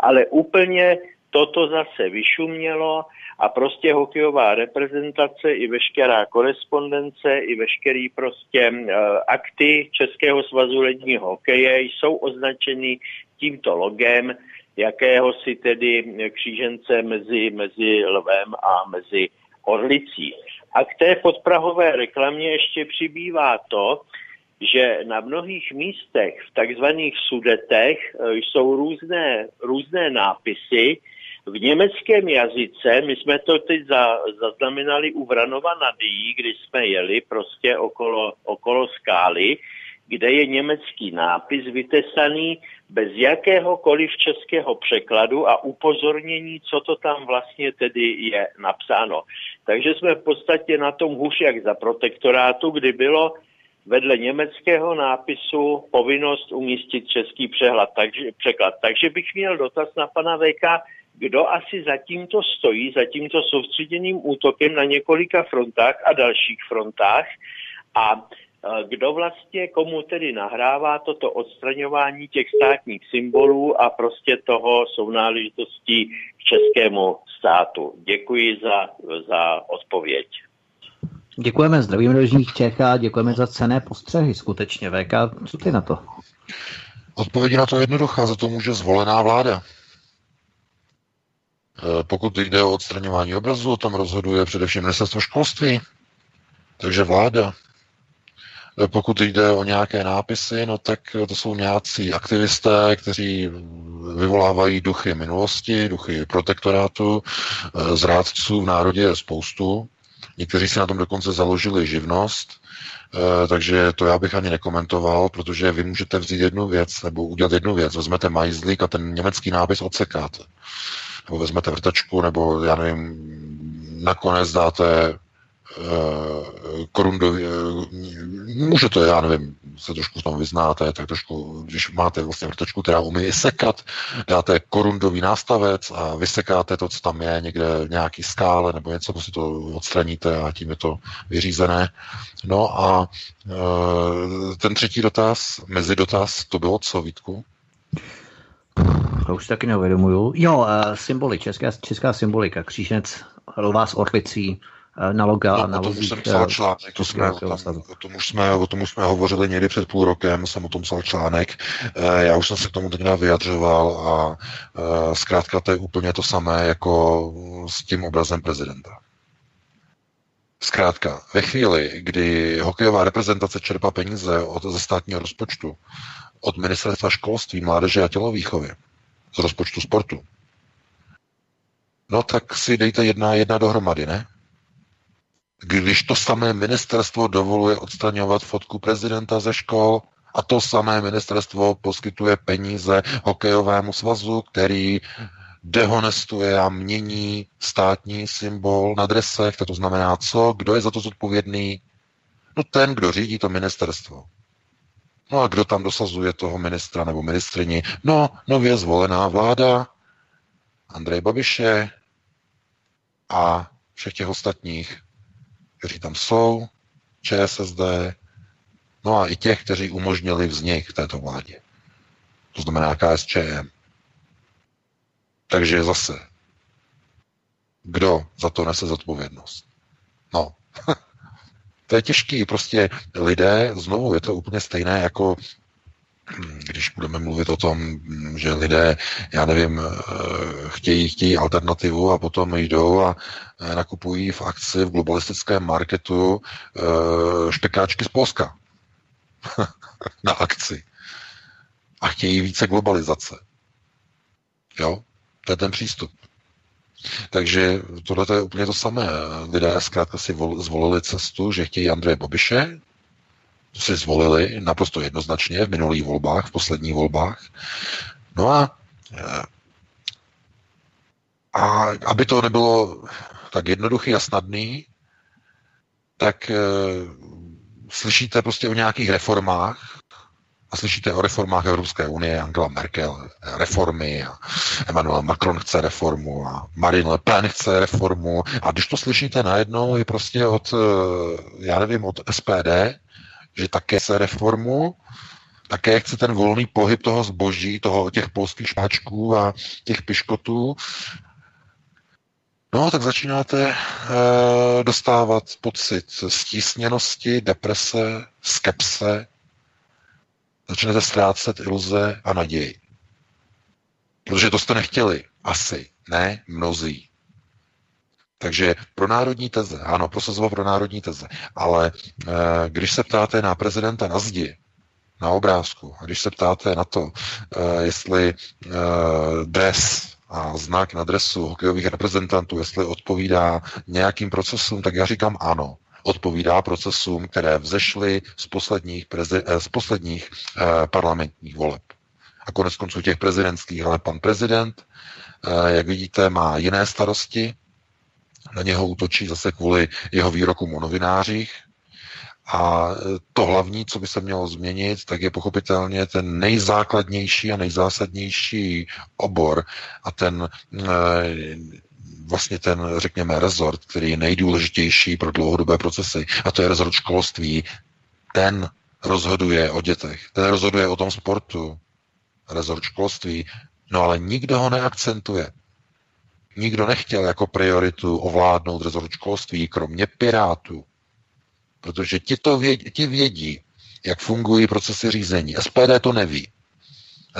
S9: ale úplně toto zase vyšumělo a prostě hokejová reprezentace i veškerá korespondence, i veškerý prostě uh, akty Českého svazu ledního hokeje jsou označeny tímto logem, jakého si tedy křížence mezi, mezi lvem a mezi orlicí. A k té podprahové reklamě ještě přibývá to, že na mnohých místech v takzvaných sudetech eh, jsou různé, různé nápisy, v německém jazyce, my jsme to teď za, zaznamenali u Vranova nad Dí, kdy jsme jeli prostě okolo, okolo skály, kde je německý nápis vytesaný bez jakéhokoliv českého překladu a upozornění, co to tam vlastně tedy je napsáno. Takže jsme v podstatě na tom hůř jak za protektorátu, kdy bylo vedle německého nápisu povinnost umístit český přehlad, takže, překlad. Takže bych měl dotaz na pana VK, kdo asi za tímto stojí, za tímto soustředěným útokem na několika frontách a dalších frontách a kdo vlastně komu tedy nahrává toto odstraňování těch státních symbolů a prostě toho sounáležitostí k českému státu. Děkuji za, za odpověď.
S4: Děkujeme, zdravím do Jižních Čech a děkujeme za cené postřehy. Skutečně, VK, co ty na to?
S5: Odpověď na to je jednoduchá, za to může zvolená vláda. E, pokud jde o odstraňování obrazu, tam rozhoduje především ministerstvo školství. Takže vláda. Pokud jde o nějaké nápisy, no tak to jsou nějací aktivisté, kteří vyvolávají duchy minulosti, duchy protektorátu, e, zrádců v národě je spoustu. Někteří si na tom dokonce založili živnost, takže to já bych ani nekomentoval, protože vy můžete vzít jednu věc nebo udělat jednu věc. Vezmete majzlík a ten německý nápis odsekáte nebo vezmete vrtačku, nebo já nevím, nakonec dáte uh, korundový, uh, můžete, já nevím, se trošku v tom vyznáte, tak trošku, když máte vlastně vrtačku, která umí sekat, dáte korundový nástavec a vysekáte to, co tam je, někde nějaký skále nebo něco, prostě to odstraníte a tím je to vyřízené. No a uh, ten třetí dotaz, mezi dotaz, to bylo co, Vítku?
S4: To už taky neuvědomuju. Jo, symboly, česká, česká symbolika, kříženec, lvá s orlicí, na loga no,
S5: na lozích, jsem psal článek, to jsme, tam, o, tom už jsme, o tom už jsme hovořili někdy před půl rokem, jsem o tom psal článek, uh, já už jsem se k tomu teď vyjadřoval a zkrátka to je úplně to samé jako s tím obrazem prezidenta. Zkrátka, ve chvíli, kdy hokejová reprezentace čerpá peníze od, ze státního rozpočtu, od ministerstva školství, mládeže a tělovýchovy, z rozpočtu sportu. No tak si dejte jedna jedna dohromady, ne? Když to samé ministerstvo dovoluje odstraňovat fotku prezidenta ze škol a to samé ministerstvo poskytuje peníze hokejovému svazu, který dehonestuje a mění státní symbol na dresech, to znamená co? Kdo je za to zodpovědný? No ten, kdo řídí to ministerstvo. No a kdo tam dosazuje toho ministra nebo ministrini? No, nově zvolená vláda, Andrej Babiše a všech těch ostatních, kteří tam jsou, ČSSD, no a i těch, kteří umožnili vznik této vládě. To znamená KSČM. Takže zase, kdo za to nese zodpovědnost? No, To je těžký, prostě lidé, znovu je to úplně stejné jako když budeme mluvit o tom, že lidé, já nevím, eh, chtějí, chtějí alternativu a potom jdou a eh, nakupují v akci v globalistickém marketu eh, špekáčky z Polska na akci. A chtějí více globalizace. Jo? To je ten přístup. Takže tohle je úplně to samé. Lidé zkrátka si zvolili cestu, že chtějí Andreje Bobiše, si zvolili naprosto jednoznačně v minulých volbách, v posledních volbách. No a, a aby to nebylo tak jednoduchý a snadný, tak e, slyšíte prostě o nějakých reformách, a slyšíte o reformách Evropské unie, Angela Merkel reformy a Emmanuel Macron chce reformu a Marine Le Pen chce reformu a když to slyšíte najednou je prostě od, eh, já nevím, od SPD, že také chce reformu, také chce ten volný pohyb toho zboží, toho, těch polských šáčků a těch piškotů, No, tak začínáte e, dostávat pocit stísněnosti, deprese, skepse, začnete ztrácet iluze a naději. Protože to jste nechtěli. Asi. Ne, mnozí. Takže pro národní teze, ano, prosazoval pro národní teze, ale e, když se ptáte na prezidenta na zdi, na obrázku, a když se ptáte na to, e, jestli e, dres a znak na dresu hokejových reprezentantů, jestli odpovídá nějakým procesům, tak já říkám ano. Odpovídá procesům, které vzešly z posledních, prezi- z posledních parlamentních voleb. A konec konců těch prezidentských, ale pan prezident, jak vidíte, má jiné starosti, na něho útočí zase kvůli jeho výrokům o novinářích. A to hlavní, co by se mělo změnit, tak je pochopitelně ten nejzákladnější a nejzásadnější obor a ten eh, vlastně ten, řekněme, rezort, který je nejdůležitější pro dlouhodobé procesy, a to je rezort školství. Ten rozhoduje o dětech, ten rozhoduje o tom sportu, rezort školství, no ale nikdo ho neakcentuje. Nikdo nechtěl jako prioritu ovládnout rezort školství, kromě Pirátů. Protože ti, to vědí, ti vědí, jak fungují procesy řízení. SPD to neví.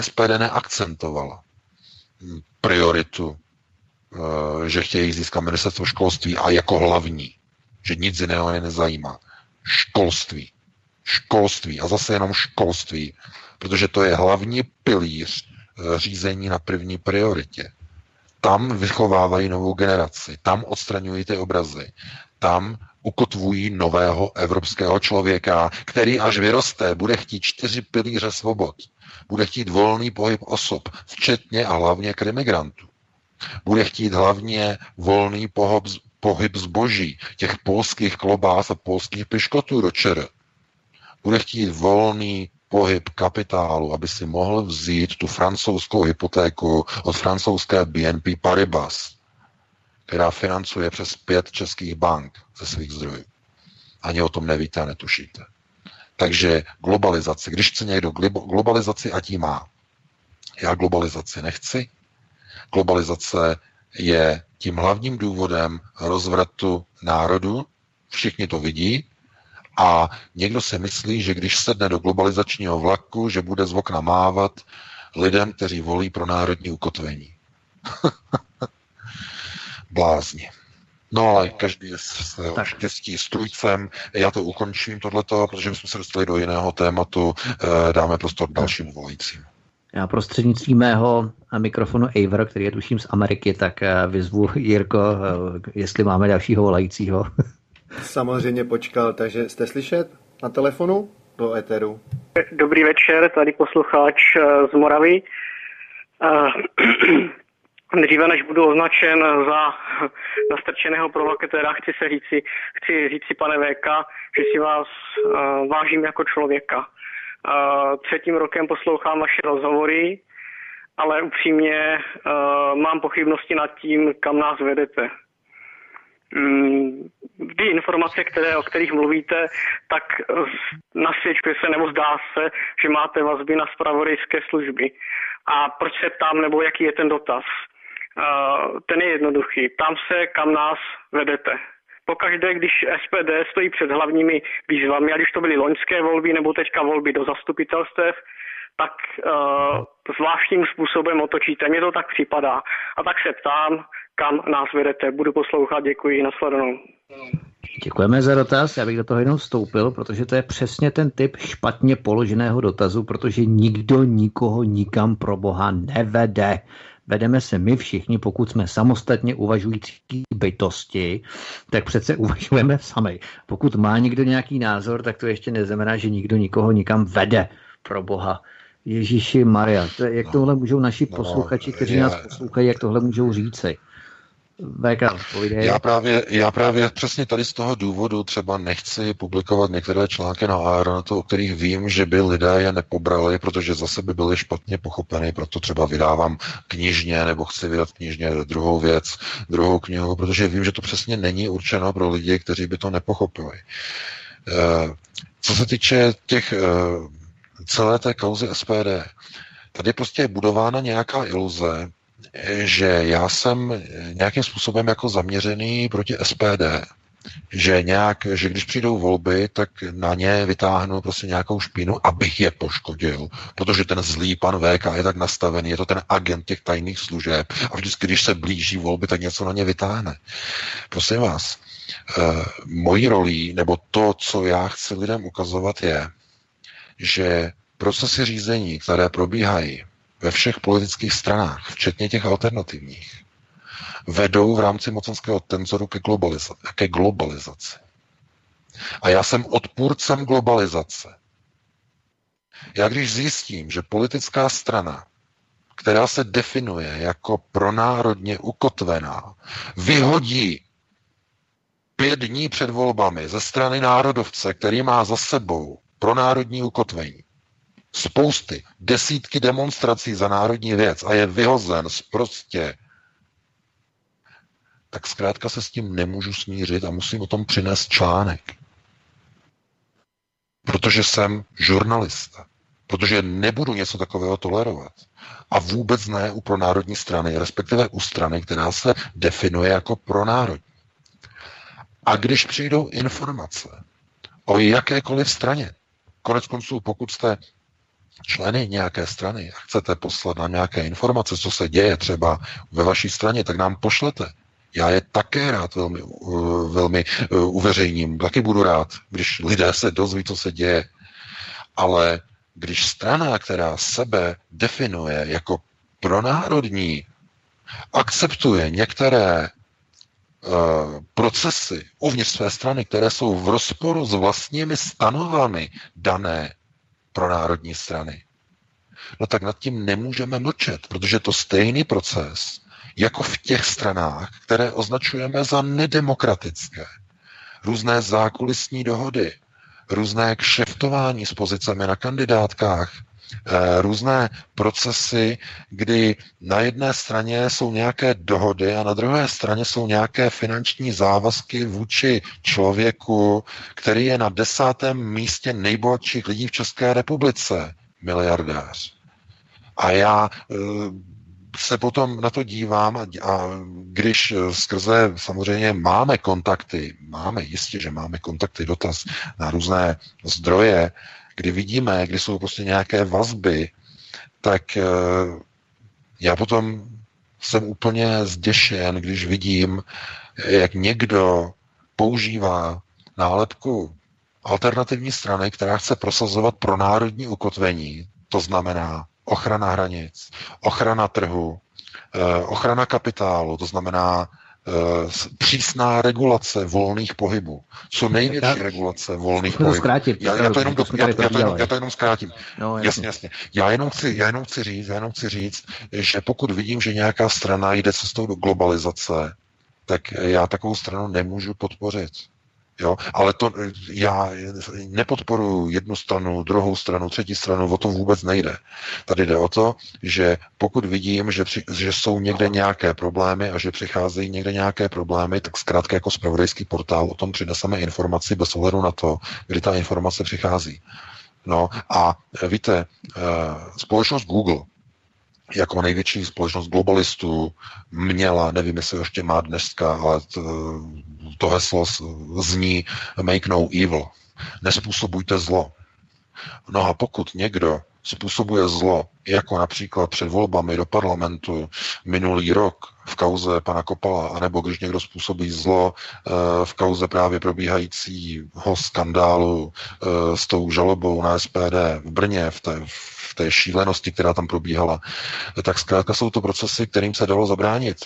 S5: SPD neakcentovala prioritu, eh, že chtějí získat ministerstvo školství a jako hlavní, že nic jiného je nezajímá. Školství. Školství. A zase jenom školství. Protože to je hlavní pilíř eh, řízení na první prioritě. Tam vychovávají novou generaci, tam odstraňují ty obrazy, tam ukotvují nového evropského člověka, který až vyroste, bude chtít čtyři pilíře svobod. Bude chtít volný pohyb osob, včetně a hlavně k. Bude chtít hlavně volný pohyb, pohyb zboží, těch polských klobás a polských piškotů do čer. Bude chtít volný pohyb kapitálu, aby si mohl vzít tu francouzskou hypotéku od francouzské BNP Paribas, která financuje přes pět českých bank ze svých zdrojů. Ani o tom nevíte a netušíte. Takže globalizace. Když chce někdo globalizaci, ať ji má. Já globalizaci nechci. Globalizace je tím hlavním důvodem rozvratu národu. Všichni to vidí, a někdo si myslí, že když sedne do globalizačního vlaku, že bude z okna mávat lidem, kteří volí pro národní ukotvení. Blázni. No ale každý je s štěstí strujcem. Já to ukončím tohleto, protože jsme se dostali do jiného tématu. Eh, dáme prostor dalšímu volajícím.
S4: Já prostřednictvím mého mikrofonu Aver, který je tuším z Ameriky, tak eh, vyzvu Jirko, eh, jestli máme dalšího volajícího.
S3: Samozřejmě počkal, takže jste slyšet na telefonu do Eteru?
S10: Dobrý večer, tady posluchač eh, z Moravy. Eh, dříve než budu označen za nastrčeného provokatéra, chci se říci, chci říci pane VK, že si vás uh, vážím jako člověka. Třetím rokem poslouchám vaše rozhovory, ale upřímně mám pochybnosti nad tím, kam nás vedete. Mm, ty informace, které, o kterých mluvíte, tak nasvědčuje se nebo zdá se, že máte vazby na spravodajské služby. A proč se tam, nebo jaký je ten dotaz? ten je jednoduchý. Tam se, kam nás vedete. Pokaždé, když SPD stojí před hlavními výzvami, ať už to byly loňské volby nebo teďka volby do zastupitelstev, tak uh, zvláštním způsobem otočíte. Mně to tak připadá. A tak se ptám, kam nás vedete. Budu poslouchat, děkuji, nasledanou.
S4: Děkujeme za dotaz, já bych do toho jenom vstoupil, protože to je přesně ten typ špatně položeného dotazu, protože nikdo nikoho nikam pro Boha nevede. Vedeme se my všichni, pokud jsme samostatně uvažující bytosti, tak přece uvažujeme sami. Pokud má někdo nějaký názor, tak to ještě neznamená, že nikdo nikoho nikam vede pro Boha. Ježíši Maria, jak no. tohle můžou naši no, posluchači, kteří nás poslouchají, jak tohle můžou říci? VK,
S5: já právě, já právě přesně tady z toho důvodu třeba nechci publikovat některé články na Aeronetu, o kterých vím, že by lidé je nepobrali, protože zase by byly špatně pochopeny, proto třeba vydávám knižně nebo chci vydat knižně druhou věc, druhou knihu, protože vím, že to přesně není určeno pro lidi, kteří by to nepochopili. Eh, co se týče těch eh, celé té kauzy SPD, tady prostě je budována nějaká iluze, že já jsem nějakým způsobem jako zaměřený proti SPD. že nějak, že když přijdou volby, tak na ně vytáhnu prostě nějakou špínu, abych je poškodil, protože ten zlý pan VK je tak nastavený, je to ten agent těch tajných služeb a vždycky, když se blíží volby, tak něco na ně vytáhne. Prosím vás, eh, mojí rolí, nebo to, co já chci lidem ukazovat, je, že procesy řízení, které probíhají ve všech politických stranách, včetně těch alternativních, vedou v rámci mocenského tenzoru ke, globaliza- ke globalizaci. A já jsem odpůrcem globalizace. Já když zjistím, že politická strana, která se definuje jako pronárodně ukotvená, vyhodí pět dní před volbami ze strany národovce, který má za sebou pronárodní ukotvení, spousty, desítky demonstrací za národní věc a je vyhozen prostě tak zkrátka se s tím nemůžu smířit a musím o tom přinést článek. Protože jsem žurnalista. Protože nebudu něco takového tolerovat. A vůbec ne u pronárodní strany, respektive u strany, která se definuje jako pronárodní. A když přijdou informace o jakékoliv straně, konec konců, pokud jste členy nějaké strany a chcete poslat nám nějaké informace, co se děje třeba ve vaší straně, tak nám pošlete. Já je také rád velmi, uh, velmi uh, uveřejním. Taky budu rád, když lidé se dozví, co se děje. Ale když strana, která sebe definuje jako pronárodní, akceptuje některé uh, procesy uvnitř své strany, které jsou v rozporu s vlastními stanovami dané pronárodní strany, no tak nad tím nemůžeme mlčet, protože to stejný proces jako v těch stranách, které označujeme za nedemokratické. Různé zákulisní dohody, různé kšeftování s pozicemi na kandidátkách, různé procesy, kdy na jedné straně jsou nějaké dohody a na druhé straně jsou nějaké finanční závazky vůči člověku, který je na desátém místě nejbohatších lidí v České republice, miliardář. A já eh, se potom na to dívám a, a když skrze samozřejmě máme kontakty, máme jistě, že máme kontakty, dotaz na různé zdroje, kdy vidíme, kdy jsou prostě nějaké vazby, tak e, já potom jsem úplně zděšen, když vidím, jak někdo používá nálepku alternativní strany, která chce prosazovat pro národní ukotvení, to znamená ochrana hranic, ochrana trhu, eh, ochrana kapitálu, to znamená eh, přísná regulace volných pohybů. Co největší já, regulace volných pohybů.
S4: Zkrátit,
S5: já, já, to jenom, já, já, to jenom, já to jenom zkrátím. No, jasně, jasně. Já jenom, chci, já, jenom chci říct, já jenom chci říct, že pokud vidím, že nějaká strana jde cestou do globalizace, tak já takovou stranu nemůžu podpořit. Jo? Ale to já nepodporuji jednu stranu, druhou stranu, třetí stranu, o tom vůbec nejde. Tady jde o to, že pokud vidím, že, při, že jsou někde nějaké problémy a že přicházejí někde nějaké problémy, tak zkrátka jako spravodajský portál o tom přineseme informaci bez ohledu na to, kdy ta informace přichází. No a víte, eh, společnost Google jako největší společnost globalistů měla, nevím, jestli ještě má dneska, ale to, heslo zní Make no evil. Nespůsobujte zlo. No a pokud někdo způsobuje zlo, jako například před volbami do parlamentu minulý rok v kauze pana Kopala, anebo když někdo způsobí zlo eh, v kauze právě probíhajícího skandálu eh, s tou žalobou na SPD v Brně, v té, té šílenosti, která tam probíhala, tak zkrátka jsou to procesy, kterým se dalo zabránit.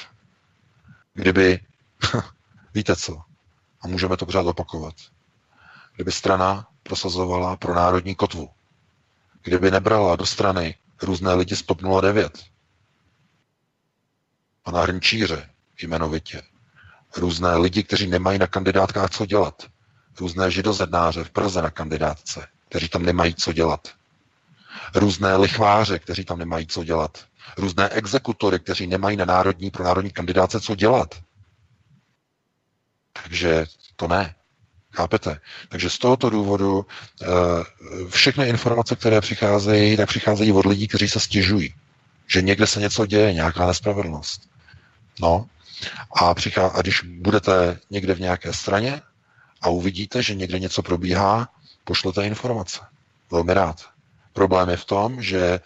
S5: Kdyby, víte co, a můžeme to pořád opakovat, kdyby strana prosazovala pro národní kotvu, kdyby nebrala do strany různé lidi z TOP 09, pana Hrnčíře jmenovitě, různé lidi, kteří nemají na kandidátkách co dělat, různé židozednáře v Praze na kandidátce, kteří tam nemají co dělat, různé lichváře, kteří tam nemají co dělat, různé exekutory, kteří nemají na národní, pro národní kandidáce co dělat. Takže to ne. Chápete? Takže z tohoto důvodu eh, všechny informace, které přicházejí, tak přicházejí od lidí, kteří se stěžují, že někde se něco děje, nějaká nespravedlnost. No, a, přichá, a když budete někde v nějaké straně, a uvidíte, že někde něco probíhá, pošlete informace. Velmi rád. Problém je v tom, že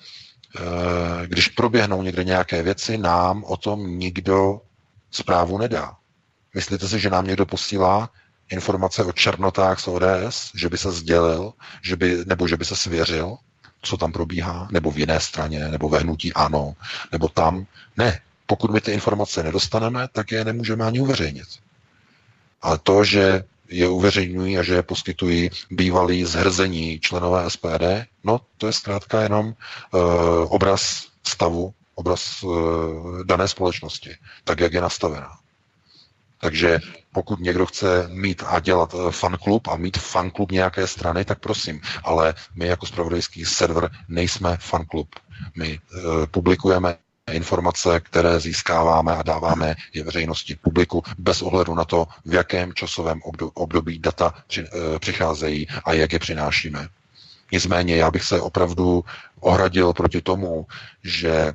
S5: eh, když proběhnou někde nějaké věci, nám o tom nikdo zprávu nedá. Myslíte si, že nám někdo posílá informace o černotách z ODS, že by se sdělil, že by, nebo že by se svěřil, co tam probíhá, nebo v jiné straně, nebo ve hnutí ano, nebo tam. Ne, pokud my ty informace nedostaneme, tak je nemůžeme ani uveřejnit. Ale to, že je uveřejňují a že je poskytují bývalí zhrzení členové SPD, no to je zkrátka jenom uh, obraz stavu, obraz uh, dané společnosti, tak jak je nastavená. Takže pokud někdo chce mít a dělat eh, fanklub a mít fanklub nějaké strany, tak prosím. Ale my jako spravodajský server nejsme fanklub. My uh, publikujeme informace, které získáváme a dáváme je veřejnosti publiku bez ohledu na to, v jakém časovém období data uh, přicházejí a jak je přinášíme. Nicméně já bych se opravdu ohradil proti tomu, že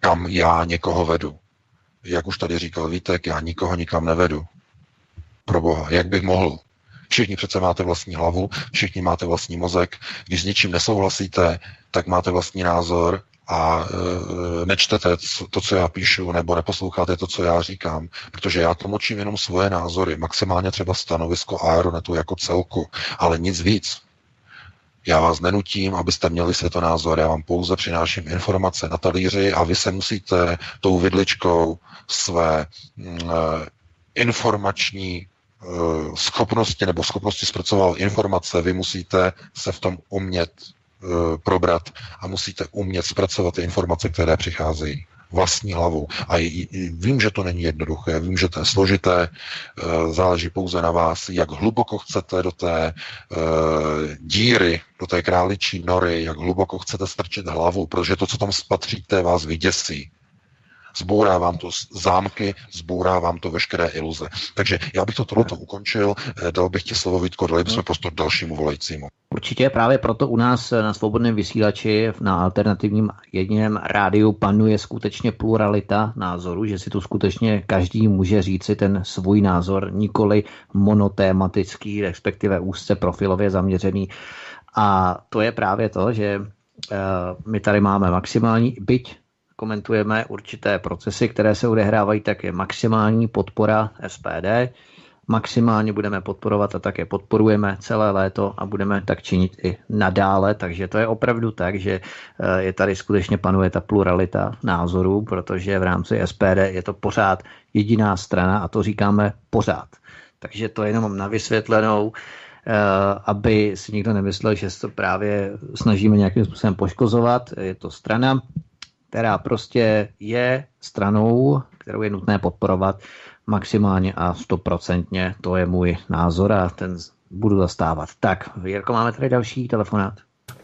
S5: kam já někoho vedu jak už tady říkal Vítek, já nikoho nikam nevedu. Pro boha, jak bych mohl? Všichni přece máte vlastní hlavu, všichni máte vlastní mozek. Když s něčím nesouhlasíte, tak máte vlastní názor a e, nečtete to, co já píšu, nebo neposloucháte to, co já říkám, protože já tlumočím jenom svoje názory, maximálně třeba stanovisko Aeronetu jako celku, ale nic víc. Já vás nenutím, abyste měli světonázor, já vám pouze přináším informace na talíři a vy se musíte tou vidličkou své mm, eh, informační eh, schopnosti nebo schopnosti zpracovat informace, vy musíte se v tom umět probrat a musíte umět zpracovat ty informace, které přicházejí vlastní hlavou. A vím, že to není jednoduché, vím, že to je složité, záleží pouze na vás, jak hluboko chcete do té díry, do té králičí nory, jak hluboko chcete strčit hlavu, protože to, co tam spatříte, vás vyděsí zbourá vám to zámky, zbourá vám to veškeré iluze. Takže já bych to tohleto ukončil, eh, dal bych ti slovo Vítko, dali bychom prostor dalšímu volajícímu.
S4: Určitě právě proto u nás na svobodném vysílači na alternativním jediném rádiu panuje skutečně pluralita názorů, že si tu skutečně každý může říci ten svůj názor, nikoli monotématický, respektive úzce profilově zaměřený. A to je právě to, že eh, my tady máme maximální, byť komentujeme určité procesy, které se odehrávají, tak je maximální podpora SPD. Maximálně budeme podporovat a také podporujeme celé léto a budeme tak činit i nadále. Takže to je opravdu tak, že eh, je tady skutečně panuje ta pluralita názorů, protože v rámci SPD je to pořád jediná strana a to říkáme pořád. Takže to jenom na vysvětlenou, eh, aby si nikdo nemyslel, že se to právě snažíme nějakým způsobem poškozovat. Je to strana, která prostě je stranou, kterou je nutné podporovat maximálně a stoprocentně. To je můj názor a ten budu zastávat. Tak, Jirko, máme tady další telefonát.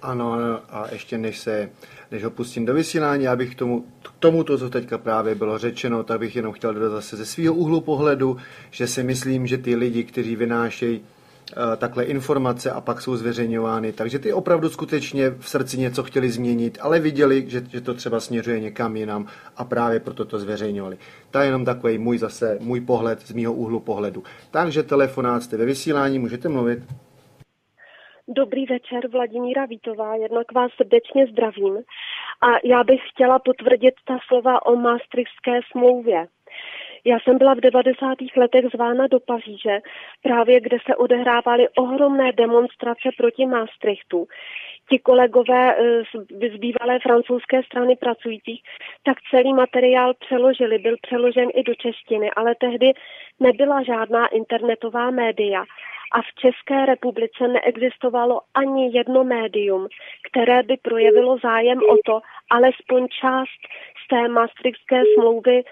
S3: Ano, a ještě než se, než ho pustím do vysílání, abych k tomu, k tomu to, co teďka právě bylo řečeno, tak bych jenom chtěl dodat zase ze svého úhlu pohledu, že si myslím, že ty lidi, kteří vynášejí takhle informace a pak jsou zveřejňovány. Takže ty opravdu skutečně v srdci něco chtěli změnit, ale viděli, že, že to třeba směřuje někam jinam a právě proto to zveřejňovali. To je jenom takový můj zase, můj pohled z mýho úhlu pohledu. Takže telefonát jste ve vysílání, můžete mluvit.
S11: Dobrý večer, Vladimíra Vítová, jednak vás srdečně zdravím. A já bych chtěla potvrdit ta slova o Maastrichtské smlouvě. Já jsem byla v 90. letech zvána do Paříže, právě kde se odehrávaly ohromné demonstrace proti Maastrichtu. Ti kolegové eh, z bývalé francouzské strany pracujících, tak celý materiál přeložili, byl přeložen i do češtiny, ale tehdy nebyla žádná internetová média a v České republice neexistovalo ani jedno médium, které by projevilo zájem o to, alespoň část té Maastrichtské smlouvy e,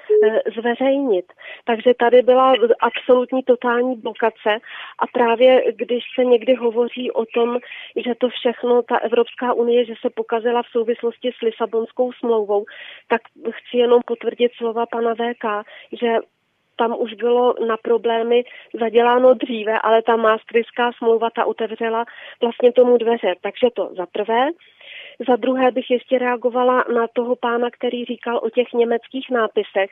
S11: zveřejnit. Takže tady byla absolutní totální blokace a právě když se někdy hovoří o tom, že to všechno, ta Evropská unie, že se pokazila v souvislosti s Lisabonskou smlouvou, tak chci jenom potvrdit slova pana VK, že tam už bylo na problémy zaděláno dříve, ale ta Maastrichtská smlouva ta otevřela vlastně tomu dveře. Takže to za prvé. Za druhé bych ještě reagovala na toho pána, který říkal o těch německých nápisech.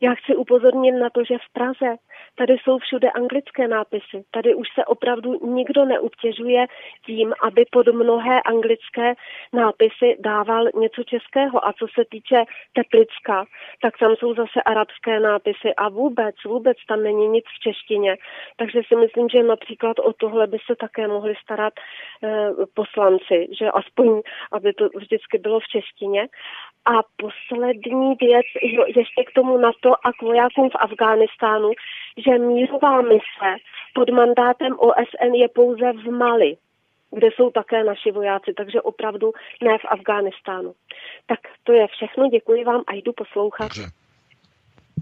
S11: Já chci upozornit na to, že v Praze tady jsou všude anglické nápisy. Tady už se opravdu nikdo neobtěžuje tím, aby pod mnohé anglické nápisy dával něco českého. A co se týče Teplicka, tak tam jsou zase arabské nápisy a vůbec, vůbec tam není nic v češtině. Takže si myslím, že například o tohle by se také mohli starat eh, poslanci, že aspoň, aby to vždycky bylo v češtině. A poslední věc, ještě k tomu NATO a k vojákům v Afghánistánu, že mírová mise pod mandátem OSN je pouze v Mali, kde jsou také naši vojáci, takže opravdu ne v Afghánistánu. Tak to je všechno, děkuji vám a jdu poslouchat.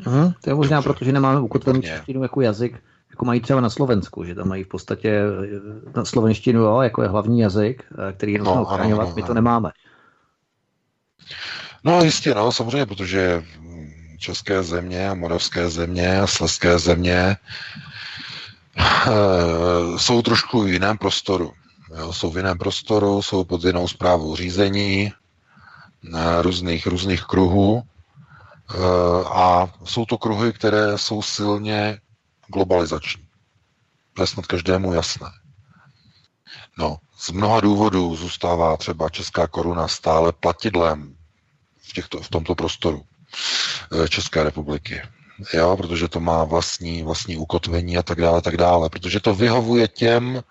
S4: Aha, to je možná proto, že nemáme ukotvenou češtinu jako jazyk, jako mají třeba na Slovensku, že tam mají v podstatě eh, na slovenštinu jo, jako je hlavní jazyk, eh, který je nutno no, ochraňovat, my to nemáme.
S5: No jistě, no, samozřejmě, protože české země a moravské země a sleské země e, jsou trošku v jiném prostoru. Jo, jsou v jiném prostoru, jsou pod jinou zprávou řízení e, různých, různých kruhů e, a jsou to kruhy, které jsou silně globalizační. To je snad každému jasné. No, z mnoha důvodů zůstává třeba česká koruna stále platidlem v, těchto, v tomto prostoru eh, České republiky. Jo, protože to má vlastní, vlastní ukotvení a tak dále, tak dále. Protože to vyhovuje těm,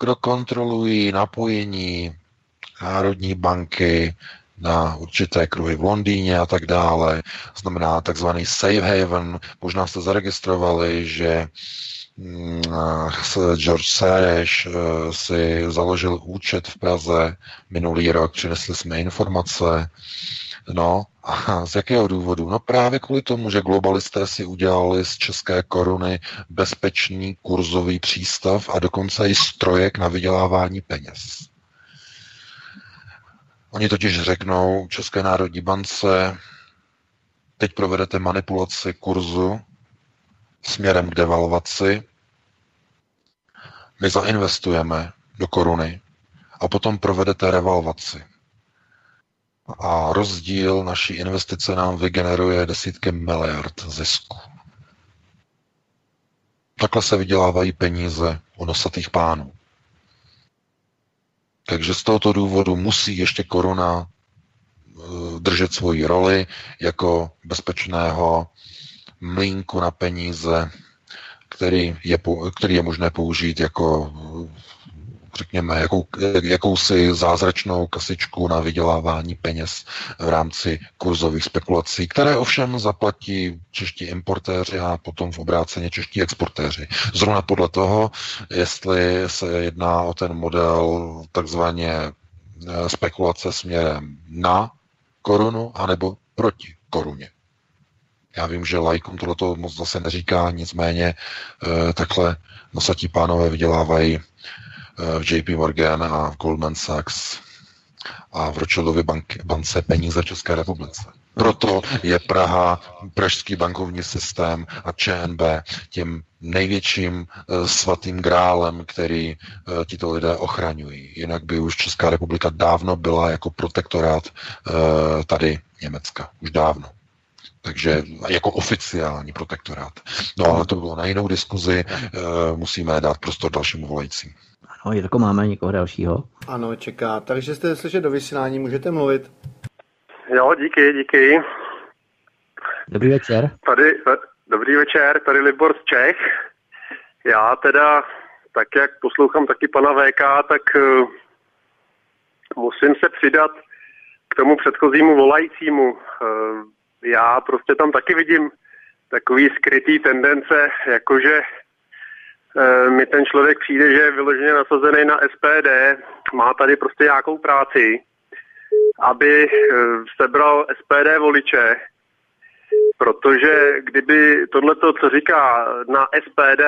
S5: kdo kontrolují napojení Národní banky na určité kruhy v Londýně a tak dále. Znamená takzvaný safe haven. Možná jste zaregistrovali, že mm, George Soros eh, si založil účet v Praze minulý rok, přinesli jsme informace, No, a z jakého důvodu? No právě kvůli tomu, že globalisté si udělali z české koruny bezpečný kurzový přístav a dokonce i strojek na vydělávání peněz. Oni totiž řeknou České národní bance, teď provedete manipulaci kurzu směrem k devalvaci, my zainvestujeme do koruny a potom provedete revalvaci a rozdíl naší investice nám vygeneruje desítky miliard zisku. Takhle se vydělávají peníze u nosatých pánů. Takže z tohoto důvodu musí ještě koruna eh, držet svoji roli jako bezpečného mlínku na peníze, který je, který je možné použít jako řekněme, jakou, jakousi zázračnou kasičku na vydělávání peněz v rámci kurzových spekulací, které ovšem zaplatí čeští importéři a potom v obráceně čeští exportéři. Zrovna podle toho, jestli se jedná o ten model takzvaně eh, spekulace směrem na korunu anebo proti koruně. Já vím, že lajkům tohleto moc zase neříká, nicméně e, takhle nosatí pánové vydělávají v JP Morgan a v Goldman Sachs a v bank, bance peníze České republice. Proto je Praha, pražský bankovní systém a ČNB tím největším eh, svatým grálem, který eh, tito lidé ochraňují. Jinak by už Česká republika dávno byla jako protektorát eh, tady Německa. Už dávno. Takže jako oficiální protektorát. No ale to bylo na jinou diskuzi, musíme dát prostor dalšímu volajícím.
S4: Ano, Jirko, máme někoho dalšího?
S3: Ano, čeká. Takže jste slyšet do vysílání, můžete mluvit.
S12: Jo, díky, díky.
S4: Dobrý večer.
S12: Tady, dobrý večer, tady Libor z Čech. Já teda, tak jak poslouchám taky pana VK, tak uh, musím se přidat k tomu předchozímu volajícímu. Uh, já prostě tam taky vidím takový skrytý tendence, jakože Eh, mi ten člověk přijde, že je vyloženě nasazený na SPD, má tady prostě nějakou práci, aby eh, sebral SPD voliče, protože kdyby tohleto, co říká na SPD,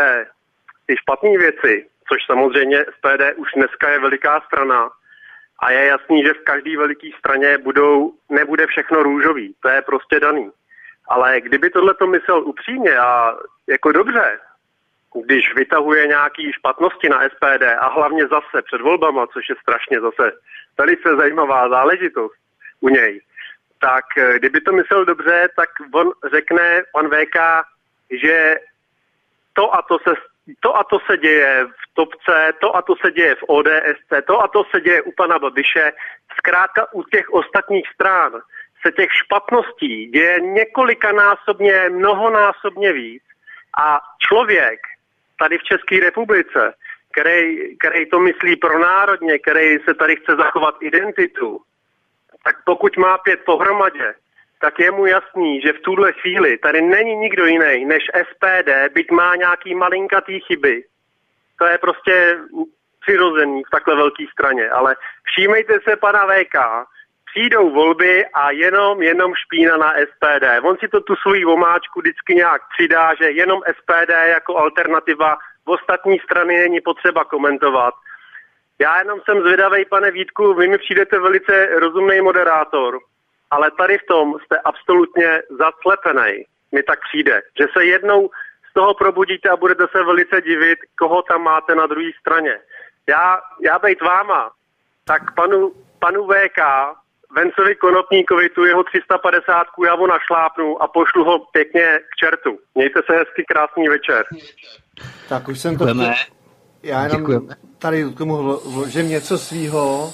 S12: ty špatné věci, což samozřejmě SPD už dneska je veliká strana, a je jasný, že v každé veliké straně budou, nebude všechno růžový. To je prostě daný. Ale kdyby tohle to myslel upřímně a jako dobře, když vytahuje nějaký špatnosti na SPD a hlavně zase před volbama, což je strašně zase velice zajímavá záležitost u něj, tak eh, kdyby to myslel dobře, tak on řekne, pan VK, že to a to se, to a to se děje v Topce, to a to se děje v ODSC, to a to se děje u pana Babiše. Zkrátka u těch ostatních strán se těch špatností děje několikanásobně, mnohonásobně víc a člověk tady v České republice, který, který to myslí pro národně, který se tady chce zachovat identitu, tak pokud má pět pohromadě, tak je mu jasný, že v tuhle chvíli tady není nikdo jiný než SPD, byť má nějaký malinkatý chyby. To je prostě přirozený v takhle velké straně, ale všímejte se pana VK, přijdou volby a jenom, jenom špína na SPD. On si to tu svoji omáčku vždycky nějak přidá, že jenom SPD jako alternativa v ostatní strany není potřeba komentovat. Já jenom jsem zvědavý, pane Vítku, vy mi přijdete velice rozumný moderátor, ale tady v tom jste absolutně zaslepený. Mi tak přijde, že se jednou z toho probudíte a budete se velice divit, koho tam máte na druhé straně. Já, já bejt váma, tak panu, panu VK Vencovi Konopníkovi tu jeho 350 já ho našlápnu a pošlu ho pěkně k čertu. Mějte se hezky, krásný večer.
S3: Tak už jsem to... Chtěl... Já jenom Děkujeme. tady k tomu vložím něco svýho,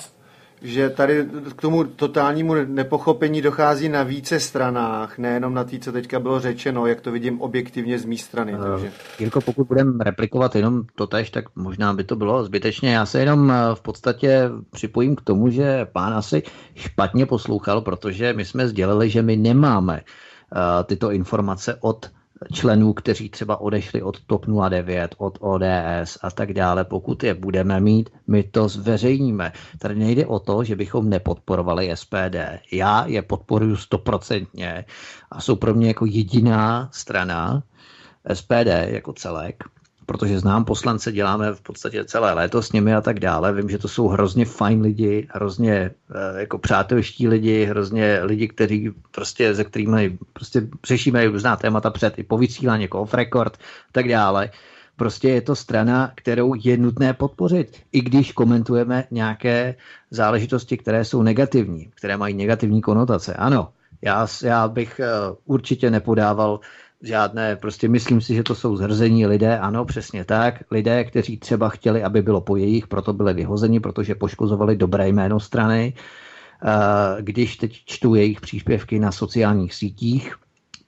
S3: že tady k tomu totálnímu nepochopení dochází na více stranách, nejenom na té, co teďka bylo řečeno, jak to vidím objektivně z mé strany. Uh, takže.
S4: Jirko, pokud budeme replikovat jenom to tež, tak možná by to bylo zbytečně. Já se jenom eh, v podstatě připojím k tomu, že pán asi špatně poslouchal, protože my jsme sdělili, že my nemáme uh, tyto informace od členů, kteří třeba odešli od TOP 09, od ODS a tak dále. Pokud je budeme mít, my to zveřejníme. Tady nejde o to, že bychom nepodporovali SPD. Já je podporuji stoprocentně a jsou pro mě jako jediná strana SPD jako celek, protože znám poslance, děláme v podstatě celé léto s nimi a tak dále. Vím, že to jsou hrozně fajn lidi, hrozně eh, jako přátelští lidi, hrozně lidi, kteří prostě, ze kterými prostě řešíme různá témata před i po vysílání, jako off record, tak dále. Prostě je to strana, kterou je nutné podpořit, i když komentujeme nějaké záležitosti, které jsou negativní, které mají negativní konotace. Ano, já, já bych uh, určitě nepodával žádné, prostě myslím si, že to jsou zhrzení lidé, ano, přesně tak, lidé, kteří třeba chtěli, aby bylo po jejich, proto byli vyhozeni, protože poškozovali dobré jméno strany. Eh, když teď čtu jejich příspěvky na sociálních sítích,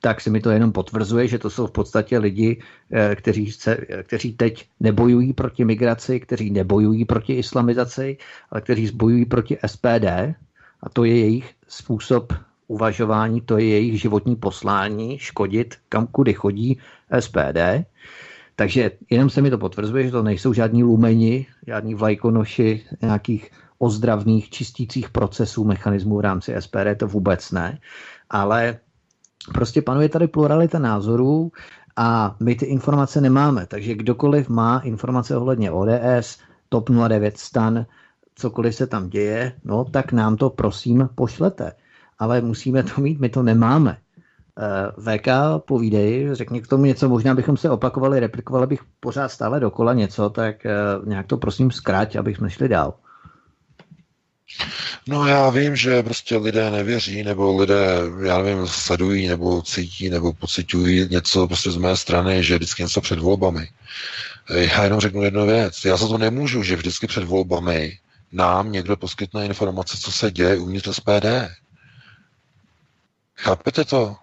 S4: tak se mi to jenom potvrzuje, že to jsou v podstatě lidi, eh, kteří, se, kteří teď nebojují proti migraci, kteří nebojují proti islamizaci, ale kteří bojují proti SPD a to je jejich způsob uvažování, to je jejich životní poslání, škodit kam kudy chodí SPD. Takže jenom se mi to potvrzuje, že to nejsou žádní lumeni, žádní vlajkonoši nějakých ozdravných, čistících procesů, mechanismů v rámci SPD, to vůbec ne. Ale prostě panuje tady pluralita názorů a my ty informace nemáme. Takže kdokoliv má informace ohledně ODS, TOP 09 stan, cokoliv se tam děje, no tak nám to prosím pošlete ale musíme to mít, my to nemáme. Eh, VK, povídej, řekni k tomu něco, možná bychom se opakovali, replikovali bych pořád stále dokola něco, tak eh, nějak to prosím zkráť, abych jsme šli dál.
S5: No já vím, že prostě lidé nevěří, nebo lidé, já nevím, sledují, nebo cítí, nebo pocitují něco prostě z mé strany, že vždycky něco před volbami. Eh, já jenom řeknu jednu věc. Já za to nemůžu, že vždycky před volbami nám někdo poskytne informace, co se děje uvnitř SPD. Chápete to?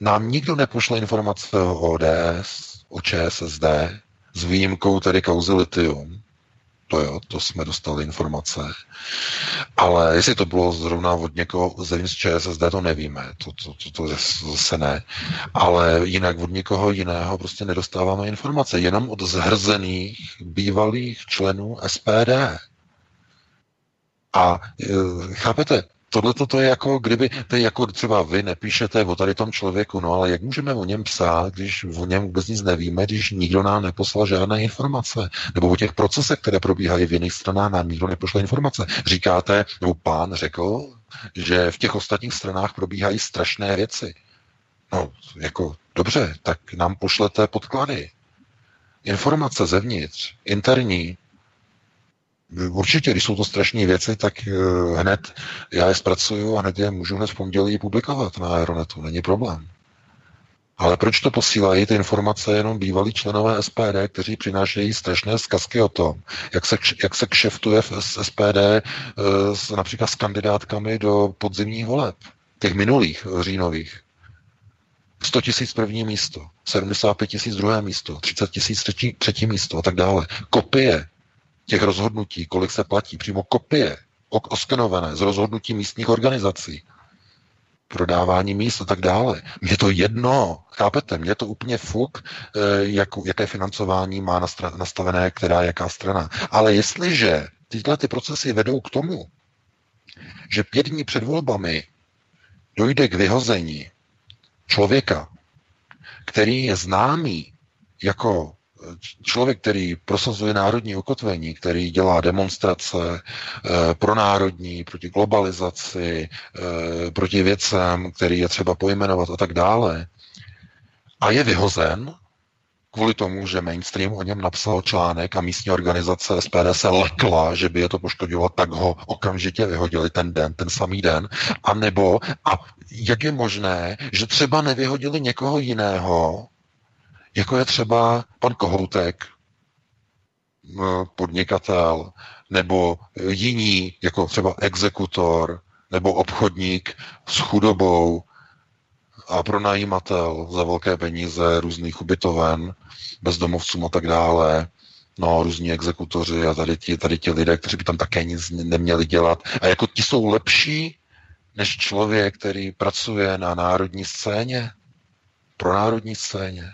S5: Nám nikdo nepošle informace o ODS, o ČSSD, s výjimkou tedy kauzy litium. To jo, to jsme dostali informace. Ale jestli to bylo zrovna od někoho z ČSSD, to nevíme. To, to, to, to zase ne. Ale jinak od někoho jiného prostě nedostáváme informace. Jenom od zhrzených bývalých členů SPD. A e, chápete, tohle to je jako, kdyby, to je jako třeba vy nepíšete o tady tom člověku, no ale jak můžeme o něm psát, když o něm vůbec nic nevíme, když nikdo nám neposlal žádné informace, nebo o těch procesech, které probíhají v jiných stranách, nám nikdo nepošle informace. Říkáte, nebo pán řekl, že v těch ostatních stranách probíhají strašné věci. No, jako, dobře, tak nám pošlete podklady. Informace zevnitř, interní, Určitě, když jsou to strašné věci, tak hned já je zpracuju a hned je můžu hned v pondělí publikovat na Aeronetu, není problém. Ale proč to posílají ty informace jenom bývalí členové SPD, kteří přinášejí strašné zkazky o tom, jak se, jak se kšeftuje v SPD eh, s, například s kandidátkami do podzimních voleb, těch minulých říjnových. 100 tisíc první místo, 75 tisíc druhé místo, 30 tisíc třetí, třetí místo a tak dále. Kopie těch rozhodnutí, kolik se platí, přímo kopie oskenované z rozhodnutí místních organizací prodávání míst a tak dále. Mně to jedno, chápete, mně to úplně fuk, eh, jak, jaké financování má nastavené která jaká strana. Ale jestliže tyhle ty procesy vedou k tomu, že pět dní před volbami dojde k vyhození člověka, který je známý jako člověk, který prosazuje národní ukotvení, který dělá demonstrace e, pro národní, proti globalizaci, e, proti věcem, který je třeba pojmenovat a tak dále, a je vyhozen kvůli tomu, že mainstream o něm napsal článek a místní organizace SPD se lekla, že by je to poškodilo, tak ho okamžitě vyhodili ten den, ten samý den. A nebo, a jak je možné, že třeba nevyhodili někoho jiného, jako je třeba pan Kohoutek, podnikatel, nebo jiní, jako třeba exekutor, nebo obchodník s chudobou a pronajímatel za velké peníze různých ubytoven, bezdomovcům a tak dále, no, různí exekutoři a tady ti, tady ti lidé, kteří by tam také nic neměli dělat. A jako ti jsou lepší než člověk, který pracuje na národní scéně, pro národní scéně.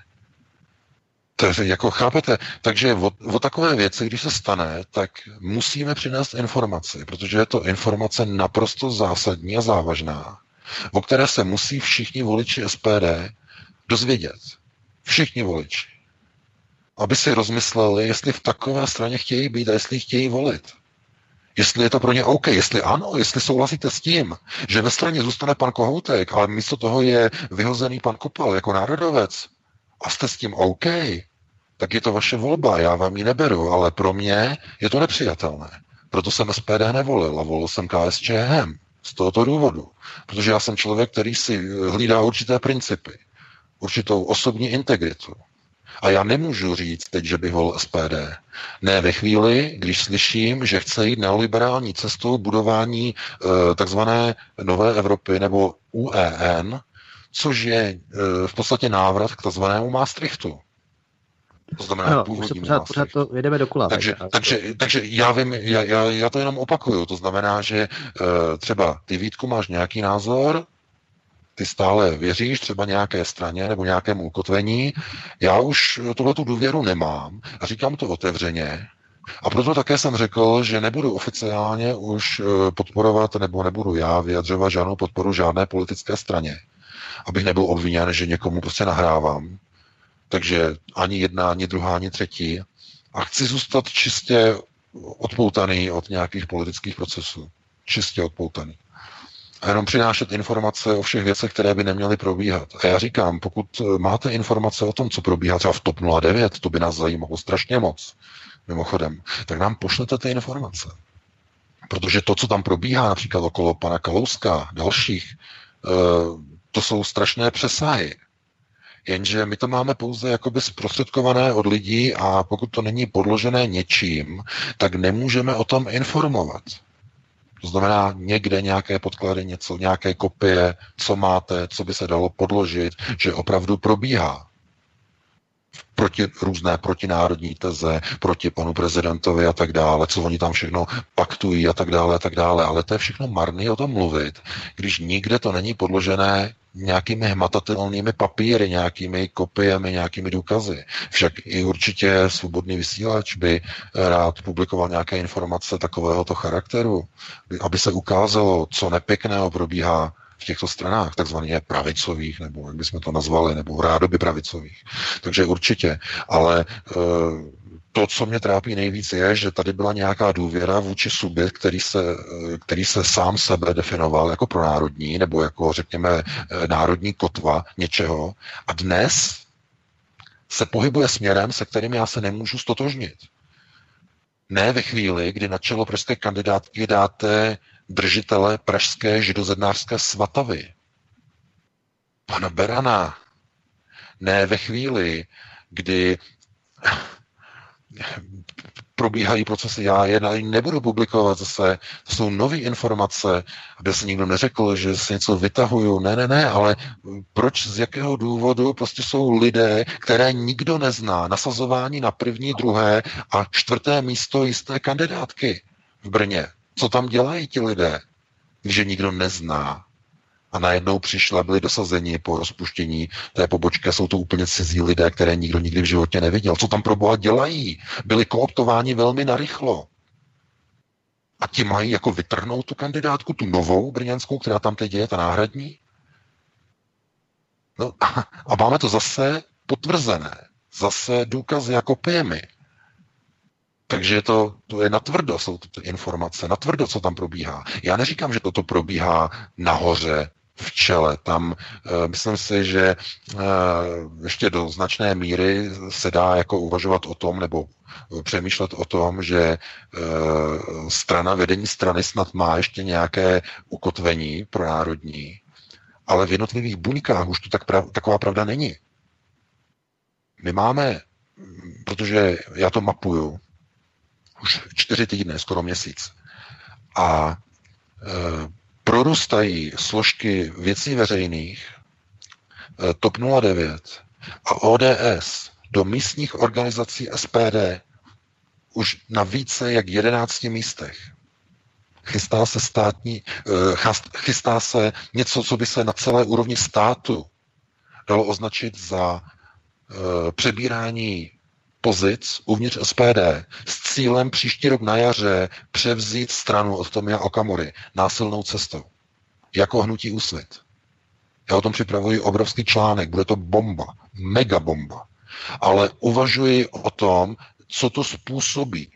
S5: Takže jako chápete, takže o, o takové věci, když se stane, tak musíme přinést informaci, protože je to informace naprosto zásadní a závažná, o které se musí všichni voliči SPD dozvědět. Všichni voliči. Aby si rozmysleli, jestli v takové straně chtějí být a jestli chtějí volit. Jestli je to pro ně OK, jestli ano, jestli souhlasíte s tím, že ve straně zůstane pan Kohoutek, ale místo toho je vyhozený pan Kopal jako národovec, a jste s tím OK, tak je to vaše volba, já vám ji neberu, ale pro mě je to nepřijatelné. Proto jsem SPD nevolil a volil jsem KSČM z tohoto důvodu. Protože já jsem člověk, který si hlídá určité principy, určitou osobní integritu. A já nemůžu říct teď, že bych volil SPD. Ne ve chvíli, když slyším, že chce jít neoliberální cestou budování e, takzvané nové Evropy nebo UEN, což je e, v podstatě návrat k takzvanému Maastrichtu. To znamená ano, původní
S4: pořád, pořád to jedeme dokola.
S5: Takže, takže, takže já vím, já, já, já to jenom opakuju. To znamená, že uh, třeba ty Vítku máš nějaký názor, ty stále věříš třeba nějaké straně nebo nějakému ukotvení. Já už tuhle tu důvěru nemám a říkám to otevřeně. A proto také jsem řekl, že nebudu oficiálně už eh, podporovat nebo nebudu já vyjadřovat žádnou podporu žádné politické straně abych nebyl obviněn, že někomu prostě nahrávám. Takže ani jedna, ani druhá, ani třetí. A chci zůstat čistě odpoutaný od nějakých politických procesů. Čistě odpoutaný. A jenom přinášet informace o všech věcech, které by neměly probíhat. A já říkám, pokud máte informace o tom, co probíhá třeba v TOP 09, to by nás zajímalo strašně moc, mimochodem, tak nám pošlete ty informace. Protože to, co tam probíhá, například okolo pana Kalouska, dalších, eh, to jsou strašné přesahy. Jenže my to máme pouze jakoby zprostředkované od lidí a pokud to není podložené něčím, tak nemůžeme o tom informovat. To znamená někde nějaké podklady, něco, nějaké kopie, co máte, co by se dalo podložit, že opravdu probíhá proti různé protinárodní teze, proti panu prezidentovi a tak dále, co oni tam všechno paktují a tak dále a tak dále. Ale to je všechno marný o tom mluvit, když nikde to není podložené nějakými hmatatelnými papíry, nějakými kopiemi, nějakými důkazy. Však i určitě svobodný vysílač by rád publikoval nějaké informace takovéhoto charakteru, aby se ukázalo, co nepěkného probíhá v těchto stranách, takzvaně pravicových, nebo jak bychom to nazvali, nebo rádoby pravicových. Takže určitě, ale e, to, co mě trápí nejvíc, je, že tady byla nějaká důvěra vůči subjekt, který se, e, který se sám sebe definoval jako pronárodní, nebo jako, řekněme, e, národní kotva něčeho. A dnes se pohybuje směrem, se kterým já se nemůžu stotožnit. Ne ve chvíli, kdy na čelo pražské kandidátky dáte držitele pražské židozednářské svatavy. Pana Berana. Ne ve chvíli, kdy probíhají procesy, já je nebudu publikovat zase, to jsou nové informace, aby se nikdo neřekl, že se něco vytahuju, ne, ne, ne, ale proč, z jakého důvodu prostě jsou lidé, které nikdo nezná, nasazování na první, druhé a čtvrté místo jisté kandidátky v Brně. Co tam dělají ti lidé, když nikdo nezná? A najednou přišla, byli dosazeni po rozpuštění té pobočky. Jsou to úplně cizí lidé, které nikdo nikdy v životě neviděl. Co tam pro boha dělají? Byli kooptováni velmi narychlo. A ti mají jako vytrhnout tu kandidátku, tu novou brněnskou, která tam teď je, ta náhradní? No, a máme to zase potvrzené. Zase důkazy jako pěmy. Takže to, to je natvrdo, jsou to informace, natvrdo, co tam probíhá. Já neříkám, že toto probíhá nahoře v čele. Tam uh, myslím si, že uh, ještě do značné míry se dá jako uvažovat o tom, nebo přemýšlet o tom, že strana, vedení strany snad má ještě nějaké ukotvení pro národní, ale v jednotlivých buňkách už to tak prav, taková pravda není. My máme, protože já to mapuju, už čtyři týdny, skoro měsíc, a prorůstají složky věcí veřejných eh, TOP 09 a ODS do místních organizací SPD už na více jak 11 místech. Chystá se státní, eh, chystá se něco, co by se na celé úrovni státu dalo označit za eh, přebírání pozic uvnitř SPD s cílem příští rok na jaře převzít stranu od Tomia Okamory násilnou cestou. Jako hnutí úsvit. Já o tom připravuji obrovský článek, bude to bomba, mega bomba. Ale uvažuji o tom, co to způsobí,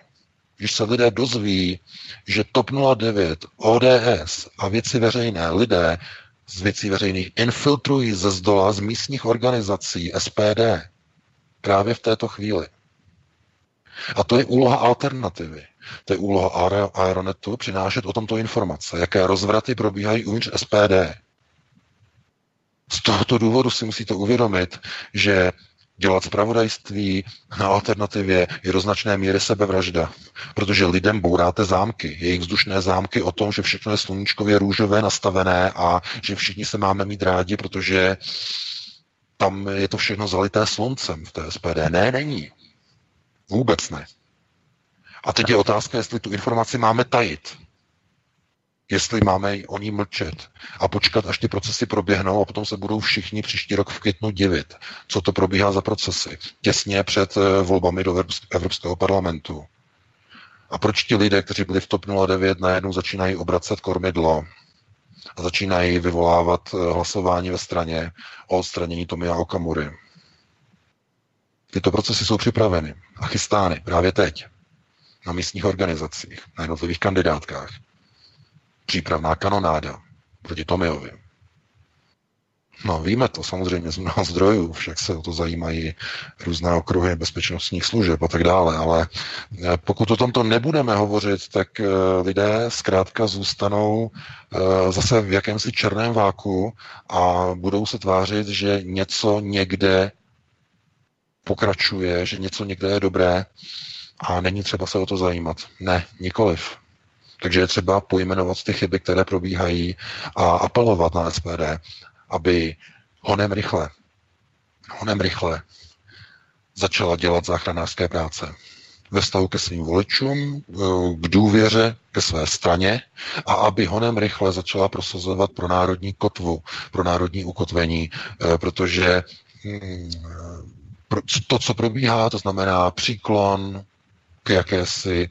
S5: když se lidé dozví, že TOP 09, ODS a věci veřejné, lidé z věcí veřejných infiltrují ze zdola z místních organizací SPD právě v této chvíli. A to je úloha alternativy. To je úloha Aeronetu přinášet o tomto informace, jaké rozvraty probíhají uvnitř SPD. Z tohoto důvodu si musíte uvědomit, že dělat zpravodajství na alternativě je do značné míry sebevražda, protože lidem bouráte zámky, jejich vzdušné zámky o tom, že všechno je sluníčkově růžové nastavené a že všichni se máme mít rádi, protože tam je to všechno zalité sluncem v té SPD. Ne, není. Vůbec ne. A teď je otázka, jestli tu informaci máme tajit. Jestli máme o ní mlčet a počkat, až ty procesy proběhnou a potom se budou všichni příští rok v květnu divit, co to probíhá za procesy. Těsně před eh, volbami do Evropského parlamentu. A proč ti lidé, kteří byli v TOP 09, najednou začínají obracet kormidlo a začínají vyvolávat eh, hlasování ve straně o odstranění Tomia Okamury. Tyto procesy jsou připraveny a chystány právě teď na místních organizacích, na jednotlivých kandidátkách. Přípravná kanonáda proti Tomiovi. No, víme to samozřejmě z mnoha zdrojů, však se o to zajímají různé okruhy bezpečnostních služeb a tak dále, ale eh, pokud o tomto nebudeme hovořit, tak eh, lidé zkrátka zůstanou eh, zase v jakémsi černém váku a budou se tvářit, že něco někde pokračuje, že něco někde je dobré a není třeba se o to zajímat. Ne, nikoliv. Takže je třeba pojmenovat ty chyby, které probíhají a apelovat na SPD, aby honem rychle, honem rychle začala dělat záchranářské práce ve vztahu ke svým voličům, k důvěře ke své straně a aby honem rychle začala prosazovat pro národní kotvu, pro národní ukotvení, eh, protože hm, to, co probíhá, to znamená příklon k jakési,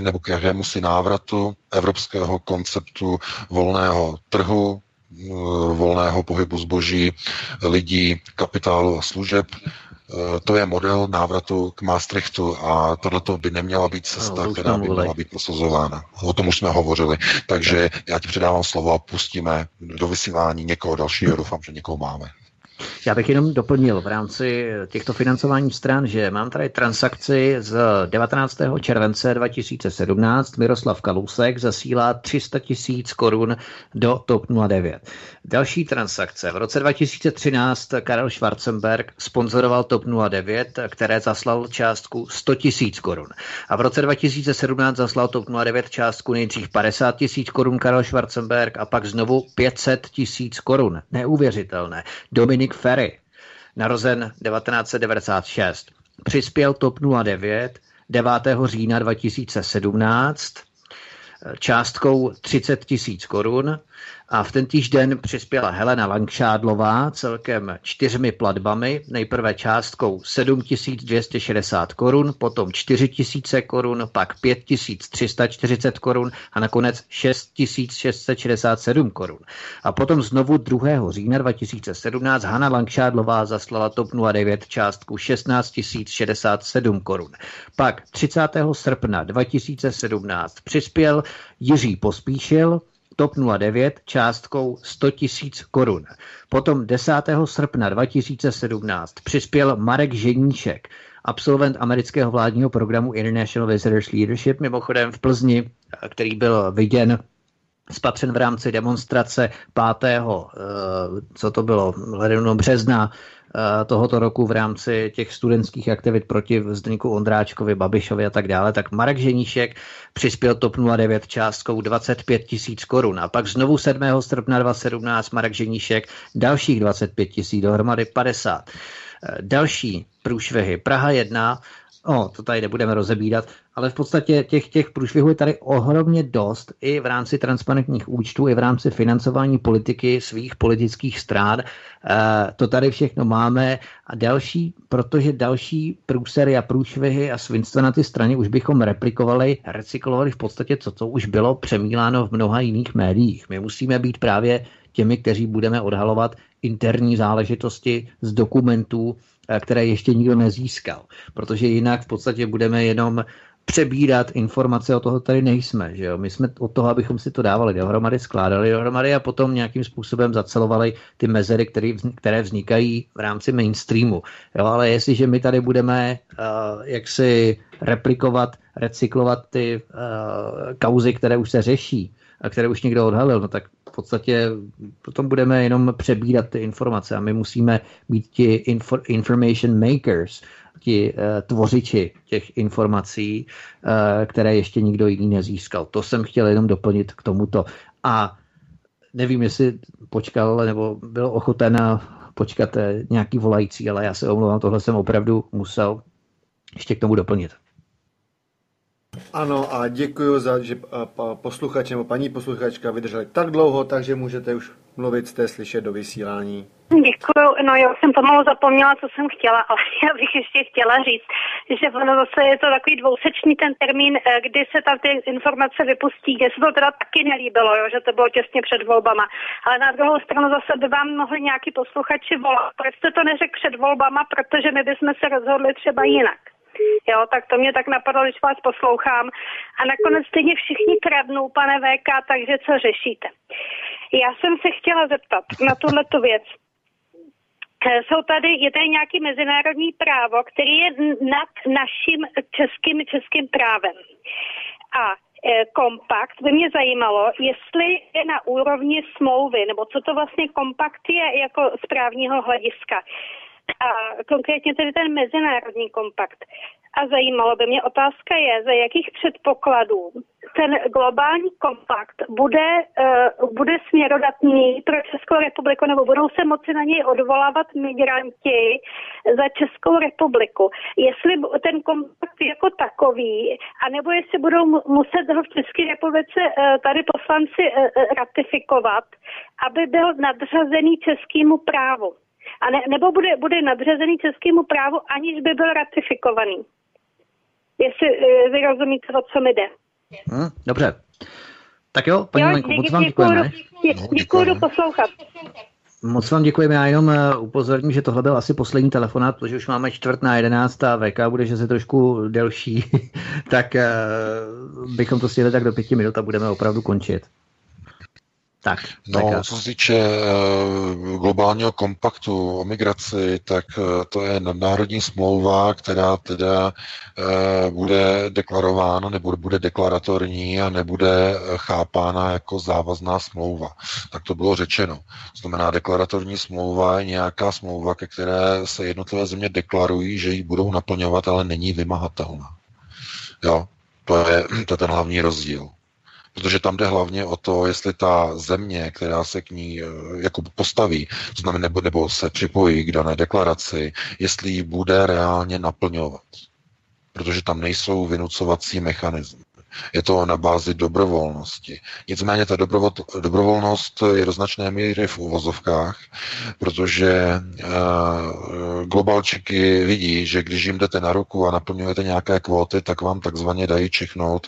S5: nebo k jakému si návratu evropského konceptu volného trhu, eh, volného pohybu zboží, lidí, kapitálu a služeb. Eh, to je model návratu k Maastrichtu a tohle by neměla být cesta, no, která by měla být posuzována. O tom už jsme hovořili. Takže já ti předávám slovo a pustíme do vysílání někoho dalšího. Doufám, že někoho máme.
S4: Já bych jenom doplnil v rámci těchto financování stran, že mám tady transakci z 19. července 2017. Miroslav Kalousek zasílá 300 tisíc korun do TOP 09. Další transakce. V roce 2013 Karel Schwarzenberg sponzoroval TOP 09, které zaslal částku 100 tisíc korun. A v roce 2017 zaslal TOP 09 částku nejdřív 50 tisíc korun Karel Schwarzenberg a pak znovu 500 tisíc korun. Neuvěřitelné. Dominik Ferry, narozen 1996, přispěl TOP 09 9. října 2017 částkou 30 tisíc korun a v ten den přispěla Helena Langšádlová celkem čtyřmi platbami, nejprve částkou 7260 korun, potom 4000 korun, pak 5340 korun a nakonec 6667 korun. A potom znovu 2. října 2017 Hanna Langšádlová zaslala TOP 09 částku 16067 korun. Pak 30. srpna 2017 přispěl Jiří Pospíšil TOP 09 částkou 100 tisíc korun. Potom 10. srpna 2017 přispěl Marek Ženíšek, absolvent amerického vládního programu International Visitors Leadership, mimochodem v Plzni, který byl viděn spatřen v rámci demonstrace 5. Eh, co to bylo, ledenu března tohoto roku v rámci těch studentských aktivit proti Zdeňku Ondráčkovi, Babišovi a tak dále, tak Marek Ženíšek přispěl TOP 09 částkou 25 tisíc korun. A pak znovu 7. srpna 2017 Marek Ženíšek dalších 25 tisíc, dohromady 50. Eh, další průšvihy. Praha 1 O, to tady nebudeme rozebírat, ale v podstatě těch, těch průšvihů je tady ohromně dost i v rámci transparentních účtů, i v rámci financování politiky svých politických strán. E, to tady všechno máme a další, protože další průsery a průšvihy a svinstva na ty straně už bychom replikovali, recyklovali v podstatě to, co už bylo přemíláno v mnoha jiných médiích. My musíme být právě těmi, kteří budeme odhalovat interní záležitosti z dokumentů, které ještě nikdo nezískal. Protože jinak v podstatě budeme jenom přebírat informace, o toho tady nejsme. Že jo? My jsme od toho, abychom si to dávali dohromady, skládali dohromady a potom nějakým způsobem zacelovali ty mezery, které, které vznikají v rámci mainstreamu. Jo? Ale jestliže my tady budeme uh, jaksi replikovat, recyklovat ty uh, kauzy, které už se řeší, a které už někdo odhalil, no tak podstatě potom budeme jenom přebírat ty informace a my musíme být ti infor, information makers, ti uh, tvořiči těch informací, uh, které ještě nikdo jiný nezískal. To jsem chtěl jenom doplnit k tomuto. A nevím, jestli počkal nebo byl ochoten počkat eh, nějaký volající, ale já se omlouvám, tohle jsem opravdu musel ještě k tomu doplnit.
S3: Ano a děkuji za, že posluchač nebo paní posluchačka vydrželi tak dlouho, takže můžete už mluvit, jste slyšet do vysílání.
S13: Děkuji, no já jsem pomalu zapomněla, co jsem chtěla, ale já bych ještě chtěla říct, že ono zase je to takový dvousečný ten termín, eh, kdy se tam ty informace vypustí. Mně se to teda taky nelíbilo, jo, že to bylo těsně před volbama. Ale na druhou stranu zase by vám mohli nějaký posluchači volat. Proč jste to neřekl před volbama, protože my bychom se rozhodli třeba jinak. Jo, tak to mě tak napadlo, když vás poslouchám. A nakonec stejně všichni kradnou, pane VK, takže co řešíte? Já jsem se chtěla zeptat na tuhle tu věc. Eh, jsou tady, je tady nějaký mezinárodní právo, který je nad naším českým, českým právem. A eh, kompakt by mě zajímalo, jestli je na úrovni smlouvy, nebo co to vlastně kompakt je jako z právního hlediska. A konkrétně tedy ten mezinárodní kompakt. A zajímalo by mě, otázka je, za jakých předpokladů ten globální kompakt bude, uh, bude směrodatný pro Českou republiku, nebo budou se moci na něj odvolávat migranti za Českou republiku. Jestli ten kompakt jako takový, anebo jestli budou muset ho v České republice uh, tady poslanci uh, ratifikovat, aby byl nadřazený českému právu. A ne, nebo bude, bude nadřazený českému právu, aniž by byl ratifikovaný. Jestli uh, vy rozumíte, o co mi jde.
S4: Hmm, dobře. Tak jo, paní jo, Lenko, moc vám děkujeme.
S13: Děkuji, poslouchat.
S4: Moc vám děkujeme. Já jenom eh, upozorním, že tohle byl asi poslední telefonát, protože už máme čtvrt na jedenáct a VK bude, že se trošku delší, tak uh, bychom to stihli tak do pěti minut a budeme opravdu končit. Tak,
S5: no, tak co se týče uh, globálního kompaktu o migraci, tak uh, to je nadnárodní smlouva, která teda uh, bude deklarována, nebo bude deklaratorní a nebude chápána jako závazná smlouva. Tak to bylo řečeno. To znamená, deklaratorní smlouva je nějaká smlouva, ke které se jednotlivé země deklarují, že ji budou naplňovat, ale není vymahatelná. Jo, to je, to je ten hlavní rozdíl. Protože tam jde hlavně o to, jestli ta země, která se k ní eh, jako postaví, to znamená, nebo, nebo se připojí k dané deklaraci, jestli ji bude reálně naplňovat. Protože tam nejsou vynucovací mechanismy. Je to na bázi dobrovolnosti. Nicméně ta dobrovolnost je do značné míry v uvozovkách, protože uh, globalčiky vidí, že když jim jdete na ruku a naplňujete nějaké kvóty, tak vám takzvaně dají čichnout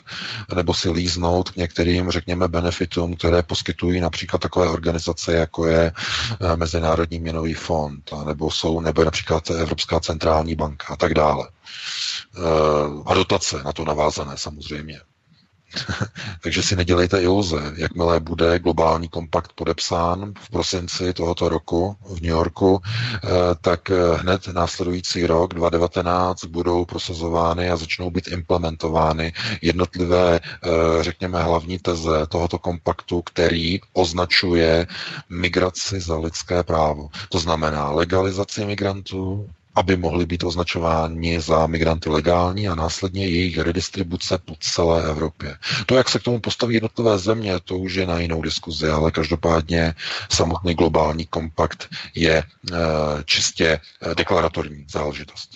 S5: nebo si líznout k některým, řekněme, benefitům, které poskytují například takové organizace, jako je uh, Mezinárodní měnový fond, nebo jsou, nebo například Evropská centrální banka a tak dále. Uh, a dotace na to navázané samozřejmě. Takže si nedělejte iluze. Jakmile bude globální kompakt podepsán v prosinci tohoto roku v New Yorku, eh, tak eh, hned následující rok 2019 budou prosazovány a začnou být implementovány jednotlivé, eh, řekněme, hlavní teze tohoto kompaktu, který označuje migraci za lidské právo. To znamená legalizaci migrantů, aby mohli být označováni za migranty legální a následně jejich redistribuce po celé Evropě. To, jak se k tomu postaví jednotlivé země, to už je na jinou diskuzi, ale každopádně samotný globální kompakt je e, čistě eh, deklaratorní záležitost.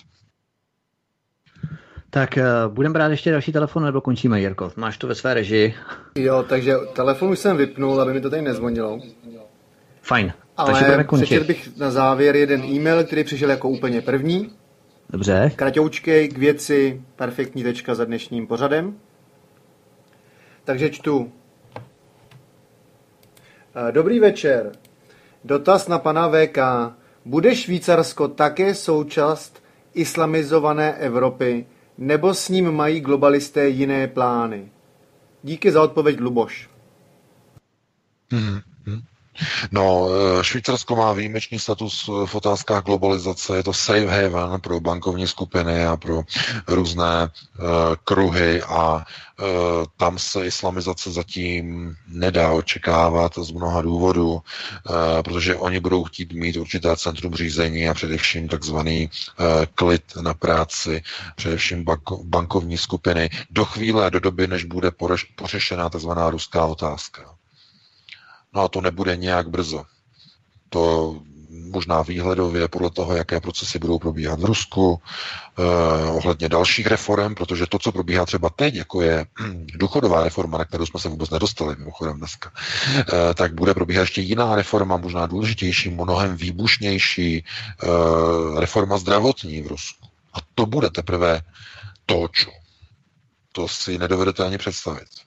S4: Tak uh, budeme brát ještě další telefon, nebo končíme, Jirko? Máš to ve své režii?
S3: Jo, takže telefon už jsem vypnul, aby mi to tady nezvonilo.
S4: Fajn.
S3: Ale přečet bych na závěr jeden e-mail, který přišel jako úplně první.
S4: Dobře.
S3: Kratoučkej k věci, perfektní tečka za dnešním pořadem. Takže čtu. Eh, dobrý večer. Dotaz na pana VK. Bude Švýcarsko také součást islamizované Evropy, nebo s ním mají globalisté jiné plány? Díky za odpověď, Luboš.
S5: Hmm. No, eh, Švýcarsko má výjimečný status v otázkách globalizace. Je to safe haven pro bankovní skupiny a pro různé uh, kruhy a uh, tam se islamizace zatím nedá očekávat z mnoha důvodů, uh, protože oni budou chtít mít určité centrum řízení a především takzvaný klid na práci, především banko, bankovní skupiny do chvíle, do doby, než bude pořešená takzvaná ruská otázka. No a to nebude nějak brzo. To možná výhledově podle toho, jaké procesy budou probíhat v Rusku, eh, ohledně dalších reform, protože to, co probíhá třeba teď, jako je důchodová reforma, na kterou jsme se vůbec nedostali mimochodem dneska, eh, tak bude probíhat ještě jiná reforma, možná důležitější, mnohem výbušnější eh, reforma zdravotní v Rusku. A to bude teprve to, čo. To si nedovedete ani představit.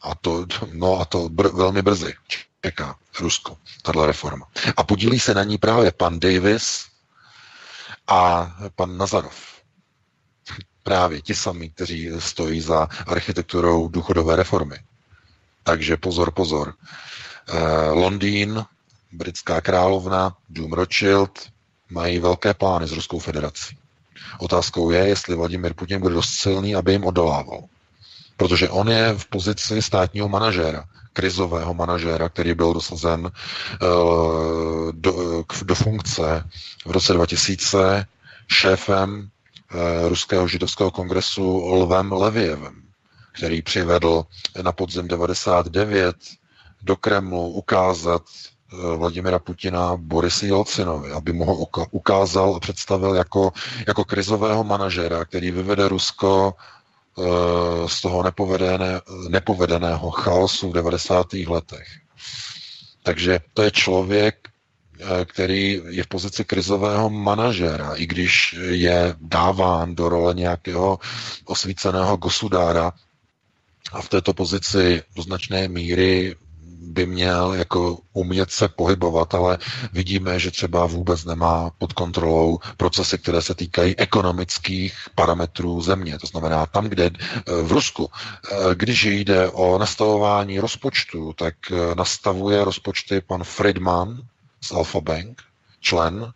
S5: A to, no a to br- velmi brzy čeká Rusko, tahle reforma. A podílí se na ní právě pan Davis a pan Nazarov. Právě ti sami, kteří stojí za architekturou důchodové reformy. Takže pozor, pozor. Eh, Londýn, britská královna, Dům Rothschild mají velké plány s Ruskou federací. Otázkou je, jestli Vladimir Putin bude dost silný, aby jim odolával. Protože on je v pozici státního manažéra, krizového manažéra, který byl dosazen uh, do, do funkce v roce 2000 šéfem uh, Ruského židovského kongresu Lvem Levievem, který přivedl na podzim 99 do Kremlu ukázat eh, Vladimira Putina Borisy Jelcinovi, aby mu ho ukázal a představil jako, jako krizového manažera, který vyvede Rusko Eh, z toho nepovedené, nepovedeného chaosu v 90. letech. Takže to je člověk, eh, který je v pozici krizového manažera, i když je dáván do role nějakého osvíceného gosudára a v této pozici do značné míry by měl jako umět se pohybovat, ale vidíme, že třeba vůbec nemá pod kontrolou procesy, které se týkají ekonomických parametrů země. To znamená, tam, kde v Rusku, když jde o nastavování rozpočtu, tak nastavuje rozpočty pan Friedman z Alfa Bank, člen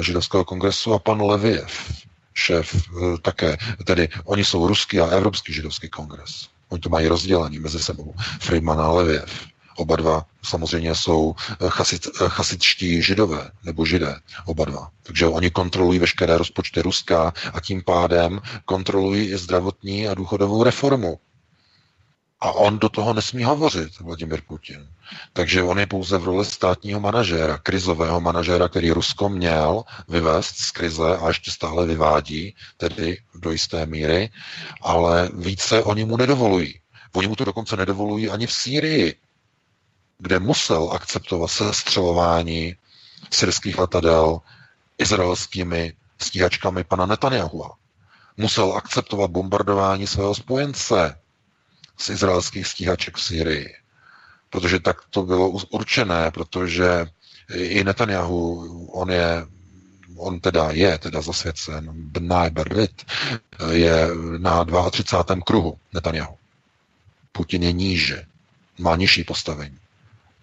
S5: židovského kongresu a pan Leviev, šéf také, tedy oni jsou ruský a evropský židovský kongres. Oni to mají rozdělený mezi sebou. Friedman a Leviev. Oba dva samozřejmě jsou eh, chasit, eh, chasitští židové, nebo židé, oba dva. Takže oni kontrolují veškeré rozpočty Ruska a tím pádem kontrolují i zdravotní a důchodovou reformu. A on do toho nesmí hovořit, Vladimir Putin. Takže on je pouze v roli státního manažéra, krizového manažéra, který Rusko měl vyvést z krize a ještě stále vyvádí, tedy do jisté míry, ale více oni mu nedovolují. Oni mu to dokonce nedovolují ani v Sýrii, kde musel akceptovat sestřelování syrských letadel izraelskými stíhačkami pana Netanyahu. Musel akceptovat bombardování svého spojence z izraelských stíhaček v Syrii. Protože tak to bylo určené, protože i Netanyahu, on je on teda je teda zasvěcen, Bnai Berit, je na 32. kruhu Netanyahu. Putin je níže, má nižší postavení.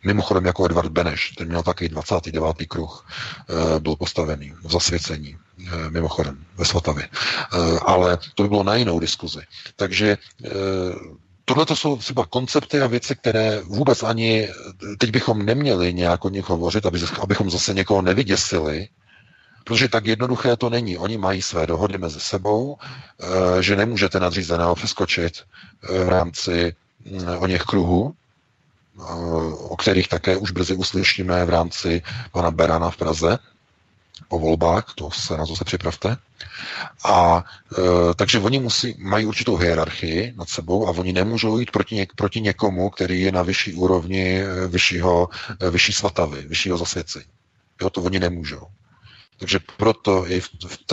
S5: Mimochodem jako Edward Beneš, ten měl taky 29. kruh, eh, byl postavený v zasvěcení, eh, mimochodem ve Svatavě. Eh, ale to by bylo na jinou diskuzi. Takže tohle to jsou třeba koncepty a věci, které vůbec ani teď bychom neměli nějak o nich hovořit, aby, abychom zase někoho nevyděsili, protože tak jednoduché to není. Oni mají své dohody mezi sebou, že nemůžete nadřízeného přeskočit v rámci mm, o něch kruhů, o kterých také už brzy uslyšíme v rámci pana Berana v Praze o volbách, to se na to se připravte. A e, takže oni musí, mají určitou hierarchii nad sebou a oni nemůžou jít proti, něk, proti někomu, který je na vyšší úrovni e, vyššího, e, vyšší svatavy, vyššího zasvěcení. Jo, to oni nemůžou. Takže proto i v,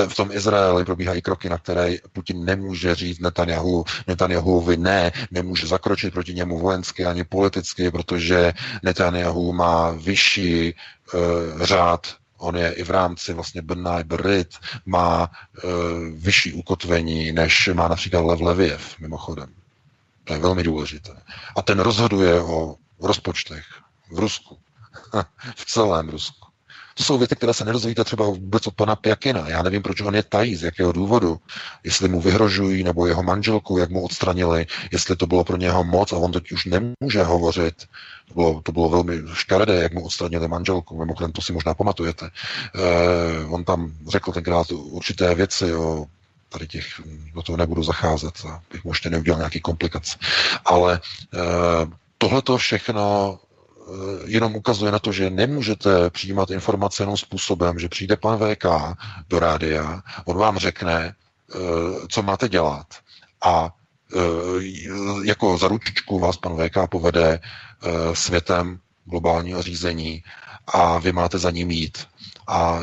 S5: v, tom Izraeli probíhají kroky, na které Putin nemůže říct Netanyahu, Netanyahuovi ne, nemůže zakročit proti němu vojensky ani politicky, protože Netanyahu má vyšší uh, řád On je i v rámci vlastně Bnai Brit, má uh, vyšší ukotvení, než má například Lev Leviev, mimochodem. To je velmi důležité. A ten rozhoduje o rozpočtech v Rusku. v celém Rusku. To jsou věci, které se nedozvíte třeba vůbec od pana Pjakina. Já nevím, proč on je tají, z jakého důvodu. Jestli mu vyhrožují, nebo jeho manželku, jak mu odstranili, jestli to bylo pro něho moc a on teď už nemůže hovořit. To bylo, to bylo velmi škaredé, jak mu odstranili manželku. Mimochodem, to si možná pamatujete. Eh, on tam řekl tenkrát určité věci o tady těch, do toho nebudu zacházet, abych mu ještě neudělal nějaký komplikace. Ale eh, tohle to všechno jenom ukazuje na to, že nemůžete přijímat informace jenom způsobem, že přijde pan VK do rádia, on vám řekne, eh, co máte dělat a eh, jako za ručičku vás pan VK povede světem globálního řízení a vy máte za ním jít. A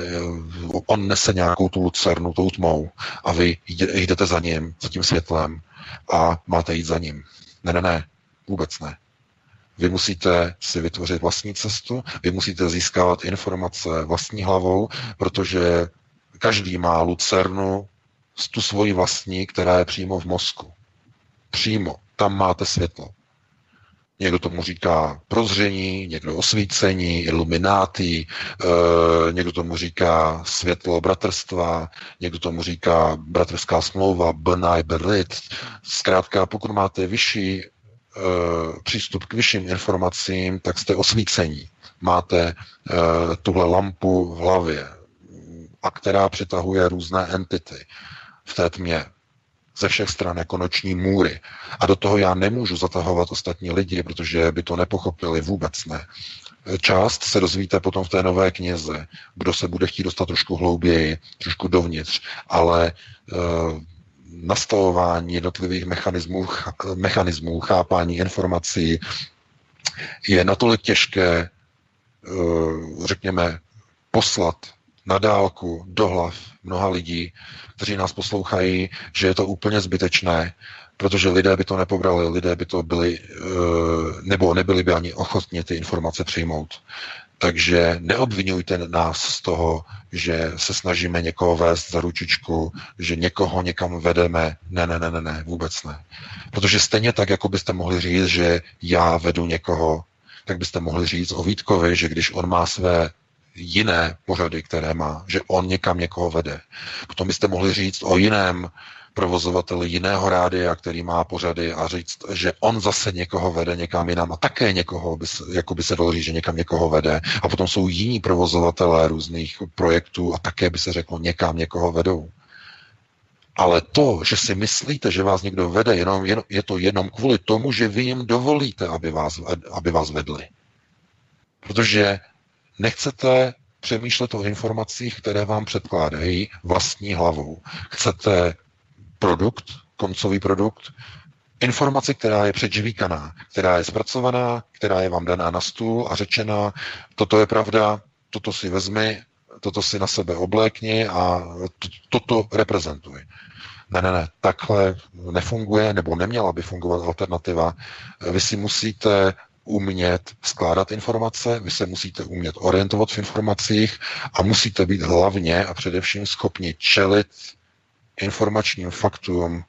S5: on nese nějakou tu lucernu, tou tmou a vy jdete za ním, za tím světlem a máte jít za ním. Ne, ne, ne, vůbec ne. Vy musíte si vytvořit vlastní cestu, vy musíte získávat informace vlastní hlavou, protože každý má lucernu, tu svoji vlastní, která je přímo v mozku. Přímo. Tam máte světlo. Někdo tomu říká prozření, někdo osvícení, iluminátý, e, někdo tomu říká světlo bratrstva, někdo tomu říká bratrská smlouva, Bnai Berlit. Zkrátka, pokud máte vyšší Eh, přístup k vyšším informacím, tak jste osvícení. Máte eh, tuhle lampu v hlavě, a která přitahuje různé entity v té tmě ze všech stran jako noční můry. A do toho já nemůžu zatahovat ostatní lidi, protože by to nepochopili vůbec ne. Část se dozvíte potom v té nové knize, kdo se bude chtít dostat trošku hlouběji, trošku dovnitř, ale uh, nastavování jednotlivých mechanismů, mechanismů chápání informací je natolik těžké, eh, řekněme, poslat na dálku do hlav mnoha lidí, kteří nás poslouchají, že je to úplně zbytečné Protože lidé by to nepobrali, lidé by to byli, eh, nebo nebyli by ani ochotni ty informace přijmout. Takže neobvinujte nás z toho, že se snažíme někoho vést za ručičku, že někoho někam vedeme. Ne, ne, ne, ne, ne, vůbec ne. Protože stejně tak, jako byste mohli říct, že já vedu někoho, tak byste mohli říct o Vítkovi, že když on má své jiné pořady, které má, že on někam někoho vede. Potom byste mohli říct o jiném provozovateli jiného rádia, který má pořady a říct, že on zase někoho vede někam jinam a také někoho, by se, jako by se dalo říct, že někam někoho vede. A potom jsou jiní provozovatelé různých projektů a také by se řeklo, někam někoho vedou. Ale to, že si myslíte, že vás někdo vede, jenom, jen, je to jenom kvůli tomu, že vy jim dovolíte, aby vás, aby vás vedli. Protože nechcete přemýšlet o informacích, které vám předkládají vlastní hlavou. Chcete produkt, koncový produkt, informaci, která je předživíkaná, která je zpracovaná, která je vám daná na stůl a řečená, toto je pravda, toto si vezmi, toto si na sebe oblékni a toto reprezentuj. Ne, ne, ne, takhle nefunguje, nebo neměla by fungovat alternativa. Vy si musíte umět skládat informace, vy se musíte umět orientovat v informacích a musíte být hlavně a především schopni čelit informačním faktům,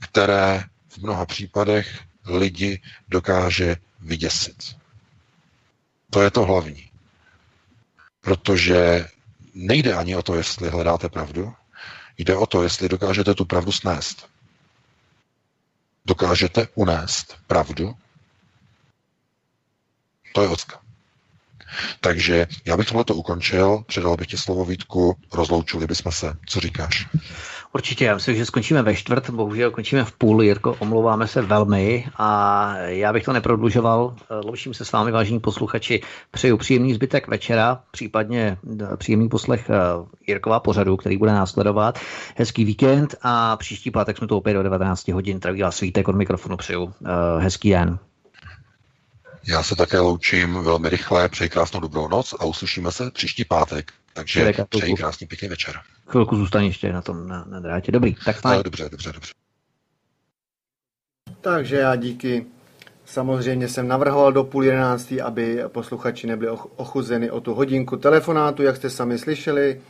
S5: které v mnoha případech lidi dokáže vyděsit. To je to hlavní. Protože nejde ani o to, jestli hledáte pravdu, jde o to, jestli dokážete tu pravdu snést. Dokážete unést pravdu? To je ocka. Takže já bych tohle ukončil, předal bych ti slovo Vítku, rozloučili bychom se. Co říkáš?
S4: Určitě, já myslím, že skončíme ve čtvrt, bohužel končíme v půl, Jirko, omlouváme se velmi a já bych to neprodlužoval. Loučím se s vámi, vážení posluchači, přeju příjemný zbytek večera, případně příjemný poslech eh, Jirkova pořadu, který bude následovat. Hezký víkend a příští pátek jsme tu opět do 19 hodin. Traví vás svítek od mikrofonu, přeju eh, hezký den.
S5: Já se také loučím velmi rychle, přeji krásnou dobrou noc a uslyšíme se příští pátek. Takže přeji krásný pěkný večer.
S4: Chvilku zůstaň ještě na tom na, na drátě. Dobrý, tak fajn.
S5: No, dobře, dobře, dobře.
S3: Takže já díky. Samozřejmě jsem navrhoval do půl jedenáctý, aby posluchači nebyli ochuzeni o tu hodinku telefonátu, jak jste sami slyšeli.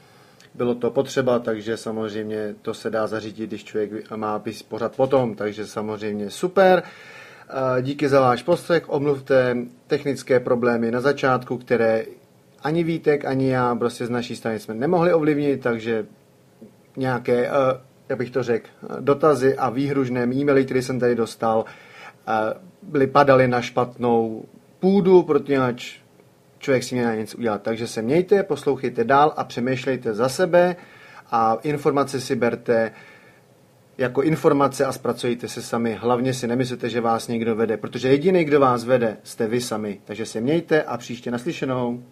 S3: Bylo to potřeba, takže samozřejmě to se dá zařídit, když člověk má pořád potom, takže samozřejmě super. Díky za váš poslech, omluvte technické problémy na začátku, které ani Vítek, ani já prostě z naší strany jsme nemohli ovlivnit, takže nějaké, uh, jak bych to řekl, dotazy a výhružné e-maily, které jsem tady dostal, uh, byly padaly na špatnou půdu, protože člověk si měl něco udělat. Takže se mějte, poslouchejte dál a přemýšlejte za sebe a informace si berte jako informace a zpracujte se sami. Hlavně si nemyslete, že vás někdo vede, protože jediný, kdo vás vede, jste vy sami. Takže se mějte a příště naslyšenou.